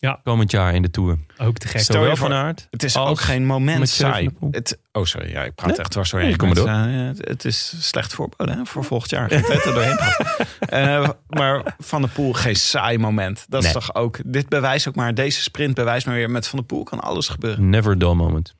Ja. Komend jaar in de Tour. Ook te gek. Stel je Zowel Van Aert Het is ook geen moment saai. Het, oh, sorry. Ja, ik praat Nee? echt dwars Nee, doorheen. kom maar het, eh, het is slecht voorbode hè, voor volgend jaar. Er doorheen. Eh, maar Van der Poel, geen saai moment. Dat is Nee. toch ook... Dit bewijst ook maar, deze sprint bewijst maar weer... met Van der Poel kan alles gebeuren. Never dull moment.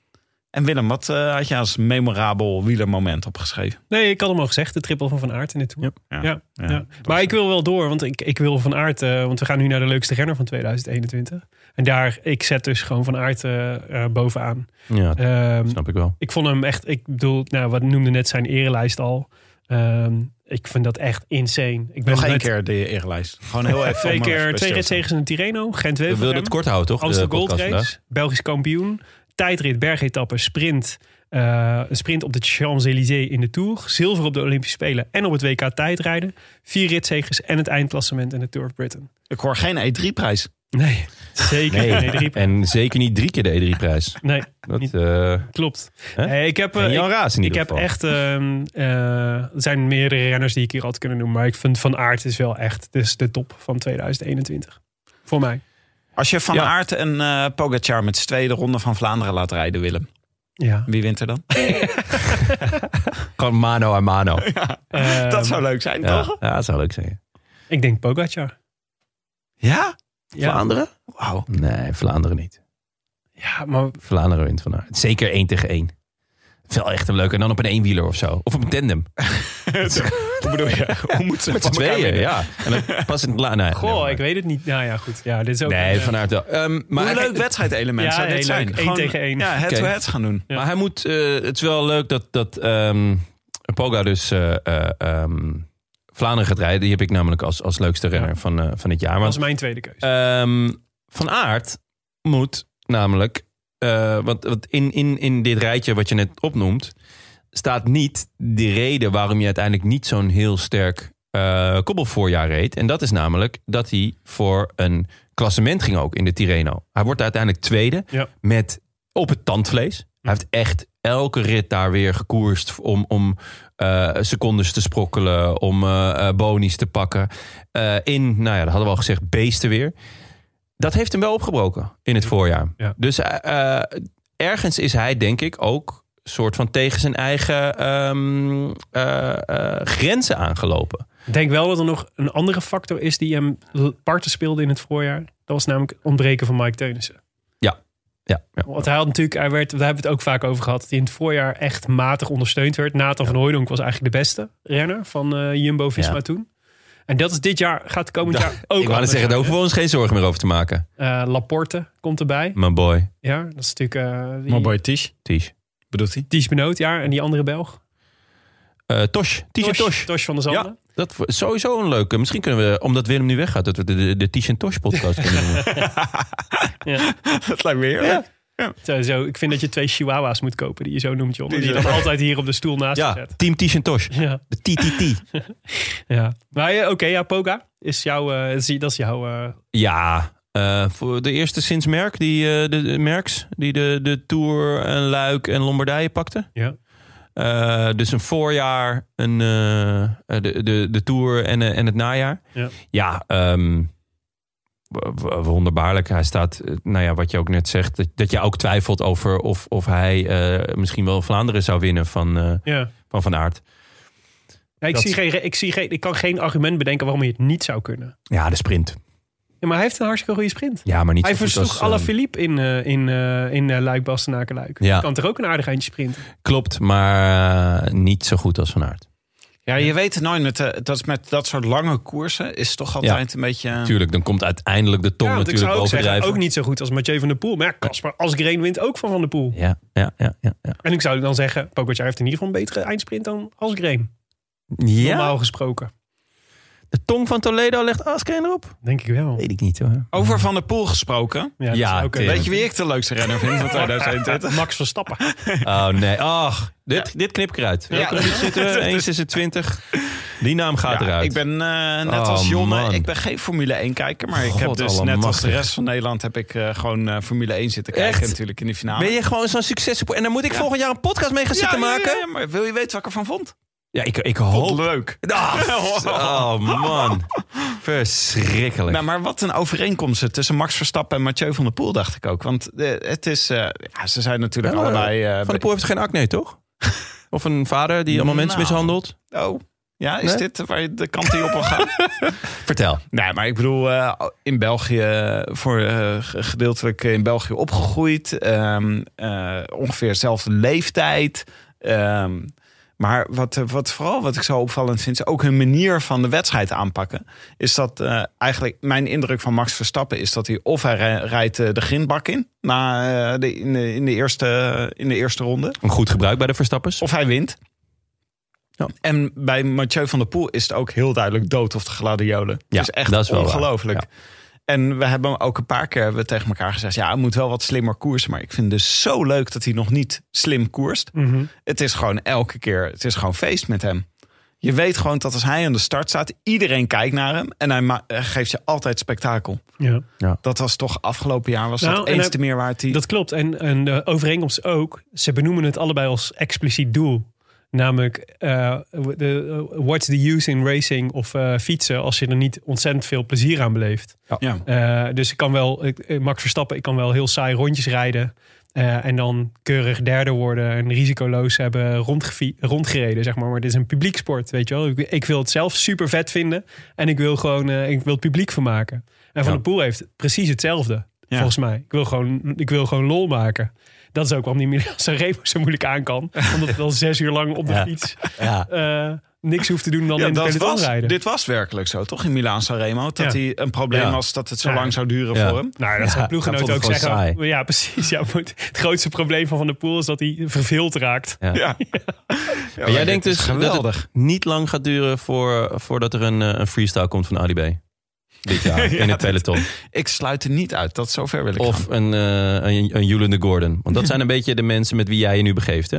En Willem, wat eh, had je als memorabel wielermoment opgeschreven? Nee, ik had hem al gezegd. De triple van Van Aert in de Tour. Ja. Ja. Maar ik wil wel door, want ik, ik wil Van Aert... eh, want we gaan nu naar de leukste renner van 2021. En daar, ik zet dus gewoon Van Aert eh, bovenaan. Ja, Ehm, snap ik wel. ik vond hem echt... Ik bedoel, nou, wat noemde net zijn erelijst al. Ehm, ik vind dat echt insane. Ik ben Nog één met keer de eerlijst. Gewoon heel even. Twee er keer twee ritzegens in Tirreno, gent We wilden het kort houden, toch? Amstel de Gold? Race, Belgisch kampioen. Tijdrit, bergetappe, sprint. eh, een sprint op de Champs-Élysées in de Tour. Zilver op de Olympische Spelen en op het WK tijdrijden. Vier ritzeges en het eindklassement in de Tour of Britain. Ik hoor geen E3-prijs. Nee, zeker Nee, geen drie. en zeker niet drie keer de E3-prijs. Nee, Dat, Niet- eh, klopt. Hè? Ik heb, eh, en Jan Raas in ik ieder heb echt... ehm, eh, er zijn meerdere renners die ik hier had kunnen noemen. Maar ik vind Van Aert is wel echt dus de top van 2021. Voor mij. Als je Van Ja. Aert en eh Pogacar met z'n tweeën de ronde van Vlaanderen laat rijden, Willem. Ja. Wie wint er dan? Gewoon mano a mano. Ehm, dat zou leuk zijn, Ja, toch? ja, dat zou leuk zijn. Ik denk Pogacar. Ja? Ja. Vlaanderen? Wauw. Nee, Vlaanderen niet. Ja, maar Vlaanderen wint van Aert. Zeker één tegen Wel echt een leuke. En dan op een eenwieler of zo. Of op een tandem. Hoe bedoel je? Hoe moet ze Met z'n tweeën, ja. En dan pas in het la... Nee, Goh, nee, ik weet het niet. Nou ja, goed. Ja, dit is ook Nee, een, van Aert wel. Ehm, maar Hoe hij- leuk wedstrijdelement Ja, zou dit zijn. leuk. Eén tegen één. Ja, head-to-head gaan doen. Ja. Maar hij moet... eh, het is wel leuk dat, dat ehm Poga dus eh, eh, ehm, Vlaanderen gaat rijden. Die heb ik namelijk als, als leukste renner van, eh, van dit jaar. dat Want was mijn tweede keuze. Ehm, van Aert moet namelijk, eh, want, want in, in, in dit rijtje wat je net opnoemt, staat niet de reden waarom je uiteindelijk niet zo'n heel sterk eh koppelvoorjaar reed. En dat is namelijk dat hij voor een klassement ging ook in de Tirreno. Hij wordt uiteindelijk tweede Ja. met op het tandvlees. Hij heeft echt elke rit daar weer gekoerst om, om eh, secondes te sprokkelen, om eh, bonies te pakken. In, nou ja, dat hadden we al gezegd, beesten weer. Dat heeft hem wel opgebroken in het voorjaar. Ja. Dus eh, eh, ergens is hij, denk ik, ook soort van tegen zijn eigen ehm, eh, grenzen aangelopen. Ik denk wel dat er nog een andere factor is die hem parten speelde in het voorjaar. Dat was namelijk het ontbreken van Mike Teunissen. Ja, ja. Want hij had natuurlijk, hij werd, daar hebben we het ook vaak over gehad, dat hij in het voorjaar echt matig ondersteund werd. Nathan van Hooydonk was eigenlijk de beste renner van Jumbo-Visma Ja. toen. En dat is dit jaar, gaat komend jaar ook ik wou zeggen, daar hoeven we ons geen zorgen meer over te maken. Eh, Laporte komt erbij. My boy, Ja, dat is natuurlijk uh, My boy Tish, Ties. bedoelt hij? Ties Benoot, ja. En die andere Belg. Eh Tosh, Ties en Tosh. Tosh van der Zanden. Dat wordt sowieso een leuke. Misschien kunnen we, omdat Willem nu weggaat, dat we de, de, de Ties en Tosh podcast kunnen noemen. Ja. Dat lijkt me heerlijk. Zo, zo, ik vind dat je twee chihuahua's moet kopen die je zo noemt, John. Die je dan altijd hier op de stoel naast je ja, zet. team Ties en Tosh. Ja, De TTT. ja. Maar eh, oké, ja, Poga is jouw, eh, dat is- dat is jouw... eh, Ja, voor de eerste sinds Merck, die, de, de Merks, die de, de Tour en Luik en Lombardije pakte. ja. Dus een voorjaar, een, de, de, de Tour en, en het najaar. Ja. Ja, ehm, wonderbaarlijk. Hij staat, eh, nou ja, wat je ook net zegt, dat, dat je ook twijfelt over of, of hij eh, misschien wel Vlaanderen zou winnen van eh, ja. van, van Aert. Ja, ik, Dat- zie geen, ik, zie geen, ik kan geen argument bedenken waarom hij het niet zou kunnen. Ja, de sprint. Ja, maar hij heeft een hartstikke goede sprint. Ja, maar niet Hij versloeg alle Philippe in, eh, in, in eh, Luik, Bastenaken, Luik. Ja. Kan toch ook een aardig eindje sprinten? Klopt, maar niet zo goed als Van Aert. Ja, je weet het nooit. Met, eh, dat, is met dat soort lange koersen is toch altijd een beetje... eh, Tuurlijk, dan komt uiteindelijk de tong ja, want ik natuurlijk zou ook zeggen, ook niet zo goed als Mathieu van der Poel. Maar ja, Kasper Asgreen wint ook van Van der Poel. Ja, ja, ja, ja. ja. En ik zou dan zeggen, Pogacar heeft in ieder geval een betere eindsprint dan Asgreen. ja? Normaal gesproken. De tong van Toledo legt Askreen erop? Denk ik wel. Weet ik niet hoor. Over Van der Poel gesproken. Ja, Ja, ook, eh. Weet je wie ik de leukste renner vind van 2021? Max Verstappen. Oh nee, ach, dit, dit knip ik eruit. Welke Ja. zitten we? 1,26. Die naam gaat Ja, eruit. ik ben eh, net Oh, als Jonne, man. ik ben geen Formule 1 kijker. Maar ik heb dus net als de rest van Nederland heb ik eh, gewoon eh, Formule 1 zitten kijken Echt? natuurlijk in die finale. Ben je gewoon zo'n succes? En dan moet ik volgend jaar een podcast mee gaan ja, zitten ja, maken? ja, ja, maar wil je weten wat ik ervan vond? Ja, ik, ik Vond hoop... leuk. Ah, oh man, verschrikkelijk. Nou, maar wat een overeenkomst er tussen Max Verstappen en Mathieu van der Poel, dacht ik ook. Want eh, het is, eh, ja, ze zijn natuurlijk Ja, allebei... eh, Van der Poel heeft geen acne, toch? Of een vader die allemaal mensen Nou. mishandelt? Oh, ja, is Nee? dit waar je de kant die op wil gaan? Vertel. nee, maar ik bedoel, eh, in België, voor eh, ge- gedeeltelijk in België opgegroeid. ehm, eh, ongeveer dezelfde leeftijd. Ehm, maar wat, eh, wat vooral wat ik zo opvallend vind, is ook hun manier van de wedstrijd aanpakken. Is dat eh, eigenlijk mijn indruk van Max Verstappen is dat hij of hij rij- rijdt eh, de grindbak in na, de, in, de, in, de eerste, in de eerste ronde. Een goed gebruik bij de Verstappers. Of hij wint. Ja. En bij Mathieu van der Poel is het ook heel duidelijk dood of de gladiolen. Ja, is echt dat is ongelooflijk. Ja. En we hebben ook een paar keer hebben we tegen elkaar gezegd... ja, hij moet wel wat slimmer koersen. Maar ik vind het dus zo leuk dat hij nog niet slim koerst. Mhm. Het is gewoon elke keer... het is gewoon feest met hem. Je weet gewoon dat als hij aan de start staat... iedereen kijkt naar hem en hij eh, geeft je altijd spektakel. Ja. Dat was toch afgelopen jaar was Nou, dat en eens hij- te meer waard. Die... Dat klopt. En, en de overeenkomst ook. Ze benoemen het allebei als expliciet doel. Namelijk, eh, de, eh, what's the use in racing of eh, fietsen als je er niet ontzettend veel plezier aan beleeft. ja. Eh, dus ik kan wel, ik, Max Verstappen, ik kan wel heel saai rondjes rijden. eh, en dan keurig derde worden en risicoloos hebben rondgereden, zeg maar. Maar dit is een publieksport, weet je wel. Ik, ik wil het zelf super vet vinden. En ik wil gewoon, eh, ik wil het publiek vermaken. En Van Ja. der Poel heeft precies hetzelfde, volgens mij. Ik wil, gewoon, ik wil gewoon lol maken. Dat is ook waarom die Milan Sanremo zo moeilijk aan kan. Omdat het al zes uur lang op de Ja. fiets Ja. eh, niks hoeft te doen dan Ja, in de peloton was, rijden. dit was werkelijk zo, toch? In Milaan Sanremo. Dat Ja. hij een probleem Ja. was dat het zo Ja. lang zou duren Ja. voor hem. Nou, dat zou hij ook zeggen. saai. Ja, precies. Ja, het grootste probleem van Van der Poel is dat hij verveeld raakt. Ja. Ja. Maar jij denkt dus is dat geweldig. het niet lang gaat duren voor, voordat er een, eh, een freestyle komt van Ali B. Dit jaar in het dat- peloton. Ik sluit er niet uit. Dat zover wil ik Of gaan. een, eh een, een de Gordon. Want dat zijn een beetje de mensen met wie jij je nu begeeft, hè?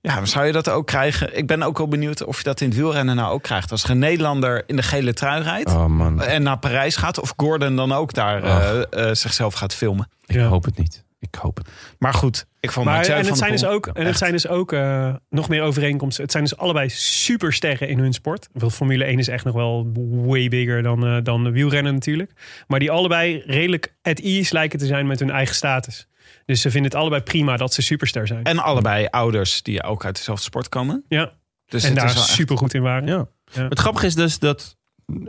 Ja, maar zou je dat ook krijgen? Ik ben ook wel benieuwd of je dat in het wielrennen nou ook krijgt. Als er een Nederlander in de gele trui rijdt Oh en naar Parijs gaat... of Gordon dan ook daar eh, eh, zichzelf gaat filmen. ik Ja. hoop het niet. Ik hoop het. Maar goed, ik vond Maar, Mathieu en het zijn dus ook, en het echt- zijn dus ook eh, nog meer overeenkomsten. Het zijn dus allebei supersterren in hun sport. Wel, Formule 1 is echt nog wel way bigger dan, eh, dan de wielrennen natuurlijk. Maar die allebei redelijk at ease lijken te zijn met hun eigen status. Dus ze vinden het allebei prima dat ze superster zijn. En allebei ouders die ook uit dezelfde sport komen. ja, Dus en het daar echt- super goed in waren. Ja. Ja. Het grappige is dus dat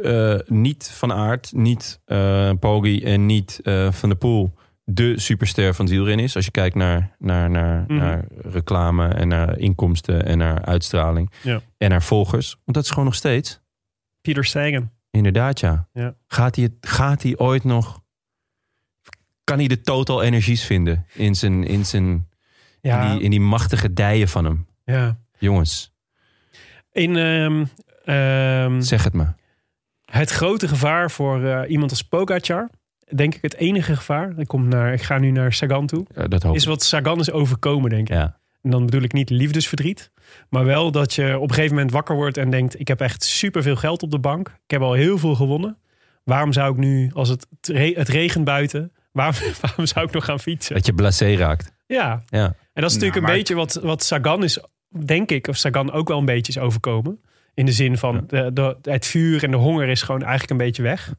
eh, niet Van Aert, niet eh Poggi en niet eh, Van der Poel de superster van wielrennen is. Als je kijkt naar, naar, naar, Mhm. naar reclame en naar inkomsten en naar uitstraling Ja. en naar volgers. Want dat is gewoon nog steeds. Peter Sagan. Inderdaad, ja. Ja. Gaat, hij, gaat hij ooit nog... Kan hij de total energies vinden in, zijn, in, zijn, in, Ja, die, in die machtige dijen van hem? ja. Jongens, In ehm, ehm, zeg het me. het grote gevaar voor eh, iemand als Pogacar... denk ik het enige gevaar... Ik, kom naar, ik ga nu naar Sagan toe... Ja, dat hoop is wat Sagan is overkomen, denk ik. Ja. En dan bedoel ik niet liefdesverdriet. Maar wel dat je op een gegeven moment wakker wordt en denkt... ik heb echt superveel geld op de bank. Ik heb al heel veel gewonnen. Waarom zou ik nu, als het, re- het regent buiten... Waarom, waarom zou ik nog gaan fietsen? Dat je blasé raakt. Ja, Ja. en dat is natuurlijk Nou, maar- een beetje wat, wat Sagan is, denk ik... of Sagan ook wel een beetje is overkomen. In de zin van de, de, het vuur en de honger is gewoon eigenlijk een beetje weg.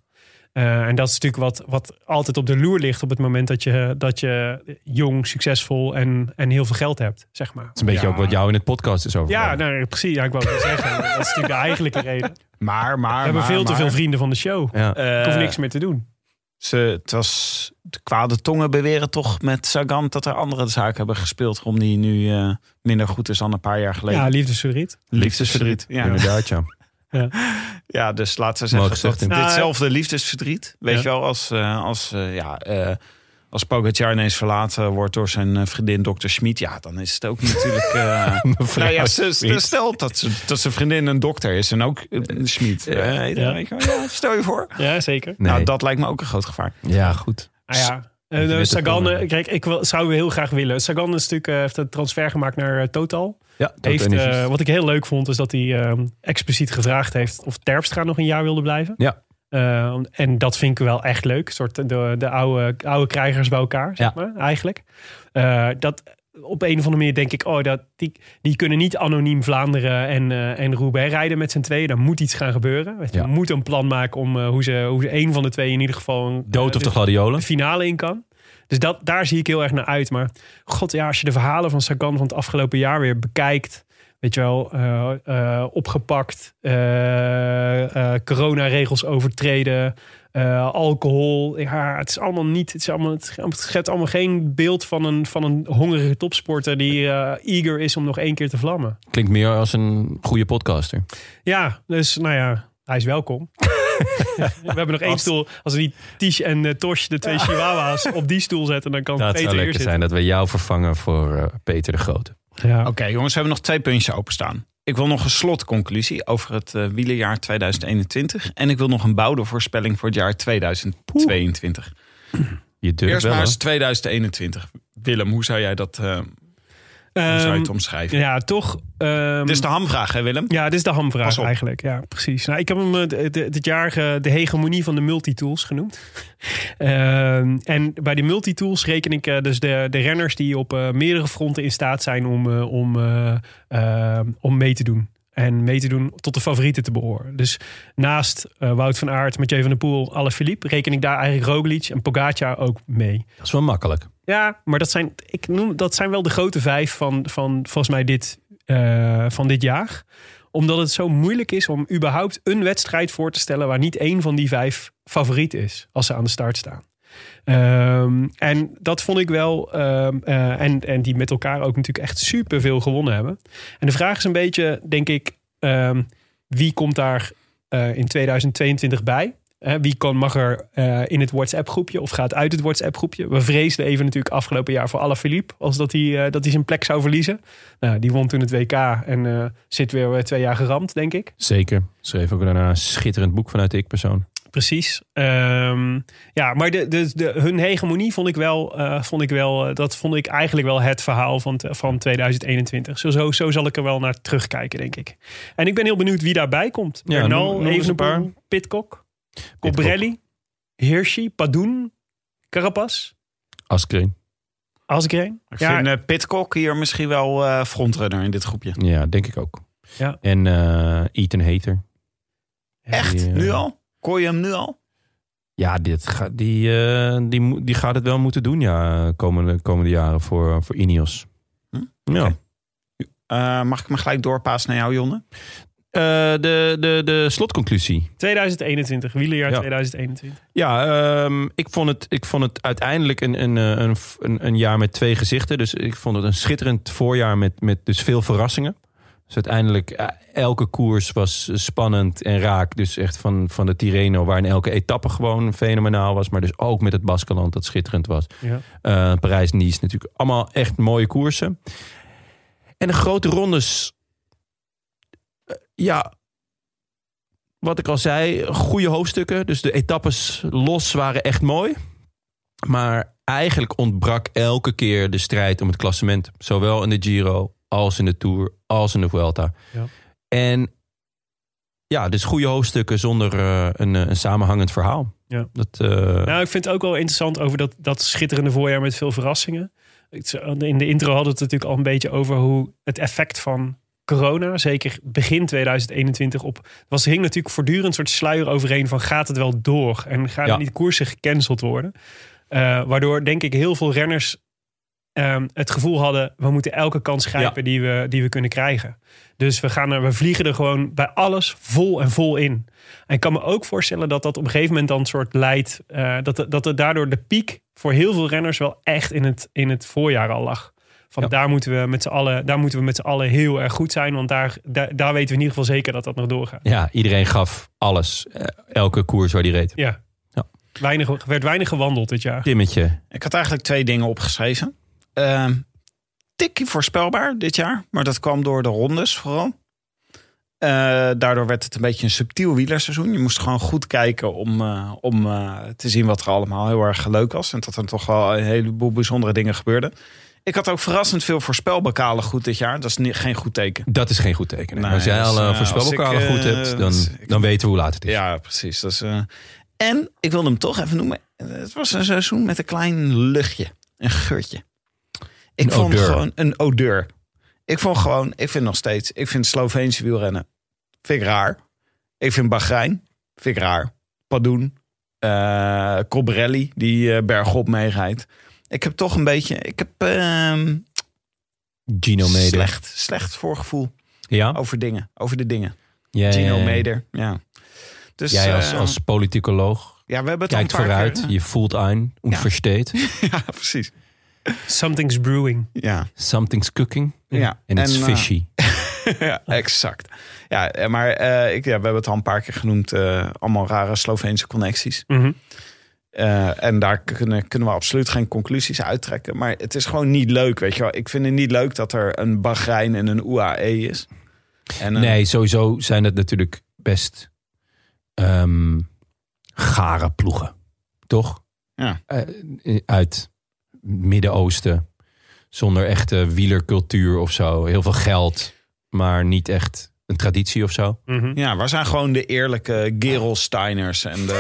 Eh, en dat is natuurlijk wat, wat altijd op de loer ligt... op het moment dat je, dat je jong, succesvol en, en heel veel geld hebt, zeg maar. Het is een beetje Ja. ook wat jou in het podcast is over. Ja, nou, precies. Ja, ik wou het zeggen. Dat is natuurlijk de eigenlijke reden. Maar, maar, We hebben maar, veel te veel vrienden van de show. Ja. Ik hoef niks meer te doen. Ze, het was, de kwade tongen beweren toch met Sagan dat er andere zaken hebben gespeeld. Waarom die nu eh, minder goed is dan een paar jaar geleden. Ja, liefdesverdriet. liefdesverdriet. Ja. Inderdaad, ja. ja, dus laten we Mooi zeggen gezegd, dat ditzelfde liefdesverdriet. Weet Ja. je wel, als, eh, als, eh, ja, eh, als Pogacar ineens verlaten wordt door zijn vriendin Dr. Schmid. Ja, dan is het ook natuurlijk... eh, nou ja, stel dat, ze, dat zijn vriendin een dokter is en ook een Schmid. Ja. Ja. ja, stel je voor. Ja, zeker. Nee. Nou, dat lijkt me ook een groot gevaar. Ja, goed. Ah, ja. Eh, Sagan, eh, kijk, ik zou heel graag willen. Sagan is natuurlijk, eh, heeft een transfer gemaakt naar Total. Ja, Heeft, wat ik heel leuk vond, is dat hij eh, expliciet gevraagd heeft of Terpstra nog een jaar wilde blijven. Ja. Eh, en dat vind ik wel echt leuk. Een soort de, de oude, oude krijgers bij elkaar, zeg Ja. maar, eigenlijk. Dat, op een of andere manier denk ik, oh, dat, die, die kunnen niet anoniem Vlaanderen en, eh en Roubaix rijden met z'n tweeën. Er moet iets gaan gebeuren. Je, Ja. Moeten een plan maken om eh, hoe, ze, hoe ze een van de twee in ieder geval een, Dood eh, of de de gladiolen? finale in kan. Dus dat, daar zie ik heel erg naar uit. Maar god, ja, als je de verhalen van Sagan van het afgelopen jaar weer bekijkt. Weet je wel, opgepakt, coronaregels overtreden, eh, alcohol. Ja, het is allemaal niet. Het, is allemaal, het schetst allemaal geen beeld van een, van een hongerige topsporter die eh, eager is om nog één keer te vlammen. Klinkt meer als een goede podcaster. Ja, dus nou ja, hij is welkom. we hebben nog één Als- stoel. Als we die Tish en eh, Tosh, de twee chihuahua's, op die stoel zetten, dan kan Dat Peter zou hier lekker zijn dat we jou vervangen voor eh, Peter de Grote. Ja. Oké, jongens, we hebben nog twee puntjes openstaan. Ik wil nog een slotconclusie over het eh wielerjaar 2021. En ik wil nog een bouwdevoorspelling voor het jaar 2022. Je durft Eerst wel, maar eens 2021. Willem, hoe zou jij dat eh, hoe zou je Ehm, het omschrijven? ja, toch. ehm, Dit is de hamvraag, hè Willem? ja, dit is de hamvraag eigenlijk. Ja, precies. Nou, ik heb hem eh, dit jaar de hegemonie van de multitools genoemd. Ehm, en bij de multitools reken ik eh, dus de, de renners die op eh, meerdere fronten in staat zijn om, eh, om, om mee te doen. En mee te doen tot de favorieten te behoren. Dus naast eh, Wout van Aert, Mathieu van der Poel, Alaphilippe... reken ik daar eigenlijk Roglic en Pogacar ook mee. Dat is wel makkelijk. Ja, maar dat zijn, ik noem, dat zijn wel de grote vijf van, van volgens mij dit, eh, van dit jaar. Omdat het zo moeilijk is om überhaupt een wedstrijd voor te stellen waar niet één van die vijf favoriet is als ze aan de start staan. Ehm, en dat vond ik wel. ehm, eh, en, en die met elkaar ook natuurlijk echt superveel gewonnen hebben. En de vraag is een beetje, denk ik, ehm, wie komt daar eh, in 2022 bij? Wie kan, mag er eh, in het WhatsApp-groepje of gaat uit het WhatsApp-groepje? We vreesden even natuurlijk afgelopen jaar voor Alaphilippe... als dat hij, eh, dat hij zijn plek zou verliezen. Nou, die won toen het WK en eh, zit weer twee jaar geramd, denk ik. Zeker. Schreef ook daarna een schitterend boek vanuit de ik-persoon. precies. Ehm, ja, maar de, de, de, hun hegemonie vond ik wel, vond ik wel dat vond ik eigenlijk wel het verhaal van, van 2021. Zo, zo, zo zal ik er wel naar terugkijken, denk ik. En ik ben heel benieuwd wie daarbij komt. Ja, Bernal, eens een Evenepoel, Pitcock, Cobrelli, Hirschi, Padoen, Carapaz, Askreen. Asgreen. Ik Ja, vind uh, Pitcock hier misschien wel eh, frontrunner in dit groepje. Ja, denk ik ook. Ja. En eh Ethan Hater. Echt? Die, eh, Nu al? Koor je hem nu al? Ja, dit ga, die, eh, die, moet- die gaat het wel moeten doen, ja, komende, komende jaren voor, voor Ineos. Hm? Ja. Eh, mag ik me gelijk doorpassen naar jou, Jonne? Eh, de, de, de slotconclusie. 2021, wielerjaar Ja. 2021. Ja, ehm, ik, vond het, ik vond het uiteindelijk een, een, eh, een, een, een jaar met twee gezichten. Dus ik vond het een schitterend voorjaar met, met dus veel verrassingen. Dus uiteindelijk, eh, elke koers was spannend en raak. Dus echt van, van de Tirreno, waarin elke etappe gewoon fenomenaal was. Maar dus ook met het Baskeland, dat schitterend was. Ja. Parijs-Nice natuurlijk. Allemaal echt mooie koersen. En de grote rondes. Eh, ja, wat ik al zei, goede hoofdstukken. Dus de etappes los waren echt mooi. Maar eigenlijk ontbrak elke keer de strijd om het klassement. Zowel in de Giro, als in de Tour, als in de Vuelta. Ja. En ja, dus goede hoofdstukken zonder eh, een, eh, een samenhangend verhaal. Ja. Dat, Nou, ik vind het ook wel interessant over dat, dat schitterende voorjaar met veel verrassingen. In de intro hadden we het natuurlijk al een beetje over hoe het effect van corona, zeker begin 2021, op. Was, er hing natuurlijk voortdurend een soort sluier overheen van gaat het wel door? En gaan Ja. niet koersen gecanceld worden? Eh, waardoor denk ik heel veel renners ehm, het gevoel hadden: we moeten elke kans grijpen die, we, die we kunnen krijgen. Dus we, gaan er, we vliegen er gewoon bij alles vol en vol in. En ik kan me ook voorstellen dat dat op een gegeven moment dan een soort leidt. eh, dat, dat er daardoor de piek voor heel veel renners wel echt in het, in het voorjaar al lag. Van Ja. daar moeten we met z'n allen, daar moeten we met z'n allen heel erg goed zijn. Want daar, daar, daar weten we in ieder geval zeker dat dat nog doorgaat. ja, iedereen gaf alles. eh, elke koers waar die reed. Ja. Ja. Weinig, er werd weinig gewandeld dit jaar. Timmetje. Ik had eigenlijk twee dingen opgeschreven. Ehm tikkie voorspelbaar dit jaar. Maar dat kwam door de rondes vooral. Eh, daardoor werd het een beetje een subtiel wielerseizoen. Je moest gewoon goed kijken om, eh, om eh, te zien wat er allemaal heel erg leuk was. En dat er toch wel een heleboel bijzondere dingen gebeurden. Ik had ook verrassend veel voorspelbokalen goed dit jaar. Dat is niet, geen goed teken. Dat is geen goed teken. Nee, als jij dus, alle eh, voorspelbokalen als ik, goed eh, hebt, dan, dus ik- dan weten we hoe laat het is. Ja, precies. Dat is, eh, En ik wilde hem toch even noemen. Het was een seizoen met een klein luchtje. Een geurtje. Ik Een vond odeur. gewoon een odeur. Ik vond gewoon, ik vind nog steeds, ik vind Sloveense wielrennen, vind ik raar. Ik vind Bahrein, vind ik raar. Padoen, eh Cobrelli, die eh, bergop meerijdt. Ik heb toch een beetje, ik heb ehm, Gino Meder. slecht, slecht voorgevoel Ja? over dingen, over de dingen. Jij, Gino eh, Meder, ja. Dus, Jij als, eh, als politicoloog ja, we hebben het kijkt vooruit. keer- Je voelt een, und Ja. Ja, precies. Something's brewing. Ja, Something's cooking. Ja, En it's en, eh, fishy. ja exact. Ja, eh, maar eh, ik, ja, we hebben het al een paar keer genoemd. eh, allemaal rare Sloveense connecties. Mhm. Eh, en daar kunnen, kunnen we absoluut geen conclusies uittrekken. Maar het is gewoon niet leuk, weet je wel. Ik vind het niet leuk dat er een Bahrein en een UAE is. En Nee, sowieso zijn het natuurlijk best ehm gare ploegen. Toch? Ja. Eh, uit Midden-Oosten. Zonder echte wielercultuur of zo. Heel veel geld, maar niet echt een traditie of zo. Mhm. Ja, waar zijn gewoon de eerlijke Gerolsteiners en de,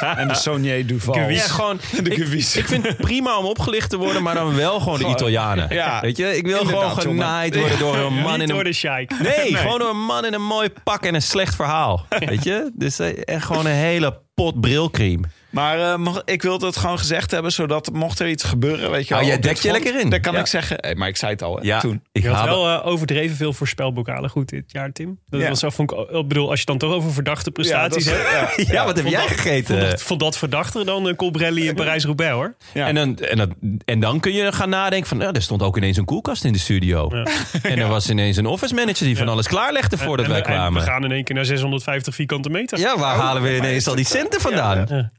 eh, en de Saunier Duval. Ja, gewoon, De ik, vind het prima om opgelicht te worden, maar dan wel gewoon de Italianen. ja. Weet je, ik wil Inderdaad, gewoon jongen. genaaid worden door een man Niet in door een... de sheik. Nee, gewoon door een man in een mooi pak en een slecht verhaal. Weet je? Dus eh, echt gewoon een hele pot brilcreme. Maar eh, mag- ik wilde het gewoon gezegd hebben, zodat mocht er iets gebeuren, weet je Oh, wel, jij op dit dekt je front, lekker in. Dan kan Ja. ik zeggen, hey, maar ik zei het al hè, toen. ik Je had wel eh, overdreven veel voorspelbokalen goed dit jaar, Tim. Dat Ja. was, zo, vond ik, ik bedoel, als je dan toch over verdachte prestaties Ja, dat hebt. ja. Ja, wat heb jij dat- gegeten? Vond dat, vond dat verdachter dan uh, Colbrelli in Parijs-Roubaix, hoor. Ja. En, dan, en, dat, en dan kun je gaan nadenken van... Ja, er stond ook ineens een koelkast in de studio. Ja. En er was ineens een office manager die van alles klaarlegde voordat En- wij en- en kwamen. we gaan in één keer naar 650 vierkante meter. Ja, waar halen we ineens al die eh, centen vandaan?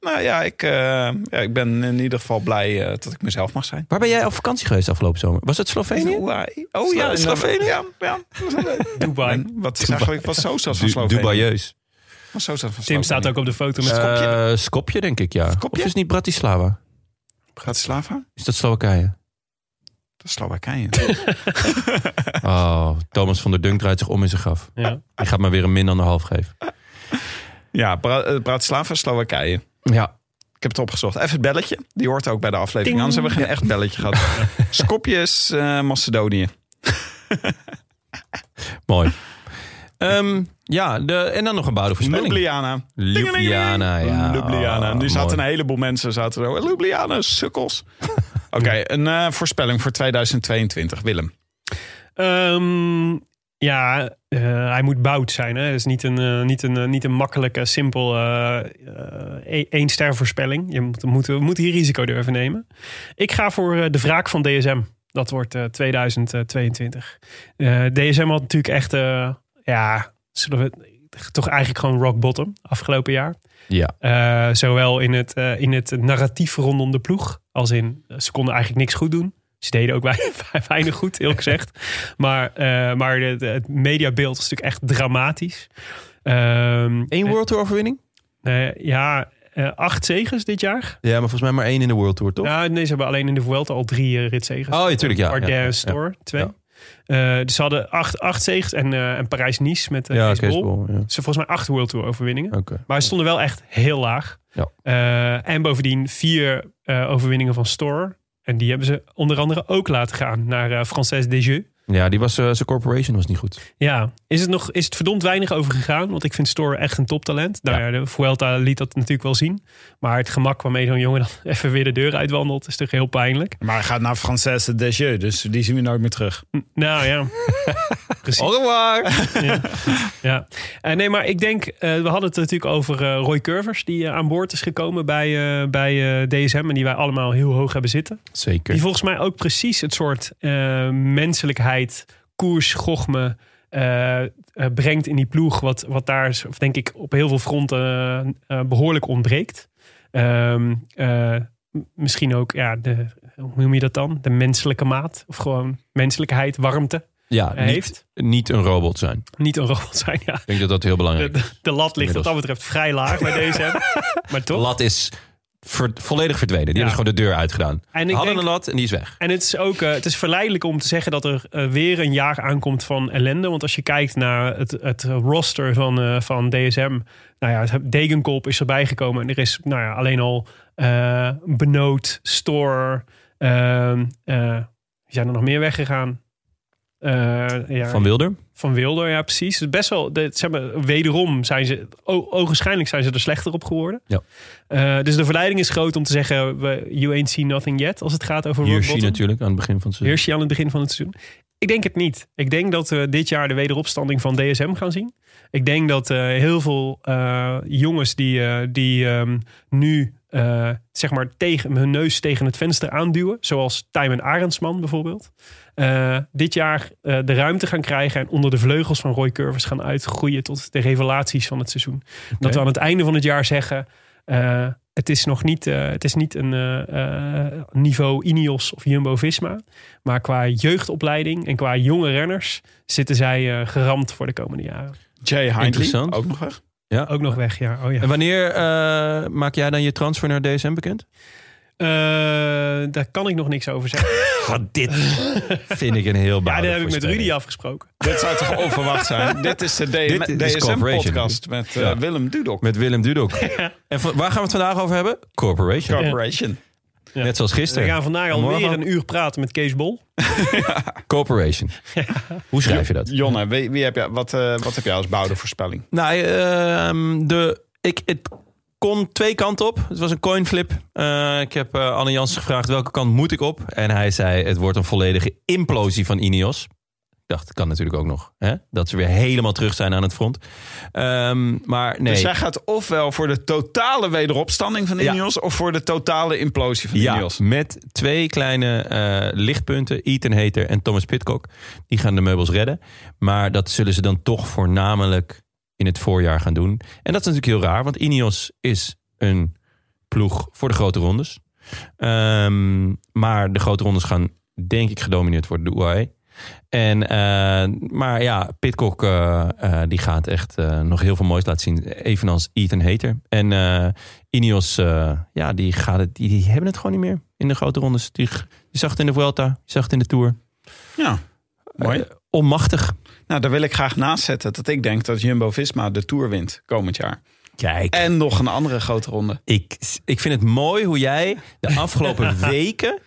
Nou, ja, ik, eh, ja, ik ben in ieder geval blij eh, dat ik mezelf mag zijn. Waar ben jij op vakantie geweest afgelopen zomer? Was het Slovenië? Oh ja, Slovenië? Ja, ja. Dubai. En wat is eigenlijk wat zo zoals van Slovenië? Dubaieus. Zo staat van Tim staat ook op de foto met Skopje. Eh, Skopje, denk ik, ja. Skopje? Of is het niet Bratislava? Bratislava? Is dat Slowakije? Dat is Slowakije. Oh, Thomas van der Dunk draait zich om in zijn graf. Ja. Die gaat maar weer een min anderhalf geven. Ja, Bra eh, Bratislava, Slowakije. Ja. Ik heb het opgezocht. Even het belletje. Die hoort ook bij de aflevering. Anders hebben we geen echt belletje gehad. Skopje is eh, Macedonië. Mooi. Ehm, ja, de, en dan nog een bouwde voorspelling. Ljubljana. Ljubljana, ja. Ljubljana. Oh, Nu zaten mooi. een heleboel mensen zaten zo. Ljubljana, sukkels. Oké, een eh, voorspelling voor 2022. Willem. Ehm, ja, eh, hij moet bout zijn. Hè? Het is niet een, eh, niet een, eh, niet een makkelijke, simpel één ster voorspelling. Je moet, moet, moet hier risico durven nemen. Ik ga voor de wraak van DSM. Dat wordt eh, 2022. Eh, DSM had natuurlijk echt, ja, zullen we, toch eigenlijk gewoon rock bottom afgelopen jaar. Ja. Zowel in het, in het narratief rondom de ploeg. Als in, ze konden eigenlijk niks goed doen. Ze deden ook wei- weinig goed, heel gezegd. Maar, eh, maar het, het mediabeeld is natuurlijk echt dramatisch. Ehm, Eén World Tour overwinning? ja, eh, acht zegens dit jaar. Ja, maar volgens mij maar één in de World Tour, toch? Nou, nee, ze hebben alleen in de Vuelta al drie uh, ritzegens. Oh, ja, tuurlijk, ja. Ardèche ja, ja. Store, twee. Ja. Eh, dus ze hadden acht, acht zegens en, eh, en Parijs-Nice met uh, Ja. Ze volgens mij acht World Tour overwinningen. Oké. Maar ze stonden wel echt heel laag. Ja. Eh, en bovendien vier eh, overwinningen van Store. En die hebben ze onder andere ook laten gaan naar uh, Française Desjeux. Ja, die was, uh, zijn corporation was niet goed. Ja, is het, nog, is het verdomd weinig over gegaan? Want ik vind Store echt een toptalent. Nou ja, de Vuelta liet dat natuurlijk wel zien. Maar het gemak waarmee zo'n jongen dan even weer de deur uitwandelt... is toch heel pijnlijk. Maar hij gaat naar Française Desjeux, dus die zien we nooit meer terug. Nou ja, precies. Au revoir! ja. ja. Uh, nee, maar ik denk... Uh, we hadden het natuurlijk over uh, Roy Curvers... die aan boord is gekomen bij, uh, bij DSM... en die wij allemaal heel hoog hebben zitten. Zeker. Die volgens mij ook precies het soort uh, koers, gochme uh, uh, brengt in die ploeg. Wat, wat daar, denk ik, op heel veel fronten uh, behoorlijk ontbreekt. Um, misschien ook, ja, de, hoe noem je dat dan? De menselijke maat. Of gewoon menselijkheid, warmte. Ja, niet, heeft. niet een robot zijn. Niet een robot zijn, ja. Ik denk dat dat heel belangrijk de, is. De, de lat ligt wat dat betreft vrij laag bij deze. maar toch? De lat is ver, volledig verdwenen. Die ja. hebben gewoon de deur uitgedaan. En ik hadden denk, een lat en die is weg. En het is ook uh, het is verleidelijk om te zeggen dat er uh, weer een jaar aankomt van ellende. Want als je kijkt naar het, het roster van, uh, van DSM. Nou ja, Degenkolb is erbij gekomen. En er is nou ja, alleen al Benoot, Store. ehm, zijn er nog meer weggegaan? Ja, van Wilder? Van Wilder, ja, precies. Dus best wel, de, zeg maar, wederom zijn ze, ogenschijnlijk zijn ze er slechter op geworden. Ja. Uh, dus de verleiding is groot om te zeggen, we, you ain't seen nothing yet, als het gaat over Hirschi natuurlijk, aan het begin van het seizoen. Hirschi aan het begin van het seizoen. Ik denk het niet. Ik denk dat we dit jaar de wederopstanding van DSM gaan zien. Ik denk dat uh, heel veel uh, jongens die, uh, die um, nu zeg maar tegen hun neus tegen het venster aanduwen, zoals Tijmen Arendsman bijvoorbeeld, dit jaar de ruimte gaan krijgen en onder de vleugels van Roy Curvers gaan uitgroeien tot de revelaties van het seizoen. Okay. Dat we aan het einde van het jaar zeggen. het is nog niet, het is niet een niveau Ineos of Jumbo-Visma. Maar qua jeugdopleiding en qua jonge renners zitten zij geramd voor de komende jaren. Jay Hindley, ook nog weg. Ja. Ook nog weg, ja. Oh, ja. En wanneer uh, maak jij dan je transfer naar DSM bekend? Uh, daar kan ik nog niks over zeggen. Oh, dit vind ik een heel Ja, dat heb ik met Rudy afgesproken. Dit zou toch onverwacht zijn? dit is de DSM-podcast met uh, ja. Willem Dudok. Met Willem Dudok. ja. En waar gaan we het vandaag over hebben? Corporation. Corporation. Ja. Net zoals gisteren. We gaan vandaag alweer een uur praten met Kees Bol. Corporation. Hoe schrijf je dat? Jonne, wie, wie heb jij, wat, uh, wat heb jij als bouwde voorspelling? Nou, uh, de, ik, het kon twee kanten op. Het was een coinflip. Uh, ik heb uh, Anne Jansen gevraagd welke kant moet ik op. En hij zei het wordt een volledige implosie van Ineos. Ik dacht, kan natuurlijk ook nog. Hè? Dat ze weer helemaal terug zijn aan het front. Um, maar nee. Dus jij gaat ofwel voor de totale wederopstanding van Ineos... Ja. of voor de totale implosie van ja, Ineos? met twee kleine uh, lichtpunten. Ethan Hater en Thomas Pitcock. Die gaan de meubels redden. Maar dat zullen ze dan toch voornamelijk in het voorjaar gaan doen. En dat is natuurlijk heel raar. Want Ineos is een ploeg voor de grote rondes. Um, maar de grote rondes gaan denk ik gedomineerd worden door de UAE. En, eh, maar ja, Pitcock eh, die gaat echt nog heel veel moois laten zien. Evenals Ethan Hater. En Ineos, ja, die, gaat het, die, die hebben het gewoon niet meer in de grote rondes. Die, je zag het in de Vuelta, je zag het in de Tour. Ja, mooi. Onmachtig. Nou, daar wil ik graag naast zetten dat ik denk dat Jumbo-Visma de Tour wint komend jaar. Kijk. En nog een andere grote ronde. Ik, ik vind het mooi hoe jij de afgelopen weken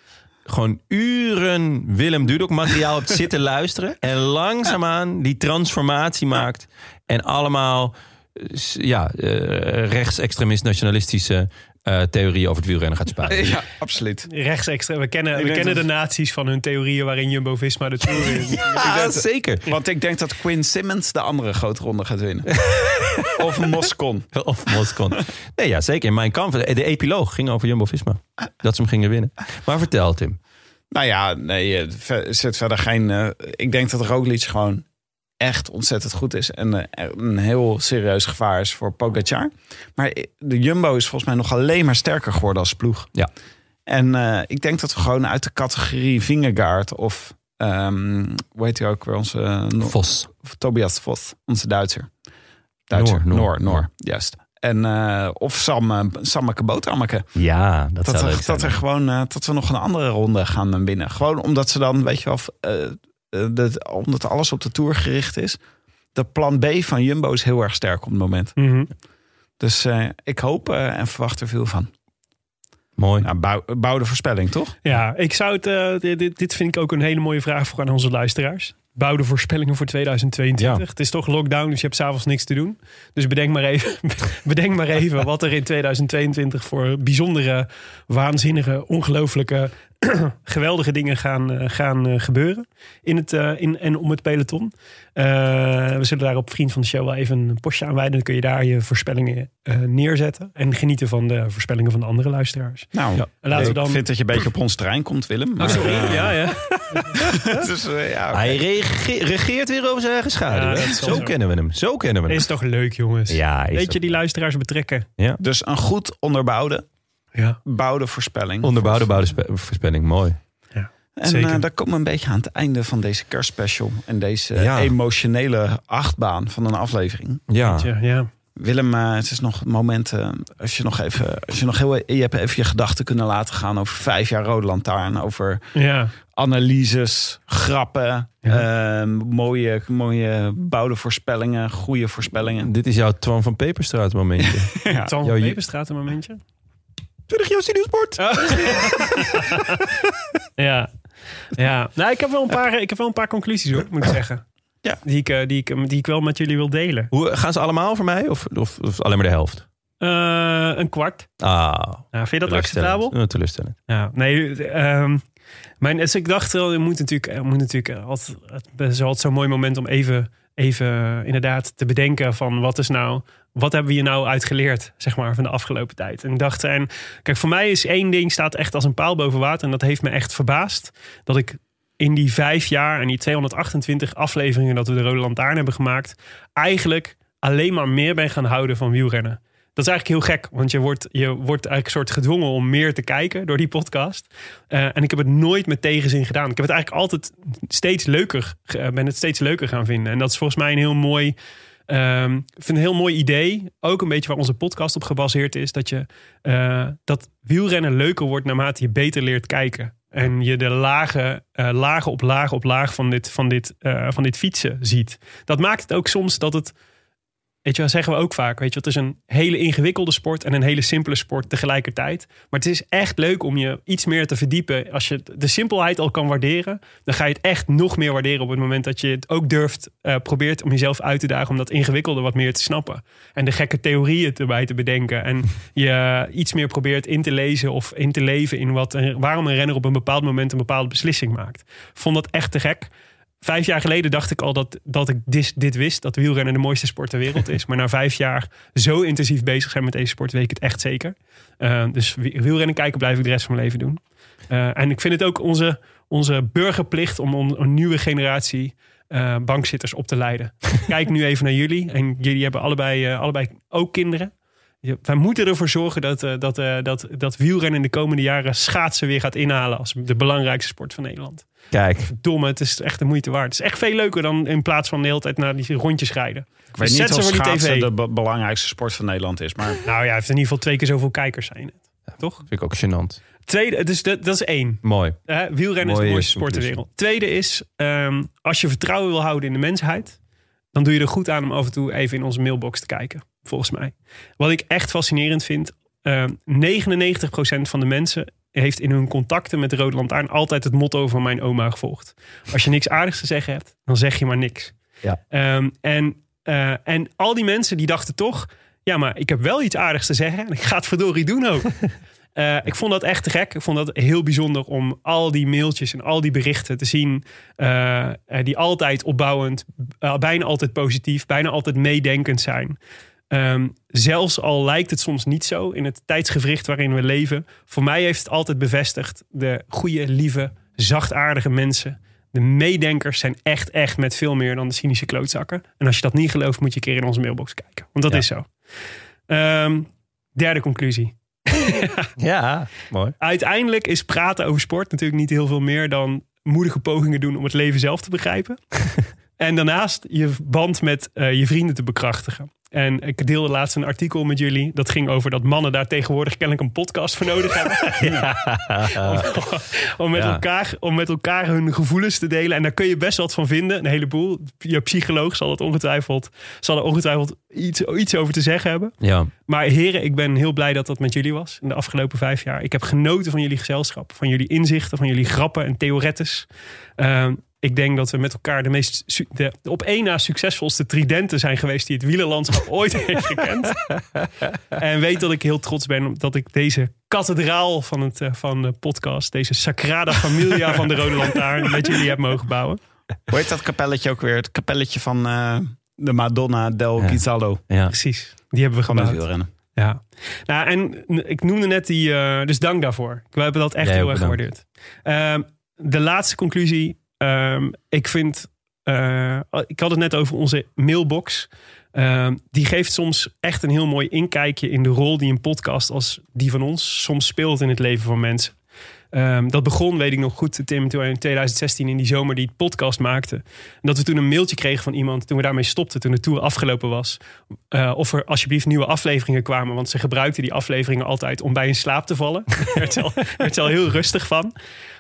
gewoon uren Willem Dudok materiaal hebt zitten luisteren. En langzaamaan die transformatie maakt. En allemaal eh, ja, eh, rechtsextremist-nationalistische eh, theorieën over het wielrennen gaat spuiten. Ja, absoluut. Rechtsextreem. We kennen, we kennen de naties van hun theorieën waarin Jumbo-Visma de Tour wint. Ja, zeker. Want ik denk dat Quinn Simmons de andere grote ronde gaat winnen. of Moscon. Of Moscon. Nee, ja, zeker. In mijn kamp. De epiloog ging over Jumbo-Visma. Dat ze hem gingen winnen. Maar vertel, Tim. Nou ja, nee, eh, zit verder geen... eh, ik denk dat Roglic gewoon echt ontzettend goed is. En eh, een heel serieus gevaar is voor Pogacar. Maar de Jumbo is volgens mij nog alleen maar sterker geworden als ploeg. Ja. En eh, ik denk dat we gewoon uit de categorie Vingegaard of... ehm, hoe heet hij ook weer? Onze eh, Vos. Tobias Vos, onze Duitser. Duitser, Noor, Noor, Noor. Noor, juist. En, of Sam, eh, Sammeke Boterhammeke. Ja, dat, Dat, zou leuk er, zijn. dat, er gewoon, dat we nog een andere ronde gaan winnen. Gewoon omdat ze dan, weet je wel, dat- omdat alles op de Tour gericht is. De plan B van Jumbo is heel erg sterk op het moment. Mhm. Dus eh, ik hoop eh, en verwacht er veel van. Mooi. Nou, bouw, bouw de voorspelling, toch? Ja, ik zou het, eh, dit, dit- dit vind ik ook een hele mooie vraag voor aan onze luisteraars. Bouw de voorspellingen voor 2022. Ja. Het is toch lockdown, dus je hebt s'avonds niks te doen. Dus bedenk maar even, bedenk maar even wat er in 2022 voor bijzondere, waanzinnige, ongelooflijke, geweldige dingen gaan, eh, gaan eh, gebeuren. In het, eh, in en om het peloton. Eh, we zullen daar op Vriend van de Show wel even een postje aan wijden. Dan kun je daar je voorspellingen eh, neerzetten. En genieten van de voorspellingen van de andere luisteraars. Nou, En laten we ik dan... vind dat je een beetje op ons terrein komt, Willem. Maar, Oh, sorry. Ja, ja. dus, ja. Hij rege- regeert weer over zijn eigen schaduw. Ja, zo zo. kennen we hem. Zo kennen we hem. Is toch leuk, jongens? Ja, is Weet je, die luisteraars betrekken. Dus een goed onderbouwde, Ja. bouwde voorspelling. Onderbouwde bouwde spe- voorspelling. Mooi. En Zeker. eh, daar komen we een beetje aan het einde van deze kerstspecial. En deze eh, Ja. emotionele achtbaan van een aflevering. Ja. Ja, ja. Willem, eh, het is nog momenten. Als je nog even, als je nog heel, je hebt even je gedachten kunnen laten gaan over vijf jaar Rode Lantaarn. Over ja. analyses, grappen, Ja. eh, mooie, mooie bouwde voorspellingen, goede voorspellingen. Dit is jouw Twan van Peperstraat momentje. Ja. Twan Ja, van Peperstraat momentje. 20 jaar Studiosport. Ja. Ja. Nou, ik heb wel een paar, ik heb wel een paar conclusies hoor, moet ik zeggen. Ja. Die ik, eh, die, ik, die ik wel met jullie wil delen. Hoe, gaan ze allemaal voor mij? Of, of, of alleen maar de helft? Eh, een kwart. Ah, Nou, vind je dat acceptabel? Uh, teleurstellend. Ja, nee. ehm mijn, dus ik dacht wel, je moet natuurlijk, er moet natuurlijk altijd, het is altijd zo'n mooi moment om even, even inderdaad te bedenken van wat is nou, wat hebben we hier nou uit geleerd, zeg maar, van de afgelopen tijd. En ik dacht, en kijk, voor mij is één ding staat echt als een paal boven water en dat heeft me echt verbaasd dat ik in die vijf jaar en die 228 afleveringen dat we de Rode Lantaarn hebben gemaakt, eigenlijk alleen maar meer ben gaan houden van wielrennen. Dat is eigenlijk heel gek, want je wordt, je wordt eigenlijk soort gedwongen om meer te kijken door die podcast. Eh, en ik heb het nooit met tegenzin gedaan. Ik heb het eigenlijk altijd steeds leuker, eh, ben het steeds leuker gaan vinden. En dat is volgens mij een heel mooi, ehm, ik vind een heel mooi idee. Ook een beetje waar onze podcast op gebaseerd is. Dat je eh, dat wielrennen leuker wordt naarmate je beter leert kijken. En je de lagen, eh, lagen op laag op laag van dit, van, dit, eh, van dit fietsen ziet. Dat maakt het ook soms dat het Weet je, wel, zeggen we ook vaak. Weet je, het is een hele ingewikkelde sport en een hele simpele sport tegelijkertijd. Maar het is echt leuk om je iets meer te verdiepen. Als je de simpelheid al kan waarderen, dan ga je het echt nog meer waarderen op het moment dat je het ook durft, eh, probeert om jezelf uit te dagen om dat ingewikkelde wat meer te snappen. En de gekke theorieën erbij te bedenken. En je iets meer probeert in te lezen of in te leven in wat, waarom een renner op een bepaald moment een bepaalde beslissing maakt. Vond dat echt te gek. Vijf jaar geleden dacht ik al dat, dat ik dit, wist. Dat wielrennen de mooiste sport ter wereld is. Maar na vijf jaar zo intensief bezig zijn met deze sport, weet ik het echt zeker. Uh, dus wielrennen kijken blijf ik de rest van mijn leven doen. Uh, en ik vind het ook onze, onze burgerplicht om een, nieuwe generatie uh, bankzitters op te leiden. Kijk nu even naar jullie. En jullie hebben allebei, allebei ook kinderen. wij moeten ervoor zorgen dat, eh, dat, eh, dat, dat wielrennen in de komende jaren schaatsen weer gaat inhalen als de belangrijkste sport van Nederland. Kijk, Domme, het is echt de moeite waard. Het is echt veel leuker dan in plaats van de hele tijd naar die rondjes rijden. Ik weet niet of die tv. de be- belangrijkste sport van Nederland is. Maar Nou ja, heeft in ieder geval twee keer zoveel kijkers zijn. het. Toch? vind ik ook gênant. Tweede, dus dat, dat is één. Mooi. Hè, wielrennen is Mooie de mooiste sport ter conclusie. wereld. Tweede is, ehm, als je vertrouwen wil houden in de mensheid, dan doe je er goed aan om af en toe even in onze mailbox te kijken. Volgens mij. Wat ik echt fascinerend vind, ehm 99% van de mensen heeft in hun contacten met de Rode Lantaarn altijd het motto van mijn oma gevolgd. Als je niks aardigs te zeggen hebt, dan zeg je maar niks. Ja. Ehm, en, eh, en al die mensen die dachten toch, ja, maar ik heb wel iets aardigs te zeggen en ik ga het verdorie doen ook. Eh, ik vond dat echt te gek. Ik vond dat heel bijzonder om al die mailtjes en al die berichten te zien. eh, die altijd opbouwend, bijna altijd positief, bijna altijd meedenkend zijn. Ehm, zelfs al lijkt het soms niet zo in het tijdsgevricht waarin we leven. Voor mij heeft het altijd bevestigd: de goede, lieve, zachtaardige mensen. De meedenkers zijn echt, echt met veel meer dan de cynische klootzakken. En als je dat niet gelooft, moet je een keer in onze mailbox kijken. Want dat Ja. is zo. Ehm, derde conclusie. Ja, mooi. Uiteindelijk is praten over sport natuurlijk niet heel veel meer dan moedige pogingen doen om het leven zelf te begrijpen. en daarnaast je band met eh, je vrienden te bekrachtigen. En ik deelde laatst een artikel met jullie. Dat ging over dat mannen daar tegenwoordig kennelijk een podcast voor nodig hebben. om, om, met Ja. elkaar, om met elkaar hun gevoelens te delen. En daar kun je best wat van vinden. Een heleboel. Je psycholoog zal, het ongetwijfeld, zal er ongetwijfeld iets, iets over te zeggen hebben. Ja, Maar heren, ik ben heel blij dat dat met jullie was in de afgelopen vijf jaar. Ik heb genoten van jullie gezelschap, van jullie inzichten, van jullie grappen en theoretes. Ehm, ik denk dat we met elkaar de meest de, de op één na succesvolste tridenten zijn geweest die het wielerlandschap ooit heeft gekend. en weet dat ik heel trots ben dat ik deze kathedraal van, het, eh, van de podcast, deze Sagrada Familia van de Rode Lantaarn, met jullie heb mogen bouwen. hoe heet dat kapelletje ook weer? Het kapelletje van eh, de Madonna del Ja. Ja. Precies, die hebben we gebouwd. Ja, nou en ik noemde net die, eh, dus dank daarvoor. We hebben dat echt Jij heel erg gewaardeerd. Ehm, de laatste conclusie, ehm, ik vind, eh, ik had het net over onze mailbox. Ehm, die geeft soms echt een heel mooi inkijkje in de rol die een podcast als die van ons soms speelt in het leven van mensen. Ehm, dat begon, weet ik nog goed, Tim, toen in 2016 in die zomer die podcast maakte. En dat we toen een mailtje kregen van iemand, toen we daarmee stopten, toen de tour afgelopen was. eh, of er alsjeblieft nieuwe afleveringen kwamen. Want ze gebruikten die afleveringen altijd om bij in slaap te vallen. Daar werd ze al heel rustig van.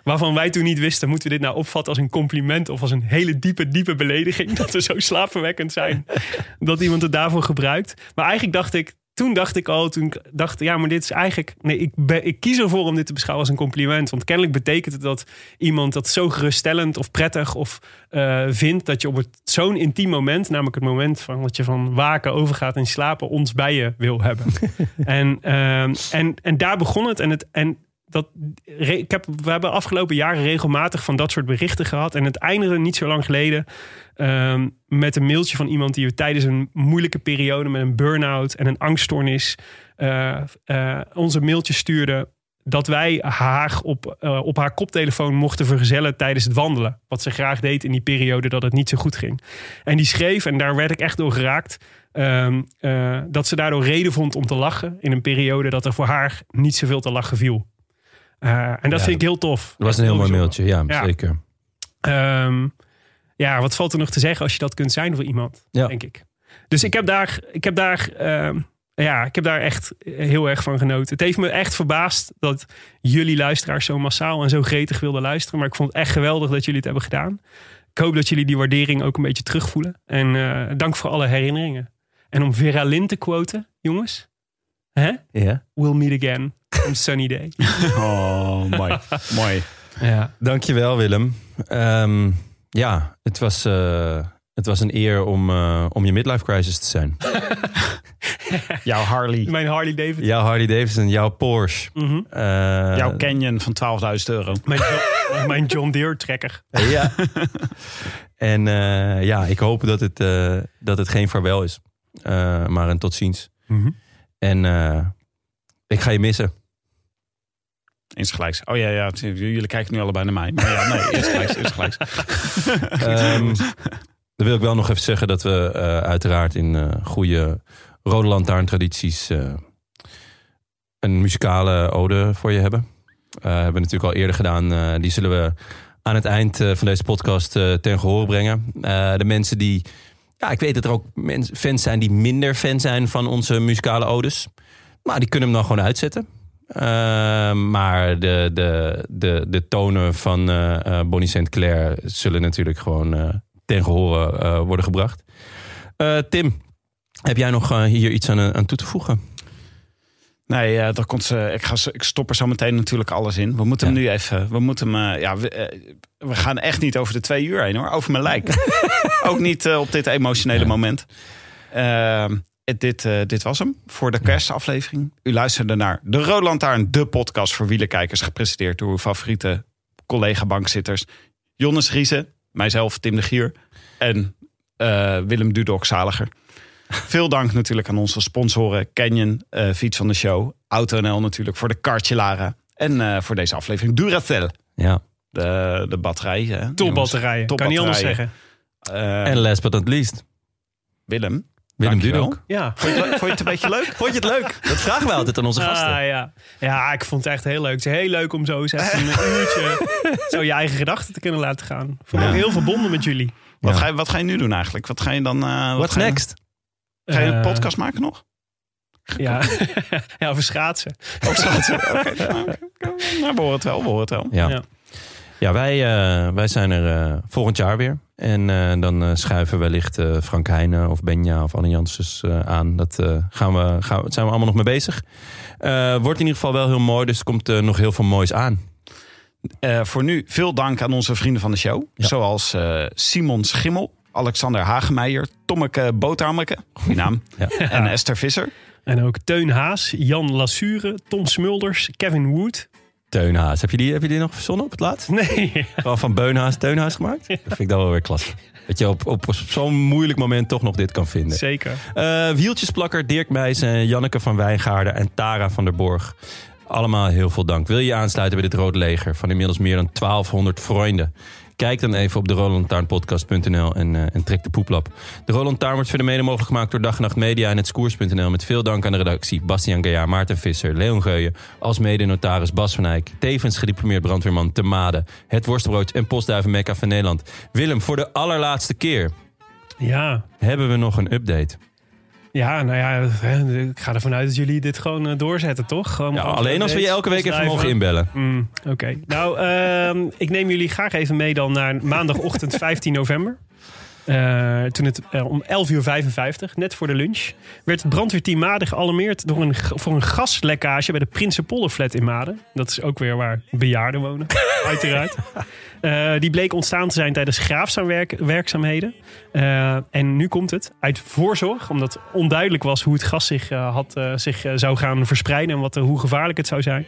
Waarvan wij toen niet wisten, moeten we dit nou opvatten als een compliment of als een hele diepe, diepe belediging. Dat we zo slaapverwekkend zijn dat iemand het daarvoor gebruikt. Maar eigenlijk dacht ik, toen dacht ik al, toen ik dacht, ja, maar dit is eigenlijk, nee, ik, ben, ik kies ervoor om dit te beschouwen als een compliment. Want kennelijk betekent het dat iemand dat zo geruststellend of prettig of eh, vindt dat je op het zo'n intiem moment, namelijk het moment van dat je van waken overgaat en slapen, ons bij je wil hebben. en, ehm, en, en daar begon het. En, het, en dat, ik heb, we hebben afgelopen jaren regelmatig van dat soort berichten gehad. En het eindigde niet zo lang geleden ehm, met een mailtje van iemand die tijdens een moeilijke periode met een burn-out en een angststoornis eh, eh, onze mailtje stuurde. Dat wij haar op, eh, op haar koptelefoon mochten vergezellen tijdens het wandelen. Wat ze graag deed in die periode dat het niet zo goed ging. En die schreef, en daar werd ik echt door geraakt. ehm, eh, dat ze daardoor reden vond om te lachen. In een periode dat er voor haar niet zoveel te lachen viel. Eh, en dat Ja, vind ik heel tof. Dat was een heel mooi mailtje, ja, Ja. zeker. Ehm, ja, wat valt er nog te zeggen als je dat kunt zijn voor iemand, Ja. denk ik. Dus ik heb daar, ik heb daar, ehm, ja, ik heb daar echt heel erg van genoten. Het heeft me echt verbaasd dat jullie luisteraars zo massaal en zo gretig wilden luisteren. Maar ik vond het echt geweldig dat jullie het hebben gedaan. Ik hoop dat jullie die waardering ook een beetje terugvoelen. En eh, dank voor alle herinneringen. En om Vera Lynn te quoten, jongens. Hè? Ja. We'll meet again on sunny day. Oh, mooi. mooi. Ja. Dankjewel Willem. Ehm, ja, het was, eh, het was een eer om, eh, om je midlife crisis te zijn. Jouw Harley. Mijn Harley Davidson. jouw Harley Davidson, jouw Porsche. Mhm. eh, Jouw Canyon van 12.000 euro. Mijn, Jo- mijn John Deere trekker. Ja. en eh, ja, ik hoop dat het, eh, dat het geen vaarwel is. Eh, maar een tot ziens. En eh, ik ga je missen. Insgelijks. Oh ja, ja. Jullie kijken nu allebei naar mij. Maar ja, nee, insgelijks, insgelijks. Ehm, dan wil ik wel nog even zeggen dat we eh, uiteraard in eh, goede Rode Lantaarn tradities... eh, een muzikale ode voor je hebben. Hebben we natuurlijk al eerder gedaan. Die zullen we aan het eind van deze podcast ten gehore brengen. De mensen die... Ja, ik weet dat er ook fans zijn die minder fan zijn van onze muzikale odes. Maar die kunnen hem dan gewoon uitzetten. Eh, maar de, de, de, de tonen van eh, eh, Bonnie St. Clair zullen natuurlijk gewoon eh, ten gehore eh, worden gebracht. Tim, heb jij nog hier iets aan, aan toe te voegen? Nee, eh, daar komt ze, ik, ga, ik stop er zo meteen natuurlijk alles in. We moeten hem nu even. We, moeten hem, eh, ja, we, eh, we gaan echt niet over de twee uur heen hoor. Over mijn lijk. Ook niet op dit emotionele moment. Ehm, het- dit, dit was hem voor de kerstaflevering. U luisterde naar De Rode Lantaarn, de podcast voor wielerkijkers. Gepresenteerd door uw favoriete collega-bankzitters. Jonnes Riese, mijzelf, Tim de Gier. En Willem Dudok Zaliger. Veel dank natuurlijk aan onze sponsoren Canyon, eh, Fiets van de Show, AutoNL natuurlijk voor de kartje Lara. En eh, voor deze aflevering Duracell, Ja. de, de batterij. Topbatterijen, kan niet anders zeggen. Eh, En last but not least, Willem, Willem. Dudok. Ja. Vond je, het, le- vond je het een beetje leuk? Vond je het leuk? Dat vragen we altijd aan onze gasten. Ah, ja. ja, ik vond het echt heel leuk. Het is heel leuk om zo eens even een uurtje zo je eigen gedachten te kunnen laten gaan. Ik Ja. ook heel verbonden met jullie. Wat, Ja. ga je, wat ga je nu doen eigenlijk? Wat ga je dan... eh, wat What's ga je- next? Ga je een Eh, podcast maken nog? Ja, ja over schaatsen. Of schaatsen? Oké, nou, nou, we horen het wel, we horen het wel. Ja, Ja. ja. wij, eh, wij zijn er eh, volgend jaar weer. En eh, dan eh, schuiven wellicht eh, Frank Heijnen of Benja of Anne Janssens eh, aan. Dat eh, gaan we, gaan, we- zijn we allemaal nog mee bezig. Eh, wordt in ieder geval wel heel mooi, dus er komt nog heel veel moois aan. Eh, voor nu veel dank aan onze vrienden van de show. Ja. Zoals eh, Simon Schimmel, Alexander Hagemeijer, Tommeke Boterhammeke, goeie naam, Ja. en Esther Visser. En ook Teun Haas, Jan Lassure, Tom Smulders, Kevin Wood. Teunhaas, heb je die, heb je die nog verzonnen op het laatst? Nee, Gewoon van Beunhaas, Teunhaas gemaakt? Dat vind ik dan wel weer klasse. Dat je op, op, zo'n moeilijk moment toch nog dit kan vinden. zeker. Eh, wieltjesplakker Dirk Meijsen, Janneke van Wijngaarden en Tara van der Borg. Allemaal heel veel dank. Wil je je aansluiten bij dit Rode Leger van inmiddels meer dan 1200 vrienden? Kijk dan even op de rolandtaarnpodcast.nl en, eh, en trek de poeplap. De Roland Taarn wordt verder mede mogelijk gemaakt door Dag en Nacht Media en het Skoers.nl. Met veel dank aan de redactie Bastiaan Gaillard, Maarten Visser, Leon Geuyen. Als mede notaris Bas van Eyck. Tevens gediplomeerd brandweerman Te Made. Het Worstenbrood en Postduiven Mekka van Nederland. Willem, voor de allerlaatste keer Ja. hebben we nog een update. Ja, nou ja, ik ga ervan uit dat jullie dit gewoon eh, doorzetten, toch? Gewoon Ja, gewoon alleen als we je elke week even mogen inbellen. Mm, Oké. Nou, ehm, ik neem jullie graag even mee dan naar maandagochtend 15 november. Eh, toen het eh, om 11 uur 55, net voor de lunch, werd het brandweerteam Maden gealarmeerd door een, voor een gaslekkage bij de Prinsenpolderflat in Maden. Dat is ook weer waar bejaarden wonen, uiteraard. Eh, die bleek ontstaan te zijn tijdens graafzaamwerkzaamheden. En nu komt het uit voorzorg, omdat onduidelijk was hoe het gas zich, had, zich zou gaan verspreiden en wat, hoe gevaarlijk het zou zijn.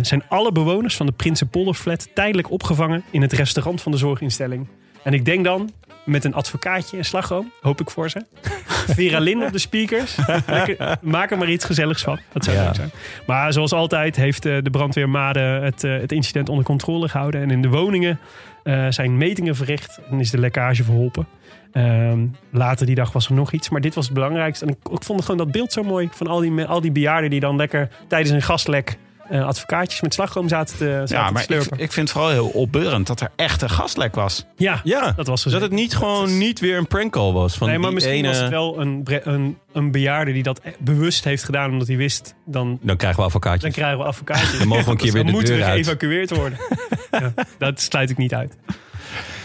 Zijn alle bewoners van de Prinsenpolderflat tijdelijk opgevangen in het restaurant van de zorginstelling. En ik denk dan met een advocaatje en slagroom, hoop ik voor ze. Vera Lynn op de speakers. Lekker, maak er maar iets gezelligs van. Dat zou Ja. leuk zijn. Maar zoals altijd heeft eh, de brandweer Maden het, eh, het incident onder controle gehouden. En in de woningen eh, zijn metingen verricht en is de lekkage verholpen. Ehm, later die dag was er nog iets, maar dit was het belangrijkste. En ik, ik vond gewoon dat beeld zo mooi van al die, al die bejaarden die dan lekker tijdens een gaslek eh, advocaatjes met slagroom zaten te, zaten Ja, te maar ik, slurpen. ik vind het vooral heel opbeurend dat er echt een gaslek was. ja, Ja, dat was er dat zo. het niet gewoon niet weer een prank call was. Van Nee, maar die misschien ene, was het wel een, een, een bejaarde die dat bewust heeft gedaan omdat hij wist, dan, Dan krijgen we dan advocaatjes. krijgen we advocaatjes. Dan mogen we een keer Dus weer dan de moeten deur we uit. geëvacueerd worden. ja, dat sluit ik niet uit.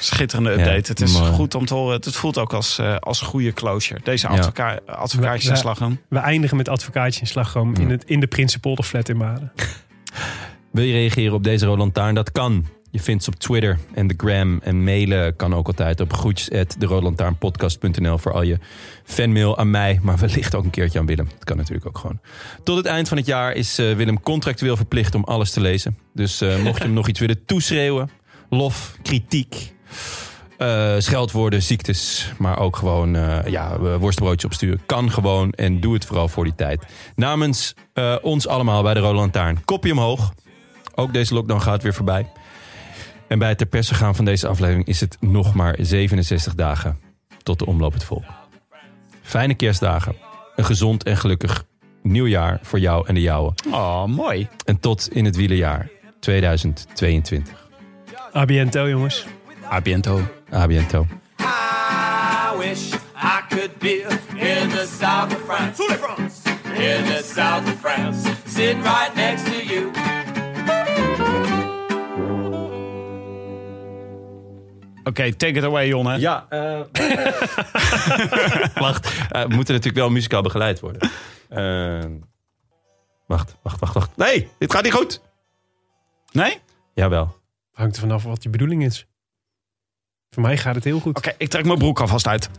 Schitterende update. het is mooi. goed om te horen. Het voelt ook als, eh, als goede closure. Deze Ja. advoca advocaatjes en Ja. slagroom. We eindigen met advocaatjes en slagroom in, het, in de Prinsenpolderflat in Maden. Wil je reageren op deze Roland Taarn? Dat kan. Je vindt ze op Twitter en de Gram. En mailen kan ook altijd op groetjes.deroodlantaarnpodcast.nl voor al je fanmail aan mij. Maar wellicht ook een keertje aan Willem. Dat kan natuurlijk ook gewoon. Tot het eind van het jaar is eh, Willem contractueel verplicht om alles te lezen. Dus eh, mocht je hem nog iets willen toeschreeuwen. Lof, kritiek, eh, scheldwoorden, ziektes. Maar ook gewoon eh ja, eh, worstbroodjes opsturen. Kan gewoon en doe het vooral voor die tijd. Namens eh, ons allemaal bij de Roland Lantaarn. Kopje omhoog. Ook deze lockdown gaat weer voorbij. En bij het ter perse gaan van deze aflevering is het nog maar 67 dagen tot de omloop het volk. Fijne kerstdagen. Een gezond en gelukkig nieuw jaar voor jou en de jouwe. Oh, mooi. En tot in het wielerjaar 2022. Abiento, jongens. Abiento. Abiento. I wish I could be in the south of France. In the south of France. Sitting right next to you. Oké, take it away, Jonne. Ja, wacht. Eh, we moeten natuurlijk wel muzikaal begeleid worden. Eh, wacht, wacht, wacht, wacht. Nee, dit gaat niet goed. Nee? Jawel. Hangt er vanaf wat je bedoeling is. Voor mij gaat het heel goed. ik trek mijn broek alvast uit.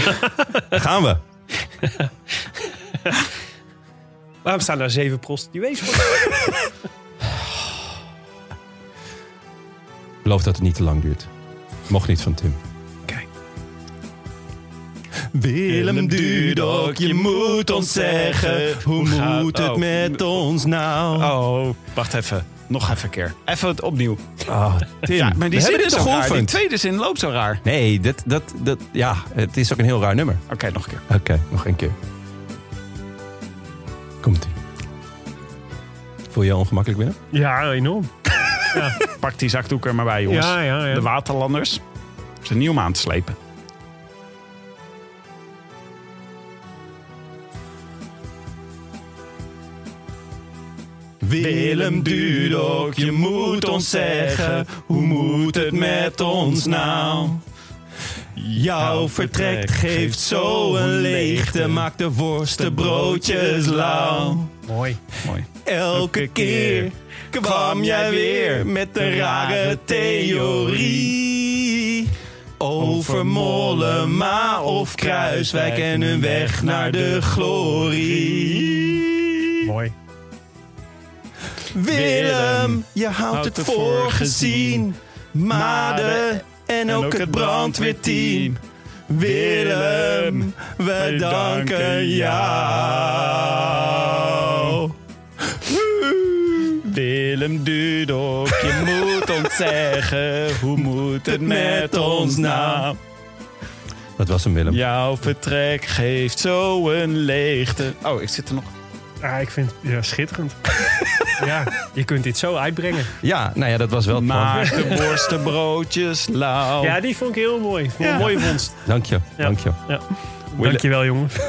Gaan we. Waarom staan daar zeven prostituees voor? Beloof dat het niet te lang duurt. Mocht niet van Tim. Kijk. Willem Dudok, je moet ons zeggen, hoe gaat- moet het oh. met ons nou? Oh, wacht even. Nog even een keer. Even het opnieuw. Oh, Tim, Ja, maar die zin is toch raar. Die tweede zin loopt zo raar. Nee, dat, dat, dat, ja, het is ook een heel raar nummer. Oké, nog een keer. Oké, nog een keer. Komt-ie. Voel je je ongemakkelijk binnen? Ja, enorm. Pak die zakdoek er maar bij, jongens. Ja, ja, ja. De waterlanders. Ze zijn niet om aan te slepen. Willem Dudok, je moet ons zeggen, hoe moet het met ons nou? Jouw vertrek geeft zo een leegte, maakt de worstenbroodjes lauw. Mooi. Mooi. Elke keer kwam jij weer met een rare theorie. Over Mollema of Kruiswijk en hun weg naar de glorie. Willem, je houdt het voor gezien. Made en ook het brandweerteam. Willem, we danken jou. Willem Dudok, je moet ons zeggen, hoe moet het met ons nou? Dat was hem, Willem. Jouw vertrek geeft zo een leegte. Oh, ik zit er nog. Ah, ik vind het ja, schitterend. ja, je kunt dit zo uitbrengen. Ja, nou ja, dat was wel het plan. Maak de worstenbroodjes lauw. Ja, die vond ik heel mooi. Vond ik Ja. Een mooie vondst. Dank je, Ja. dank je. Ja. Dankjewel, jongens.